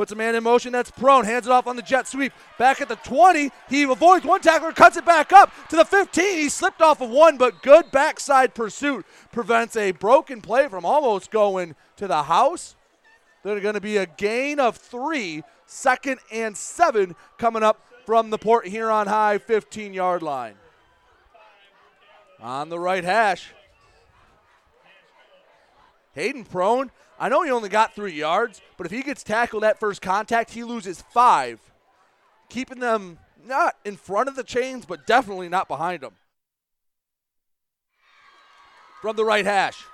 Speaker 10: Puts a man in motion that's prone, hands it off on the jet sweep. Back at the 20, he avoids one tackler, cuts it back up to the 15. He slipped off of one, but good backside pursuit prevents a broken play from almost going to the house. There's going to be a gain of three, second and seven coming up from the Port Huron High 15 yard line. On the right hash. Hayden prone. I know he only got three yards, but if he gets tackled at first contact, he loses five, keeping them not in front of the chains, but definitely not behind them. From the right hash.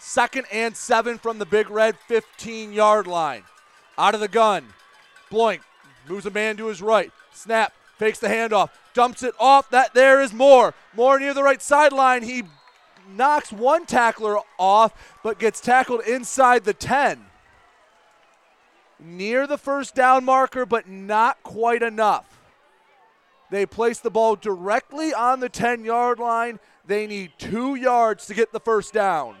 Speaker 10: Second and seven from the Big Red 15 yard line. Out of the gun. Bloink moves a man to his right. Snap. Fakes the handoff. Dumps it off. That there is more. More near the right sideline. He knocks one tackler off, but gets tackled inside the 10. Near the first down marker, but not quite enough. They place the ball directly on the 10 yard line. They need two yards to get the first down.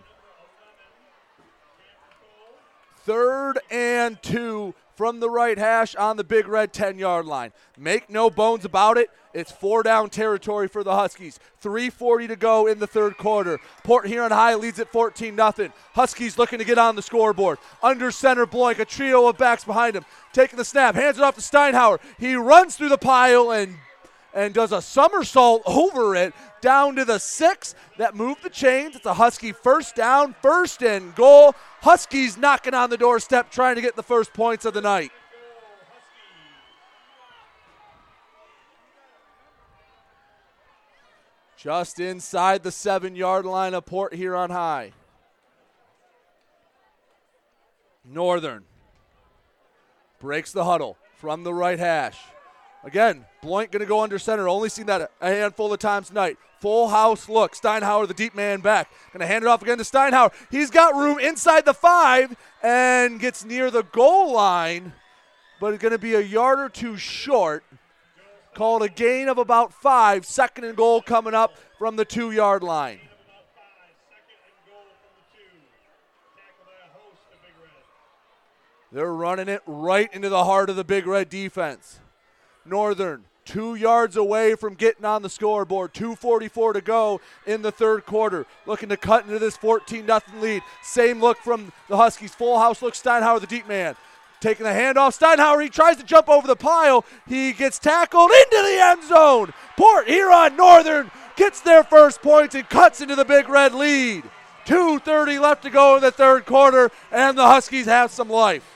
Speaker 10: Third and two from the right hash on the big red 10 yard line. Make no bones about it. It's four down territory for the Huskies. 3.40 to go in the third quarter. Port Huron High leads at 14 0. Huskies looking to get on the scoreboard. Under center, Bloink, a trio of backs behind him. Taking the snap, hands it off to Steinhauer. He runs through the pile and and does a somersault (laughs) over it down to the six that moved the chains. It's a Husky first down, first and goal. Huskies knocking on the doorstep trying to get the first points of the night. Just inside the seven yard line of Port Huron High. Northern breaks the huddle from the right hash. Again, Bloink going to go under center. Only seen that a handful of times tonight. Full house look. Steinhauer, the deep man, back. Going to hand it off again to Steinhauer. He's got room inside the five and gets near the goal line, but it's going to be a yard or two short. Called a gain of about five. Second and goal coming up from the two yard line. They're running it right into the heart of the Big Red defense. Northern two yards away from getting on the scoreboard. 2.44 to go in the third quarter. Looking to cut into this 14 0 lead. Same look from the Huskies. Full house look. Steinhauer, the deep man. Taking the handoff. Steinhauer, he tries to jump over the pile. He gets tackled into the end zone. Port Huron Northern gets their first points and cuts into the big red lead. 2.30 left to go in the third quarter, and the Huskies have some life.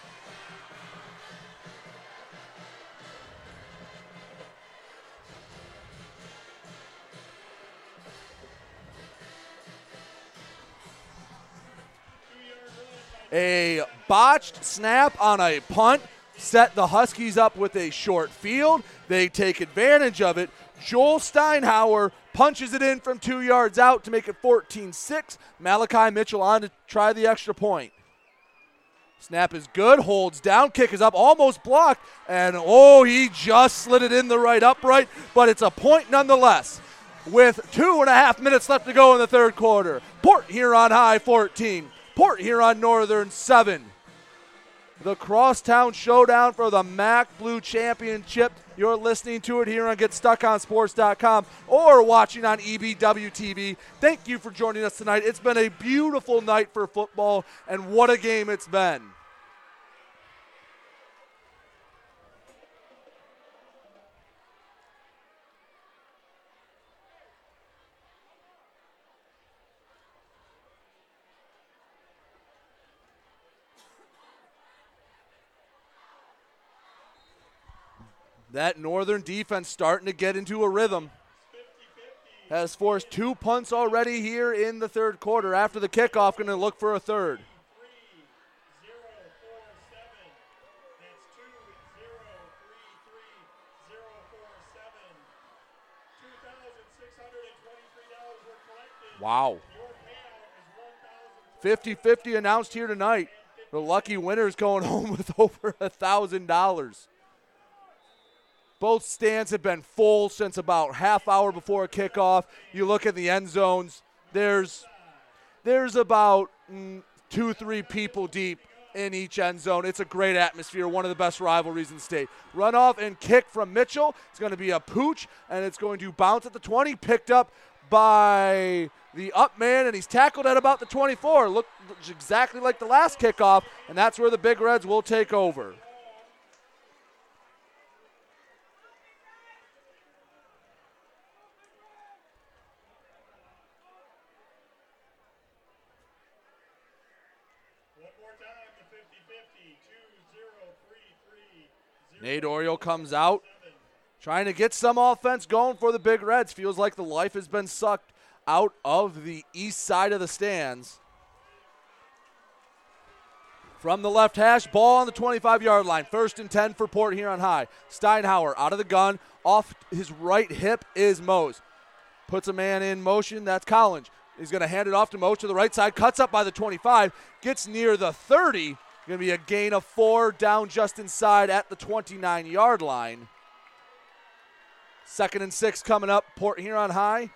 Speaker 10: A botched snap on a punt set the Huskies up with a short field. They take advantage of it. Joel Steinhauer punches it in from two yards out to make it 14 6. Malachi Mitchell on to try the extra point. Snap is good, holds down, kick is up, almost blocked, and oh, he just slid it in the right upright, but it's a point nonetheless. With two and a half minutes left to go in the third quarter. Port Huron High 14, Port Huron Northern 7. The Crosstown Showdown for the MAC Blue Championship. You're listening to it here on GetStuckOnSports.com or watching on EBW TV. Thank you for joining us tonight. It's been a beautiful night for football, and what a game it's been. That Northern defense starting to get into a rhythm. Has forced two punts already here in the third quarter. After the kickoff, going to look for a third. Wow. 50 50 announced here tonight. The lucky winner's going (laughs) home with over a $1,000. Both stands have been full since about half hour before kickoff. You look at the end zones, there's there's about mm, two, three people deep in each end zone. It's a great atmosphere, one of the best rivalries in the state. Runoff and kick from Mitchell. It's going to be a pooch, and it's going to bounce at the 20, picked up by the up man, and he's tackled at about the 24. Look, looks exactly like the last kickoff, and that's where the Big Reds will take over. Nate Oriole comes out, trying to get some offense going for the Big Reds. Feels like the life has been sucked out of the east side of the stands. From the left hash, ball on the 25 yard line. First and 10 for Port Huron High. Steinhauer out of the gun. Off his right hip is Mose. Puts a man in motion. That's Collins. He's going to hand it off to Mose to the right side. Cuts up by the 25. Gets near the 30. Going to be a gain of four down just inside at the 29 yard line. Second and six coming up. Port Huron High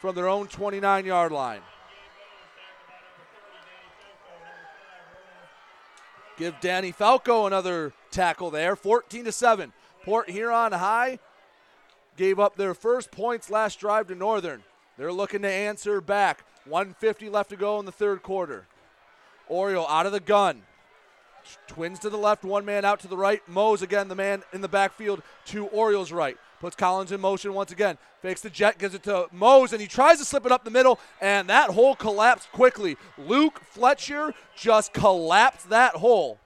Speaker 10: from their own 29 yard line. Give Danny Falco another tackle there. 14 to 7. Port Huron High gave up their first points last drive to Northern. They're looking to answer back. 150 left to go in the third quarter. Oriole out of the gun. Twins to the left, one man out to the right. Mose again, the man in the backfield to Orioles right. Puts Collins in motion once again. Fakes the jet, gives it to Mose, and he tries to slip it up the middle, and that hole collapsed quickly. Luke Fletcher just collapsed that hole.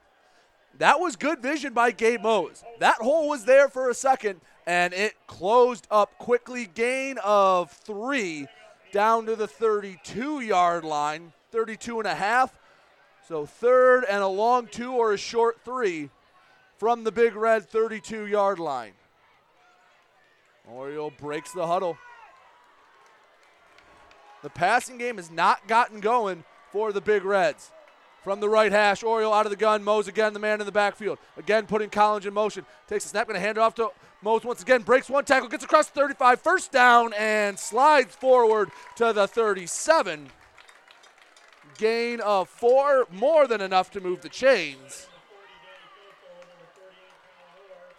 Speaker 10: That was good vision by Gabe Mose. That hole was there for a second, and it closed up quickly. Gain of three down to the 32 yard line, 32 and a half. So third and a long two or a short three from the Big Red 32 yard line. Oriole breaks the huddle. The passing game has not gotten going for the Big Reds. From the right hash, Oriole out of the gun. Mose again, the man in the backfield. Again, putting Collins in motion. Takes a snap, going to hand it off to Mose once again. Breaks one tackle, gets across the 35, first down, and slides forward to the 37 gain of four, more than enough to move the chains.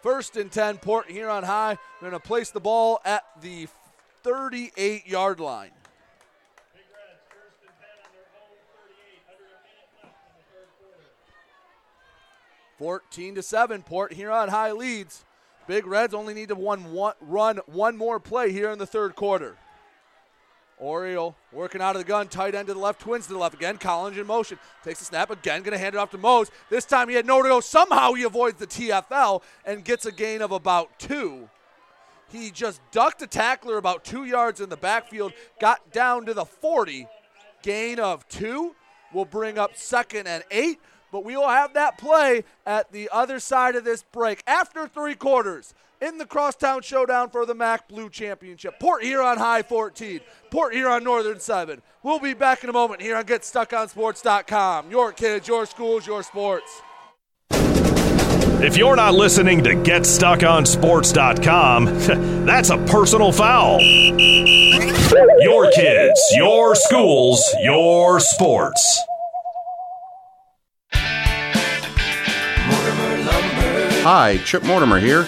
Speaker 10: First and 10, Port Huron High. They're going to place the ball at the 38 yard line. 14 to 7, Port Huron High leads. Big Reds only need to one, one, run one more play here in the third quarter. Oriole working out of the gun, tight end to the left, twins to the left again. Collins in motion, takes a snap again, going to hand it off to Mose. This time he had nowhere to go. Somehow he avoids the TFL and gets a gain of about two. He just ducked a tackler about two yards in the backfield, got down to the 40. Gain of two will bring up second and eight, but we will have that play at the other side of this break after three quarters in the Crosstown Showdown for the MAC Blue Championship. Port Huron High 14, Port Huron Northern 7. We'll be back in a moment here on GetStuckOnSports.com. Your kids, your schools, your sports.
Speaker 5: If you're not listening to GetStuckOnSports.com, (laughs) that's a personal foul. Your kids, your schools, your sports.
Speaker 26: Hi, Chip Mortimer here.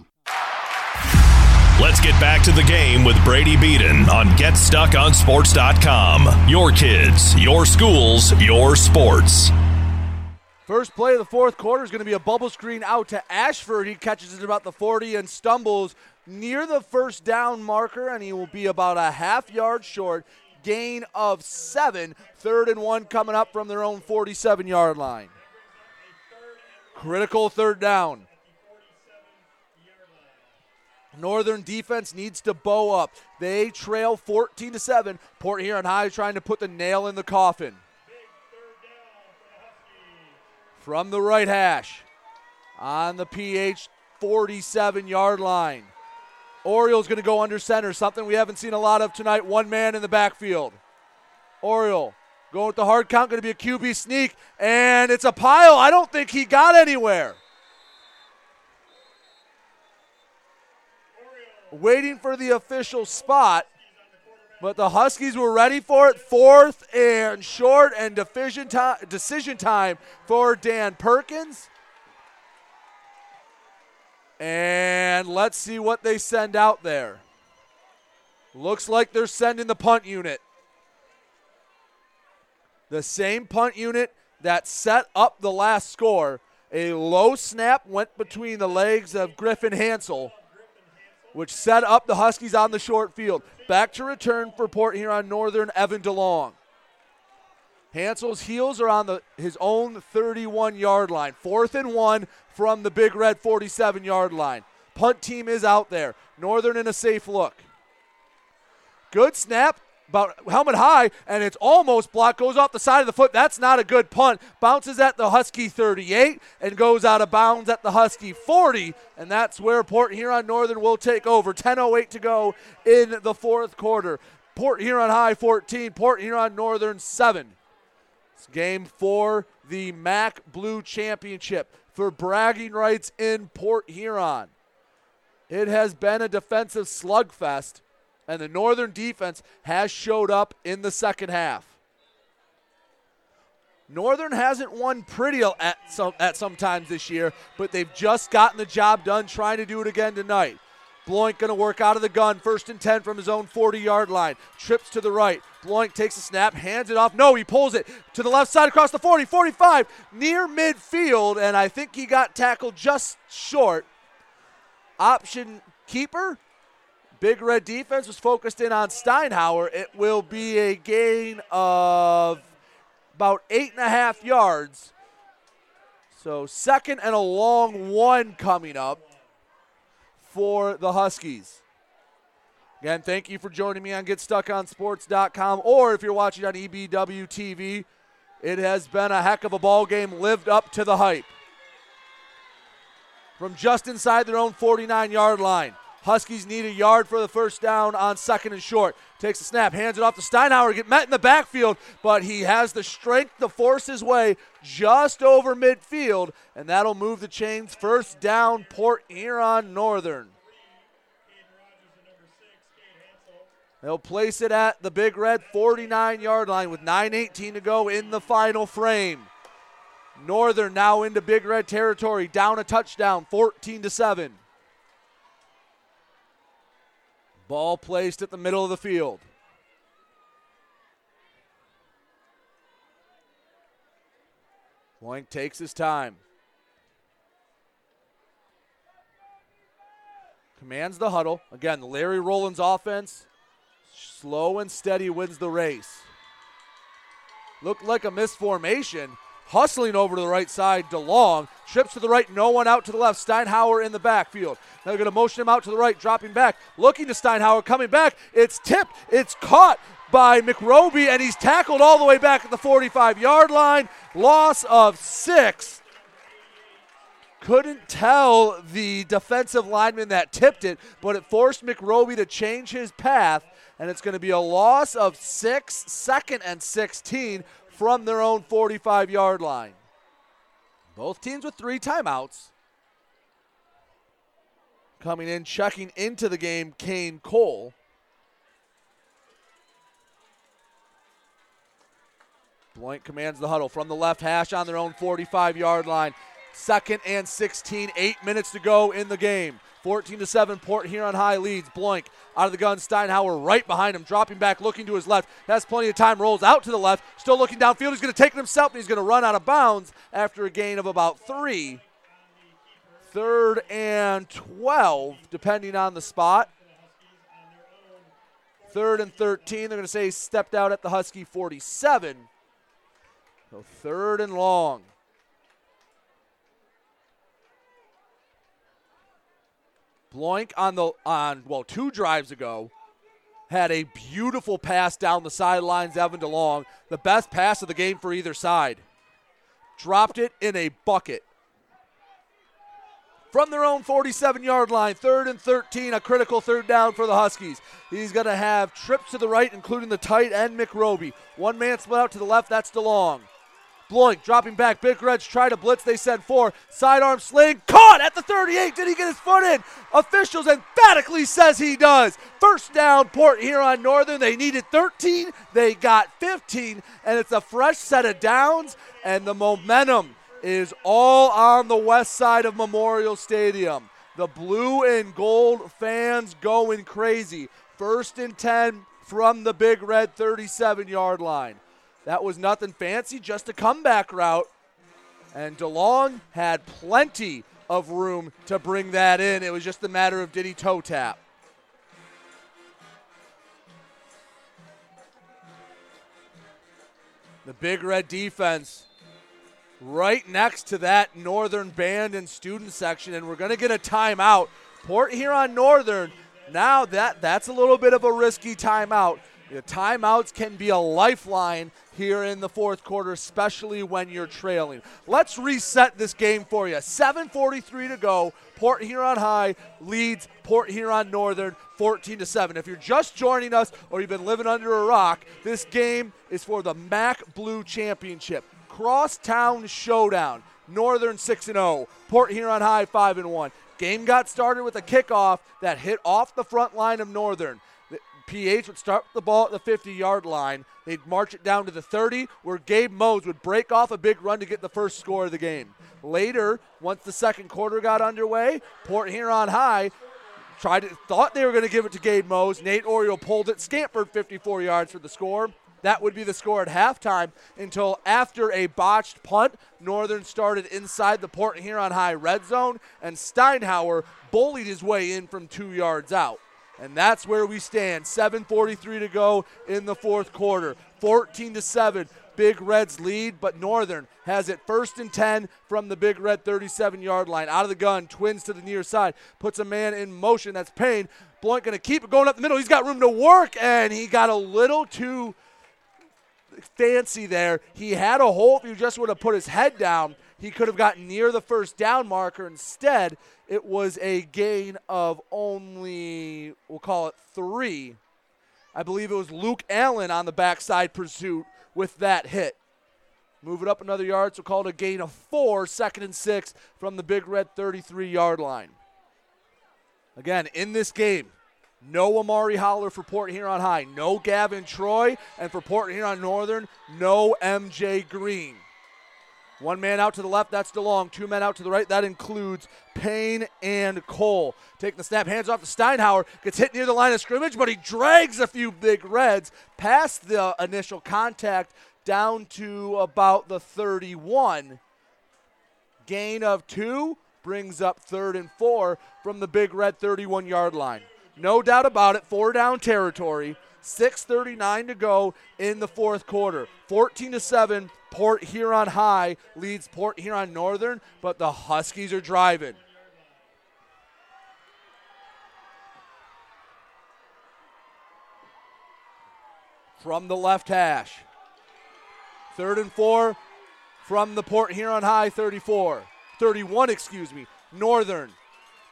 Speaker 5: Let's get back to the game with Brady Beaton on GetStuckOnSports.com. Your kids, your schools, your sports.
Speaker 10: First play of the fourth quarter is going to be a bubble screen out to Ashford. He catches it about the 40 and stumbles near the first down marker, and he will be about a half yard short. Gain of seven. Third and one coming up from their own 47 yard line. Critical third down. Northern defense needs to bow up. They trail 14 to 7. Port Huron High trying to put the nail in the coffin. From the right hash on the PH 47 yard line. Oriole's going to go under center, something we haven't seen a lot of tonight. One man in the backfield. Oriole going with the hard count, going to be a QB sneak, and it's a pile. I don't think he got anywhere. Waiting for the official spot, but the Huskies were ready for it. Fourth and short, and decision time, decision time for Dan Perkins. And let's see what they send out there. Looks like they're sending the punt unit. The same punt unit that set up the last score. A low snap went between the legs of Griffin Hansel which set up the Huskies on the short field. Back to return for Port Huron Northern, Evan DeLong. Hansel's heels are on the, his own 31 yard line. Fourth and one from the Big Red 47 yard line. Punt team is out there. Northern in a safe look. Good snap about helmet high, and it's almost blocked. Goes off the side of the foot. That's not a good punt. Bounces at the Husky 38 and goes out of bounds at the Husky 40, and that's where Port Huron Northern will take over. 10:08 to go in the fourth quarter. Port Huron High 14, Port Huron Northern 7. It's game for the MAC Blue Championship for bragging rights in Port Huron. It has been a defensive slugfest and the Northern defense has showed up in the second half. Northern hasn't won pretty at some at some times this year, but they've just gotten the job done trying to do it again tonight. Bloink going to work out of the gun, first and 10 from his own 40 yard line. Trips to the right. Bloink takes a snap, hands it off. No, he pulls it to the left side across the 40, 45, near midfield, and I think he got tackled just short. Option keeper Big Red defense was focused in on Steinhauer. It will be a gain of about eight and a half yards. So, second and a long one coming up for the Huskies. Again, thank you for joining me on GetStuckOnSports.com, or if you're watching on EBW TV, it has been a heck of a ball game, lived up to the hype. From just inside their own 49 yard line, Huskies need a yard for the first down on second and short. Takes a snap, hands it off to Steinhauer, get met in the backfield, but he has the strength to force his way just over midfield, and that'll move the chains. First down, Port Huron Northern. They'll place it at the Big Red 49 yard line with 9.18 to go in the final frame. Northern now into Big Red territory, down a touchdown, 14 to 7. Ball placed at the middle of the field. Bloink takes his time. Commands the huddle. Again, Larry Rollins offense, slow and steady wins the race. Looked like a misformation hustling over to the right side. DeLong trips to the right, no one out to the left. Steinhauer in the backfield. Now they're going to motion him out to the right, dropping back, looking to Steinhauer, coming back. It's tipped, it's caught by McRoby, and he's tackled all the way back at the 45 yard line. Loss of six. Couldn't tell the defensive lineman that tipped it, but it forced McRoby to change his path, and it's going to be a loss of six, second and 16 from their own 45 yard line. Both teams with three timeouts. Coming in, checking into the game, Kane Cole. Bloink commands the huddle from the left hash on their own 45 yard line. Second and 16, eight minutes to go in the game. 14 to 7, Port Huron High leads. Bloink out of the gun. Steinhauer right behind him, dropping back, looking to his left. Has plenty of time, rolls out to the left, still looking downfield. He's going to take it himself, and he's going to run out of bounds after a gain of about three. Third and 12, depending on the spot. Third and 13, they're going to say stepped out at the Husky 47. So third and long. Bloink on the on well two drives ago had a beautiful pass down the sidelines. Evan DeLong, the best pass of the game for either side, dropped it in a bucket from their own 47 yard line. Third and 13, a critical third down for the Huskies. He's going to have trips to the right, including the tight end McRoby. One man split out to the left, that's DeLong. Bloink dropping back. Big Reds try to blitz. They send four. Sidearm sling. Caught at the 38. Did he get his foot in? Officials emphatically says he does. First down, Port Huron Northern. They needed 13. They got 15. And it's a fresh set of downs. And the momentum is all on the west side of Memorial Stadium. The blue and gold fans going crazy. First and 10 from the Big Red 37 yard line. That was nothing fancy, just a comeback route. And DeLong had plenty of room to bring that in. It was just a matter of did he toe tap. The Big Red defense right next to that Northern band and student section, and we're going to get a timeout. Port Huron Northern. Now that that's a little bit of a risky timeout. The timeouts can be a lifeline here in the fourth quarter, especially when you're trailing. Let's reset this game for you. 7:43 to go. Port Huron High leads Port Huron Northern 14 to 7. If you're just joining us or you've been living under a rock, this game is for the MAC Blue Championship. Crosstown Showdown. Northern 6 and 0. Port Huron High 5 and 1. Game got started with a kickoff that hit off the front line of Northern. PH would start the ball at the 50 yard line. They'd march it down to the 30, where Gabe Mose would break off a big run to get the first score of the game. Later, once the second quarter got underway, Port Huron High tried to, thought they were going to give it to Gabe Mose. Nate Oriole pulled it, scampered 54 yards for the score. That would be the score at halftime until after a botched punt, Northern started inside the Port Huron High red zone, and Steinhauer bullied his way in from two yards out. And that's where we stand. 7:43 to go in the fourth quarter. 14 to 7. Big Reds lead, but Northern has it first and 10 from the Big Red 37 yard line. Out of the gun, twins to the near side, puts a man in motion. That's Payne. Blunt going to keep it going up the middle. He's got room to work, and he got a little too fancy there. He had a hole if he just would have put his head down. He could have gotten near the first down marker. Instead, it was a gain of only, we'll call it three. I believe it was Luke Allen on the backside pursuit with that hit. Move it up another yard, so call it a gain of four, second and six from the Big Red 33 yard line. Again, in this game, no Amari Holler for Port Huron High, no Gavin Troy, and for Port Huron Northern, no MJ Green. One man out to the left, that's DeLong. Two men out to the right, that includes Payne and Cole. Taking the snap, hands off to Steinhauer. Gets hit near the line of scrimmage, but he drags a few big reds past the initial contact down to about the 31. Gain of two brings up third and four from the big red 31 yard line. No doubt about it, four down territory. 6:39 to go in the fourth quarter. 14 to 7, Port Huron High leads Port Huron Northern, but the Huskies are driving. From the left hash. Third and four from the Port Huron High 34. 31, excuse me. Northern.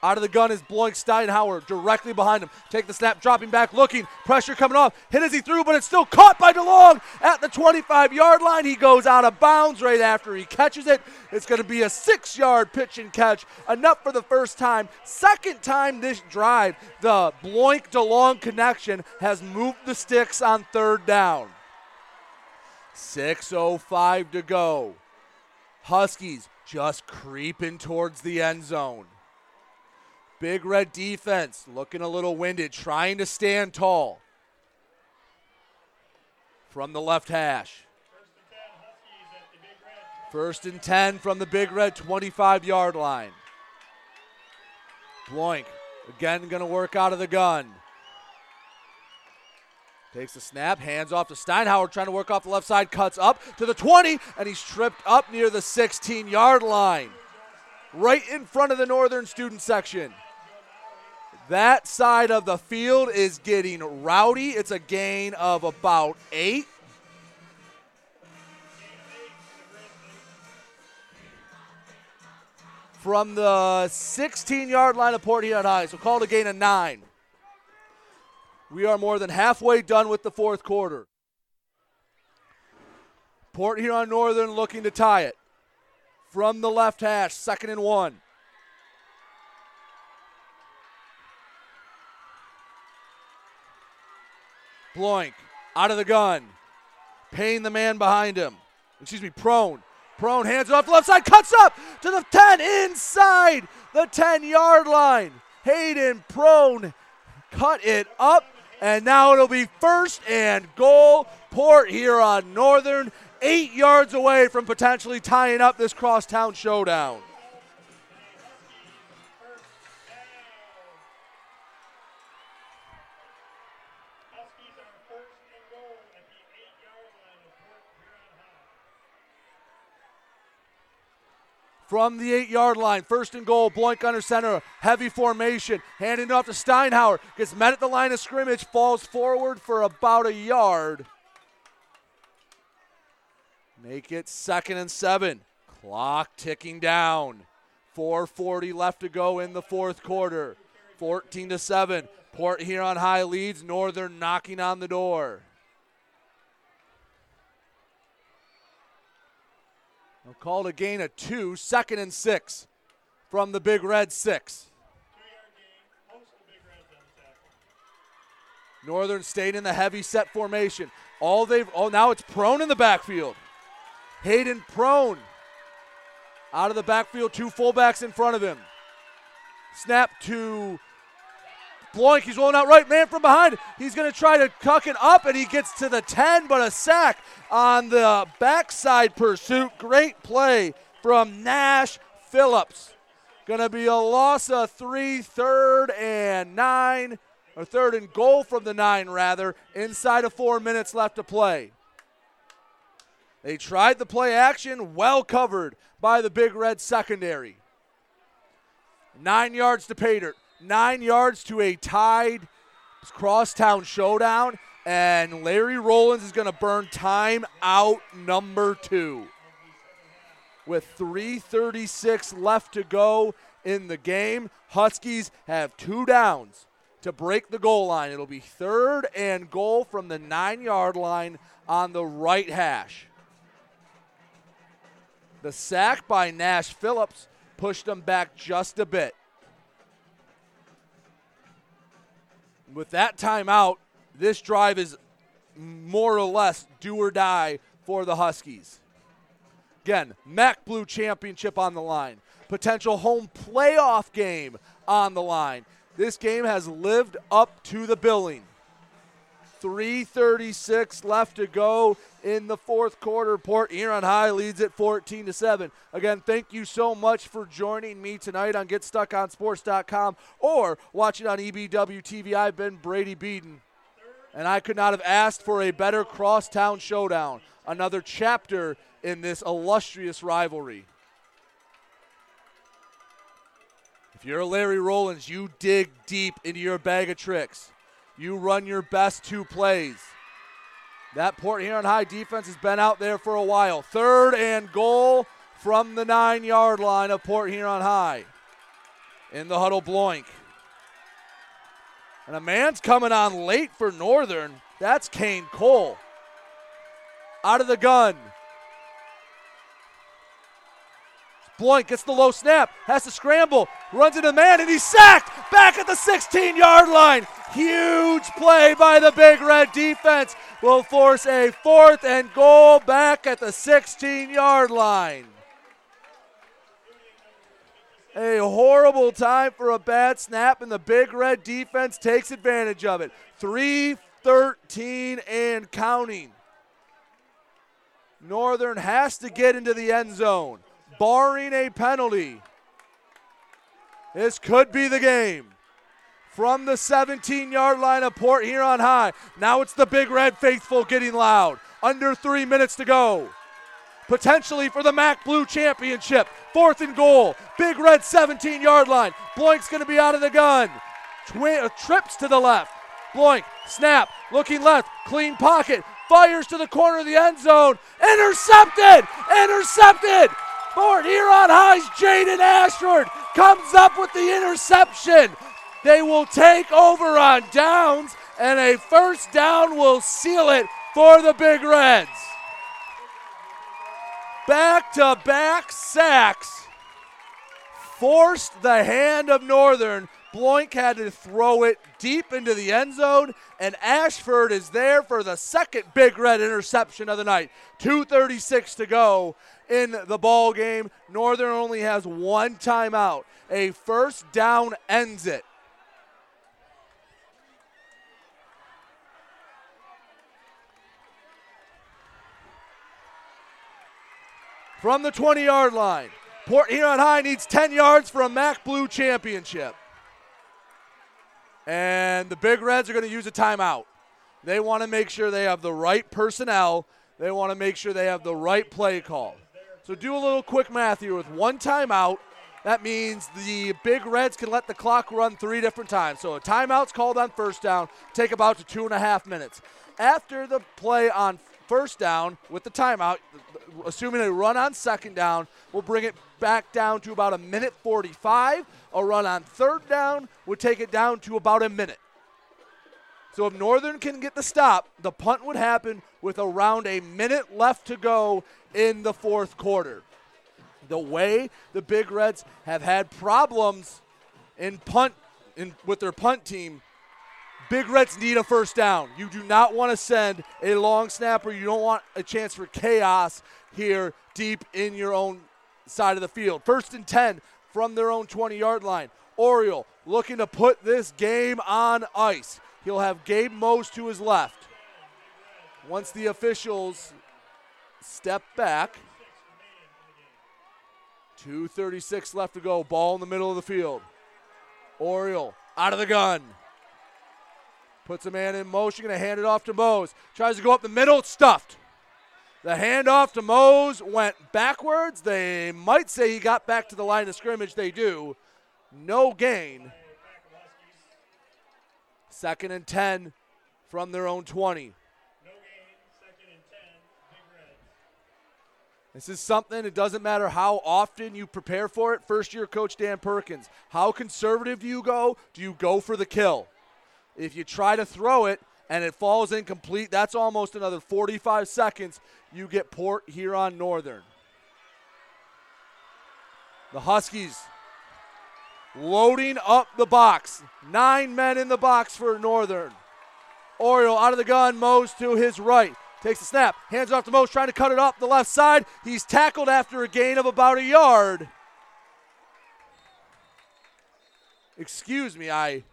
Speaker 10: Out of the gun is Bloink Steinhauer directly behind him. Take the snap, dropping back, looking. Pressure coming off. Hit as he threw, but it's still caught by DeLong at the 25 yard line. He goes out of bounds right after he catches it. It's going to be a six yard pitch and catch. Enough for the first time. Second time this drive, the Bloink DeLong connection has moved the sticks on third down. 6.05 to go. Huskies just creeping towards the end zone. Big red defense looking a little winded, trying to stand tall. From the left hash. First and 10 from the big red 25 yard line. Bloink again going to work out of the gun. Takes the snap, hands off to Steinhauer, trying to work off the left side, cuts up to the 20, and he's tripped up near the 16 yard line. Right in front of the Northern student section. That side of the field is getting rowdy. It's a gain of about eight. From the 16 yard line of Port Huron High, so called a gain of nine. We are more than halfway done with the fourth quarter. Port Huron Northern looking to tie it. From the left hash, second and one. Bloink out of the gun. Payne the man behind him. Excuse me, prone. Prone hands it off the left side, cuts up to the 10 inside the 10 yard line. Hayden prone cut it up, and now it'll be first and goal. Port Huron Northern, eight yards away from potentially tying up this crosstown showdown. From the eight yard line. First and goal, Bloink under center, heavy formation, handing off to Steinhauer. Gets met at the line of scrimmage, falls forward for about a yard. Make it second and seven. Clock ticking down. 440 left to go in the fourth quarter. 14 to 7. Port Huron High leads, Northern knocking on the door. They'll call a gain of two, second and six from the Big Red six. Northern State in the heavy set formation. All they've oh now it's prone in the backfield. Hayden prone. Out of the backfield, two fullbacks in front of him. Snap to Bloink. He's rolling out right, man from behind. He's going to try to cuck it up, and he gets to the 10, but a sack on the backside pursuit. Great play from Nash Phillips. Going to be a loss of three, third and nine, or third and goal from the nine, rather, inside of four minutes left to play. They tried the play action, well covered by the Big Red secondary. Nine yards to Pater nine yards to a tied crosstown showdown, and Larry Rollins is going to burn time out number two. With 3.36 left to go in the game, Huskies have two downs to break the goal line. It'll be third and goal from the nine yard line on the right hash. The sack by Nash Phillips pushed them back just a bit. With that timeout, this drive is more or less do or die for the Huskies. Again, MAC Blue Championship on the line. Potential home playoff game on the line. This game has lived up to the billing. 336 left to go in the fourth quarter. Port Huron High leads it 14 to 7. Again, thank you so much for joining me tonight on GetStuckOnSports.com or watching on EBW TV. I've been Brady Beaton, and I could not have asked for a better crosstown showdown. Another chapter in this illustrious rivalry. If you're Larry Rollins, you dig deep into your bag of tricks. You run your best two plays. That Port Huron High defense has been out there for a while. Third and goal from the nine yard line of Port Huron High. In the huddle, Bloink. And a man's coming on late for Northern. That's Kane Cole. Out of the gun. Bloink gets the low snap, has to scramble, runs into the man, and he's sacked back at the 16 yard line. Huge play by the Big Red defense will force a fourth and goal back at the 16 yard line. A horrible time for a bad snap, and the Big Red defense takes advantage of it. 3 13 and counting. Northern has to get into the end zone, barring a penalty. This could be the game. From the 17 yard line of Port Huron High. Now it's the Big Red faithful getting loud. Under three minutes to go. Potentially for the MAC Blue Championship. Fourth and goal. Big Red 17 yard line. Bloink's going to be out of the gun. Twi- uh, trips to the left. Bloink, snap, looking left, clean pocket, fires to the corner of the end zone. Intercepted! Intercepted! Port Huron High's Jaden Ashford comes up with the interception. They will take over on downs, and a first down will seal it for the Big Reds. Back to back sacks forced the hand of Northern. Bloink had to throw it deep into the end zone, and Ashford is there for the second Big Red interception of the night. 2.36 to go in the ball game. Northern only has one timeout. A first down ends it. From the 20 yard line, Port Huron High needs 10 yards for a MAC Blue championship. And the Big Reds are going to use a timeout. They want to make sure they have the right personnel, they want to make sure they have the right play call. So do a little quick math here with one timeout. That means the Big Reds can let the clock run three different times. So a timeout's called on first down, take about to two and a half minutes. After the play on first down with the timeout, assuming a run on second down, we'll bring it back down to about a minute 45. A run on third down would take it down to about a minute. So if Northern can get the stop, the punt would happen with around a minute left to go in the fourth quarter. The way the Big Reds have had problems in punt in, with their punt team, Big Reds need a first down. You do not want to send a long snapper. You don't want a chance for chaos here deep in your own side of the field. First and 10 from their own 20 yard line. Oriole looking to put this game on ice. He'll have Gabe Mose to his left. Once the officials step back, 2.36 left to go. Ball in the middle of the field. Oriole out of the gun. Puts a man in motion, going to hand it off to Mose. Tries to go up the middle, stuffed. The handoff to Mose went backwards. They might say he got back to the line of scrimmage. They do. No gain. Second and 10 from their own 20. This is something, it doesn't matter how often you prepare for it. First year coach Dan Perkins, how conservative do you go? Do you go for the kill? If you try to throw it and it falls incomplete, that's almost another 45 seconds. You get Port Huron Northern. The Huskies loading up the box. Nine men in the box for Northern. Oriole out of the gun, Mose to his right. Takes the snap, hands off to Mose, trying to cut it up the left side. He's tackled after a gain of about a yard. Excuse me, I.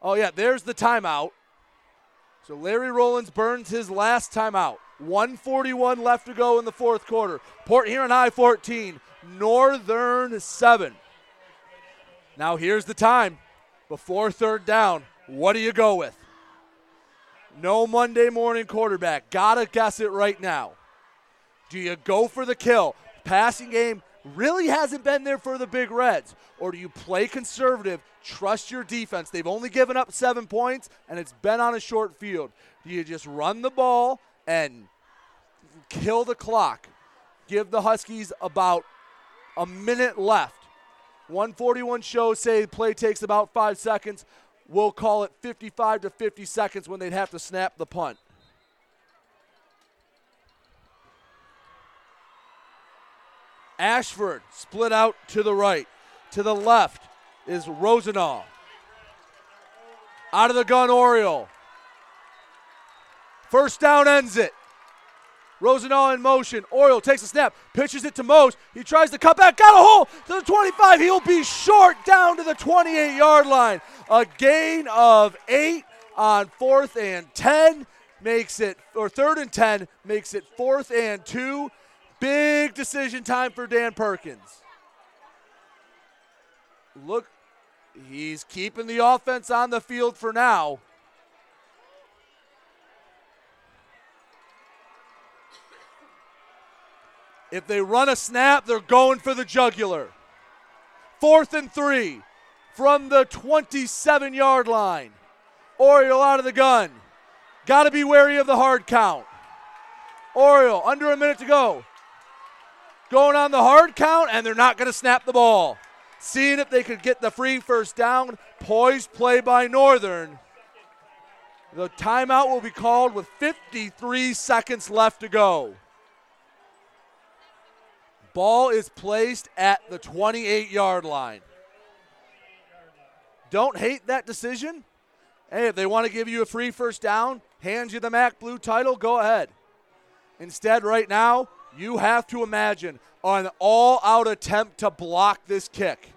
Speaker 10: Oh, yeah, there's the timeout. So Larry Rollins burns his last timeout. 141 left to go in the fourth quarter. Port Huron High 14, Northern 7. Now here's the time before third down. What do you go with? No Monday morning quarterback. Gotta guess it right now. Do you go for the kill? Passing game really hasn't been there for the Big Reds. Or do you play conservative, trust your defense? They've only given up seven points, and it's been on a short field. Do you just run the ball and kill the clock? give the Huskies about a minute left. 141 shows say play takes about five seconds. We'll call it 55 to 50 seconds when they'd have to snap the punt. Ashford split out to the right. To the left is Rosenau. Out of the gun, Oriole. First down ends it. Rosenau in motion. Oriole takes a snap, pitches it to Mose. He tries to cut back, got a hole to the 25. He'll be short down to the 28 yard line. A gain of eight on fourth and 10 makes it, or third and 10 makes it fourth and two. Big decision time for Dan Perkins. Look, he's keeping the offense on the field for now. If they run a snap, they're going for the jugular. Fourth and three from the 27 yard line. Oriole out of the gun. Got to be wary of the hard count. Oriole, under a minute to go. Going on the hard count, and they're not going to snap the ball. Seeing if they could get the free first down. Poised play by Northern. The timeout will be called with 53 seconds left to go. Ball is placed at the 28 yard line. Don't hate that decision. Hey, if they want to give you a free first down, hand you the MAC Blue title, go ahead. Instead, right now, you have to imagine an all out attempt to block this kick.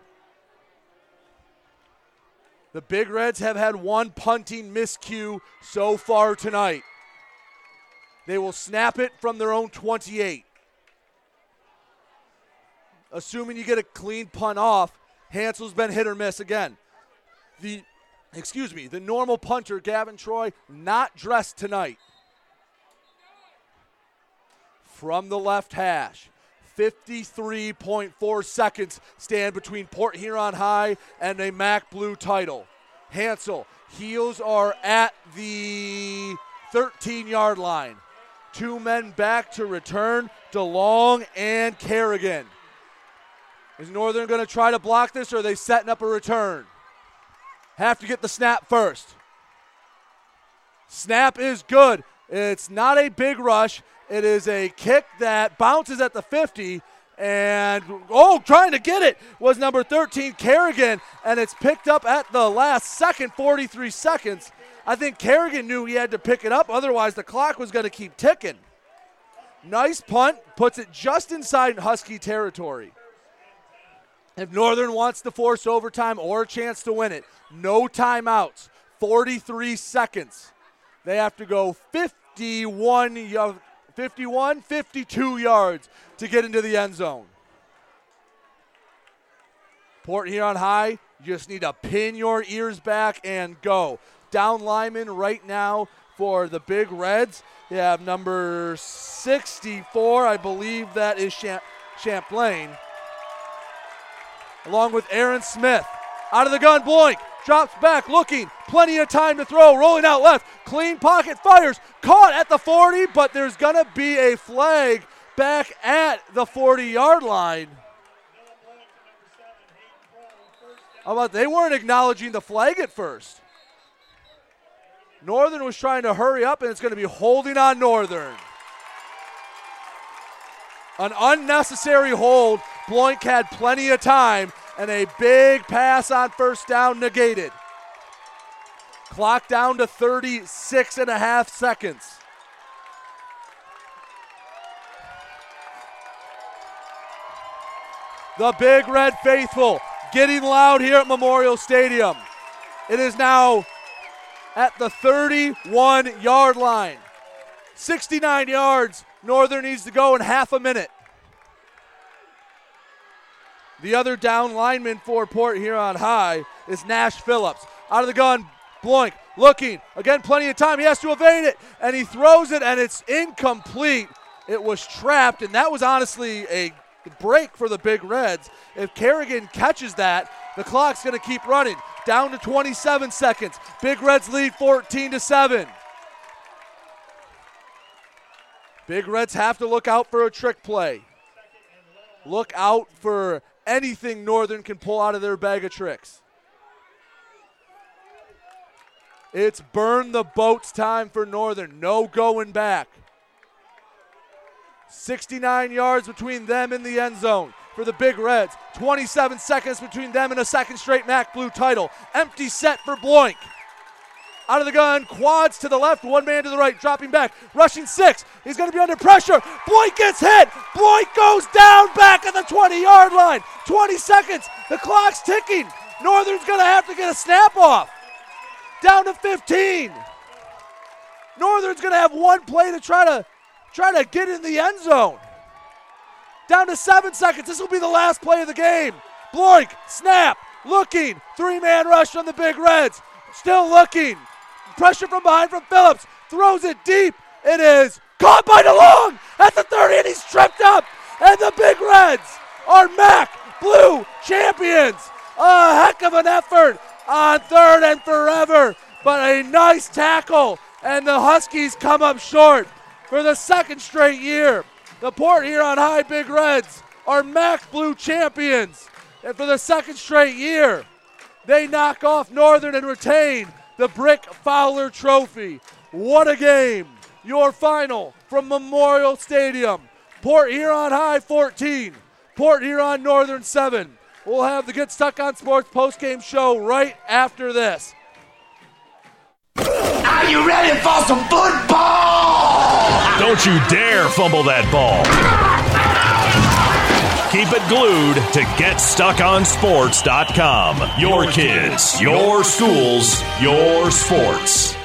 Speaker 10: The Big Reds have had one punting miscue so far tonight. They will snap it from their own 28 assuming you get a clean punt off, Hansel's been hit or miss again. The excuse me, the normal punter, Gavin Troy, not dressed tonight. From the left hash. 53.4 seconds stand between Port Huron High and a MAC Blue title. Hansel, heels are at the 13 yard line. Two men back to return, DeLong and Kerrigan. Is Northern going to try to block this or are they setting up a return? Have to get the snap first. Snap is good. It's not a big rush. It is a kick that bounces at the 50. And, oh, trying to get it was number 13, Kerrigan. And it's picked up at the last second, 43 seconds. I think Kerrigan knew he had to pick it up, otherwise, the clock was going to keep ticking. Nice punt, puts it just inside Husky territory. If Northern wants to force overtime or a chance to win it, no timeouts, 43 seconds. They have to go 51, 51 52 yards to get into the end zone. Port Huron High, you just need to pin your ears back and go. Down lineman right now for the Big Reds. You have number 64, I believe that is Champlain along with Aaron Smith. Out of the gun, Bloink drops back, looking, plenty of time to throw, rolling out left, clean pocket, fires, caught at the 40, but there's going to be a flag back at the 40 yard line. How about they weren't acknowledging the flag at first? Northern was trying to hurry up, and it's going to be holding on Northern. An unnecessary hold Bloink had plenty of time, and a big pass on first down negated. Clock down to 36 and a half seconds. The Big Red Faithful getting loud here at Memorial Stadium. It is now at the 31 yard line. 69 yards. Northern needs to go in half a minute. The other down lineman for Port Huron High is Nash Phillips. Out of the gun, Bloink looking. Again, plenty of time. He has to evade it, and he throws it, and it's incomplete. It was trapped, and that was honestly a break for the Big Reds. If Kerrigan catches that, the clock's going to keep running. Down to 27 seconds. Big Reds lead 14 to 7. Big Reds have to look out for a trick play. Look out for anything Northern can pull out of their bag of tricks. It's burn the boats time for Northern. No going back. 69 yards between them and the end zone for the Big Reds. 27 seconds between them and a second straight MAC Blue title. Empty set for Bloink. Out of the gun, quads to the left, one man to the right, dropping back, rushing six. He's going to be under pressure. Bloink gets hit. Bloink goes down back at the 20 yard line. 20 seconds. The clock's ticking. Northern's going to have to get a snap off. Down to 15. Northern's going to have one play to try to try to get in the end zone. Down to seven seconds. This will be the last play of the game. Bloink, snap, looking. Three man rush on the Big Reds. Still looking. Pressure from behind from Phillips. Throws it deep. It is caught by DeLong at the 30, and he's tripped up. And the Big Reds are MAC Blue champions. A heck of an effort on third and forever, but a nice tackle. And the Huskies come up short for the second straight year. The Port Huron High Big Reds are MAC Blue champions. And for the second straight year, they knock off Northern and retain the Brick Fowler Trophy. What a game! Your final from Memorial Stadium. Port Huron High 14, Port Huron Northern 7. We'll have the Get Stuck on Sports post-game show right after this.
Speaker 8: Are you ready for some football?
Speaker 5: Don't you dare fumble that ball. Keep it glued to GetStuckOnSports.com. Your kids, your schools, your sports.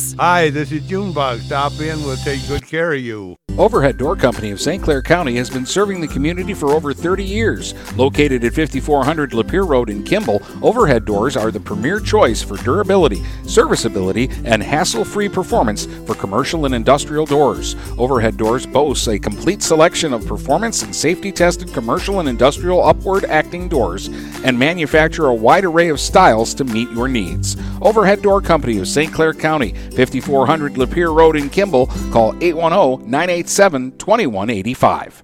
Speaker 27: Hi, this is Junebug. Stop in. We'll take good care of you.
Speaker 11: Overhead Door Company of St. Clair County has been serving the community for over 30 years. Located at 5400 Lapeer Road in Kimball, Overhead Doors are the premier choice for durability, serviceability, and hassle free performance for commercial and industrial doors. Overhead Doors boasts a complete selection of performance and safety tested commercial and industrial upward acting doors and manufacture a wide array of styles to meet your needs. Overhead Door Company of St. Clair County, 5400 Lapeer Road in Kimball. Call 810 987 2185.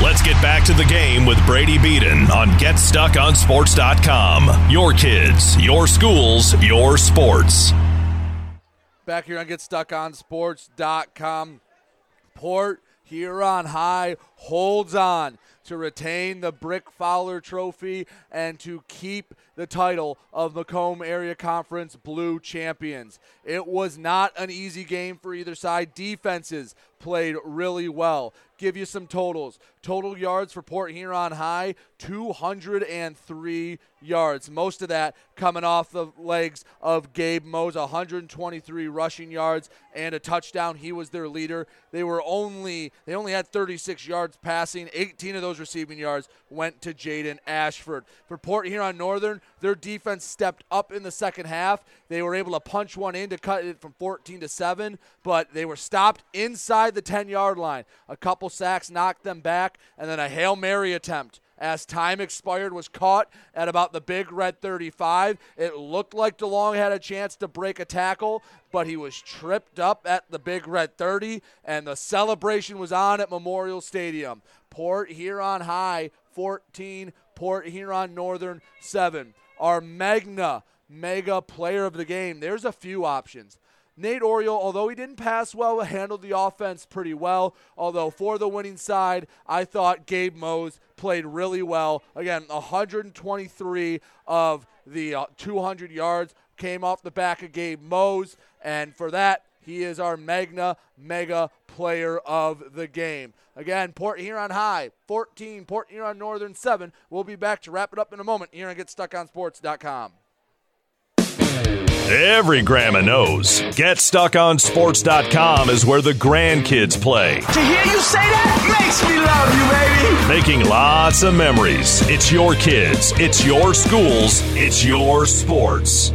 Speaker 5: Let's get back to the game with Brady Beaton on GetStuckOnSports.com. Your kids, your schools, your sports.
Speaker 10: Back here on GetStuckOnSports.com. Port Huron High holds on to retain the Brick Fowler Trophy and to keep the title of Macomb Area Conference Blue Champions. It was not an easy game for either side. Defenses played really well. Give you some totals. Total yards for Port Huron High 203 yards. Most of that coming off the legs of Gabe Mose, 123 rushing yards and a touchdown. He was their leader. They were only they only had 36 yards passing. 18 of those receiving yards went to Jaden Ashford. For Port Huron Northern, their defense stepped up in the second half. They were able to punch one in to cut it from 14 to 7, but they were stopped inside the 10 yard line. A couple sacks knocked them back, and then a Hail Mary attempt as time expired was caught at about the big red 35. It looked like DeLong had a chance to break a tackle, but he was tripped up at the big red 30, and the celebration was on at Memorial Stadium. Port Huron High 14, Port Huron Northern 7. Our Magna mega player of the game. There's a few options. Nate Oriole, although he didn't pass well, handled the offense pretty well. Although for the winning side, I thought Gabe Mose played really well. Again, 123 of the uh, 200 yards came off the back of Gabe Mose, and for that, he is our Magna Mega Player of the Game. Again, Port Huron High, 14, Port Huron Northern, 7. We'll be back to wrap it up in a moment here on GetStuckOnSports.com.
Speaker 5: Every grandma knows. GetStuckOnSports.com is where the grandkids play.
Speaker 8: To hear you say that makes me love you, baby.
Speaker 5: Making lots of memories. It's your kids, it's your schools, it's your sports.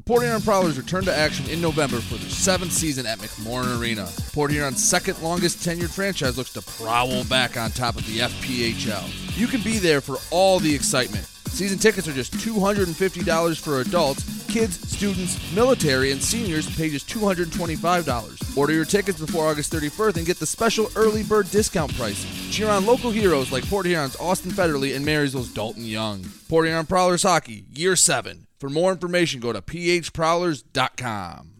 Speaker 10: The Port Huron Prowlers return to action in November for their seventh season at McMorran Arena. Port Huron's second longest tenured franchise looks to prowl back on top of the FPHL. You can be there for all the excitement. Season tickets are just $250 for adults. Kids, students, military, and seniors pay just $225. Order your tickets before August 31st and get the special early bird discount price. Cheer on local heroes like Port Huron's Austin Federley and Marysville's Dalton Young. Port Huron Prowlers Hockey, Year 7. For more information, go to phprowlers.com.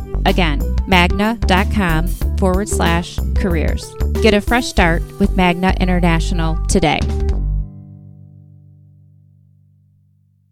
Speaker 21: Again, magna.com forward slash careers. Get a fresh start with Magna International today.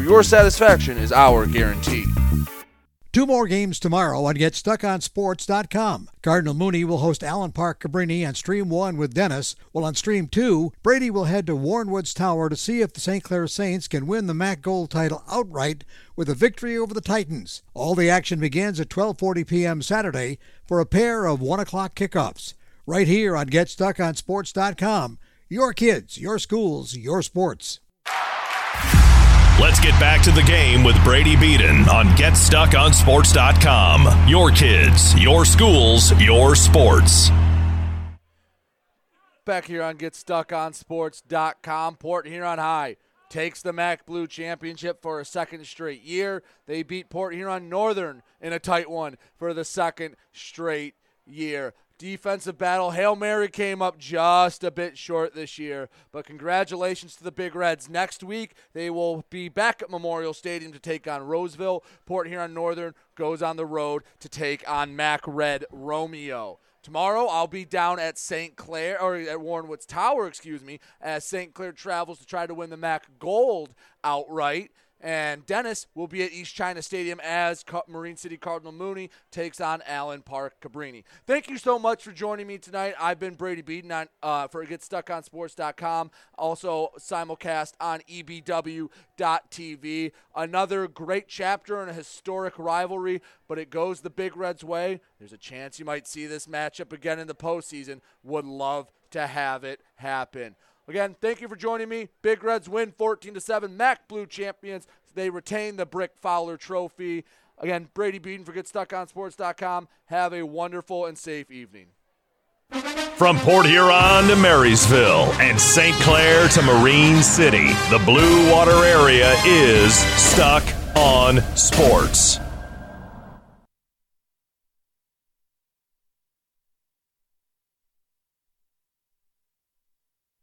Speaker 10: where your satisfaction is our guarantee.
Speaker 16: Two more games tomorrow on GetStuckOnSports.com. Cardinal Mooney will host Allen Park Cabrini on Stream 1 with Dennis, while on Stream 2, Brady will head to Warren Woods Tower to see if the St. Clair Saints can win the MAC Gold title outright with a victory over the Titans. All the action begins at 12:40 p.m. Saturday for a pair of 1 o'clock kickoffs. Right here on GetStuckOnSports.com. Your kids, your schools, your sports.
Speaker 5: Let's get back to the game with Brady Beaton on GetStuckOnSports.com. Your kids, your schools, your sports.
Speaker 10: Back here on GetStuckOnSports.com. Port Huron High takes the MAC Blue Championship for a second straight year. They beat Port Huron Northern in a tight one for the second straight year defensive battle. Hail Mary came up just a bit short this year, but congratulations to the Big Reds. Next week, they will be back at Memorial Stadium to take on Roseville. Port Huron Northern goes on the road to take on MAC Red Romeo. Tomorrow, I'll be down at St. Clair, or at Warren Woods Tower, excuse me, as St. Clair travels to try to win the MAC Gold outright. And Dennis will be at East China Stadium as Marine City Cardinal Mooney takes on Allen Park Cabrini. Thank you so much for joining me tonight. I've been Brady Beaton on, uh, for GetStuckOnSports.com, also simulcast on EBW.TV. Another great chapter in a historic rivalry, but it goes the Big Reds' way. There's a chance you might see this matchup again in the postseason. Would love to have it happen. Again, thank you for joining me. Big Reds win 14 to 7. MAC Blue champions. They retain the Brick Fowler Trophy. Again, Brady Beaton for GetStuckOnSports.com. Have a wonderful and safe evening.
Speaker 5: From Port Huron to Marysville and St. Clair to Marine City, the Blue Water area is stuck on sports.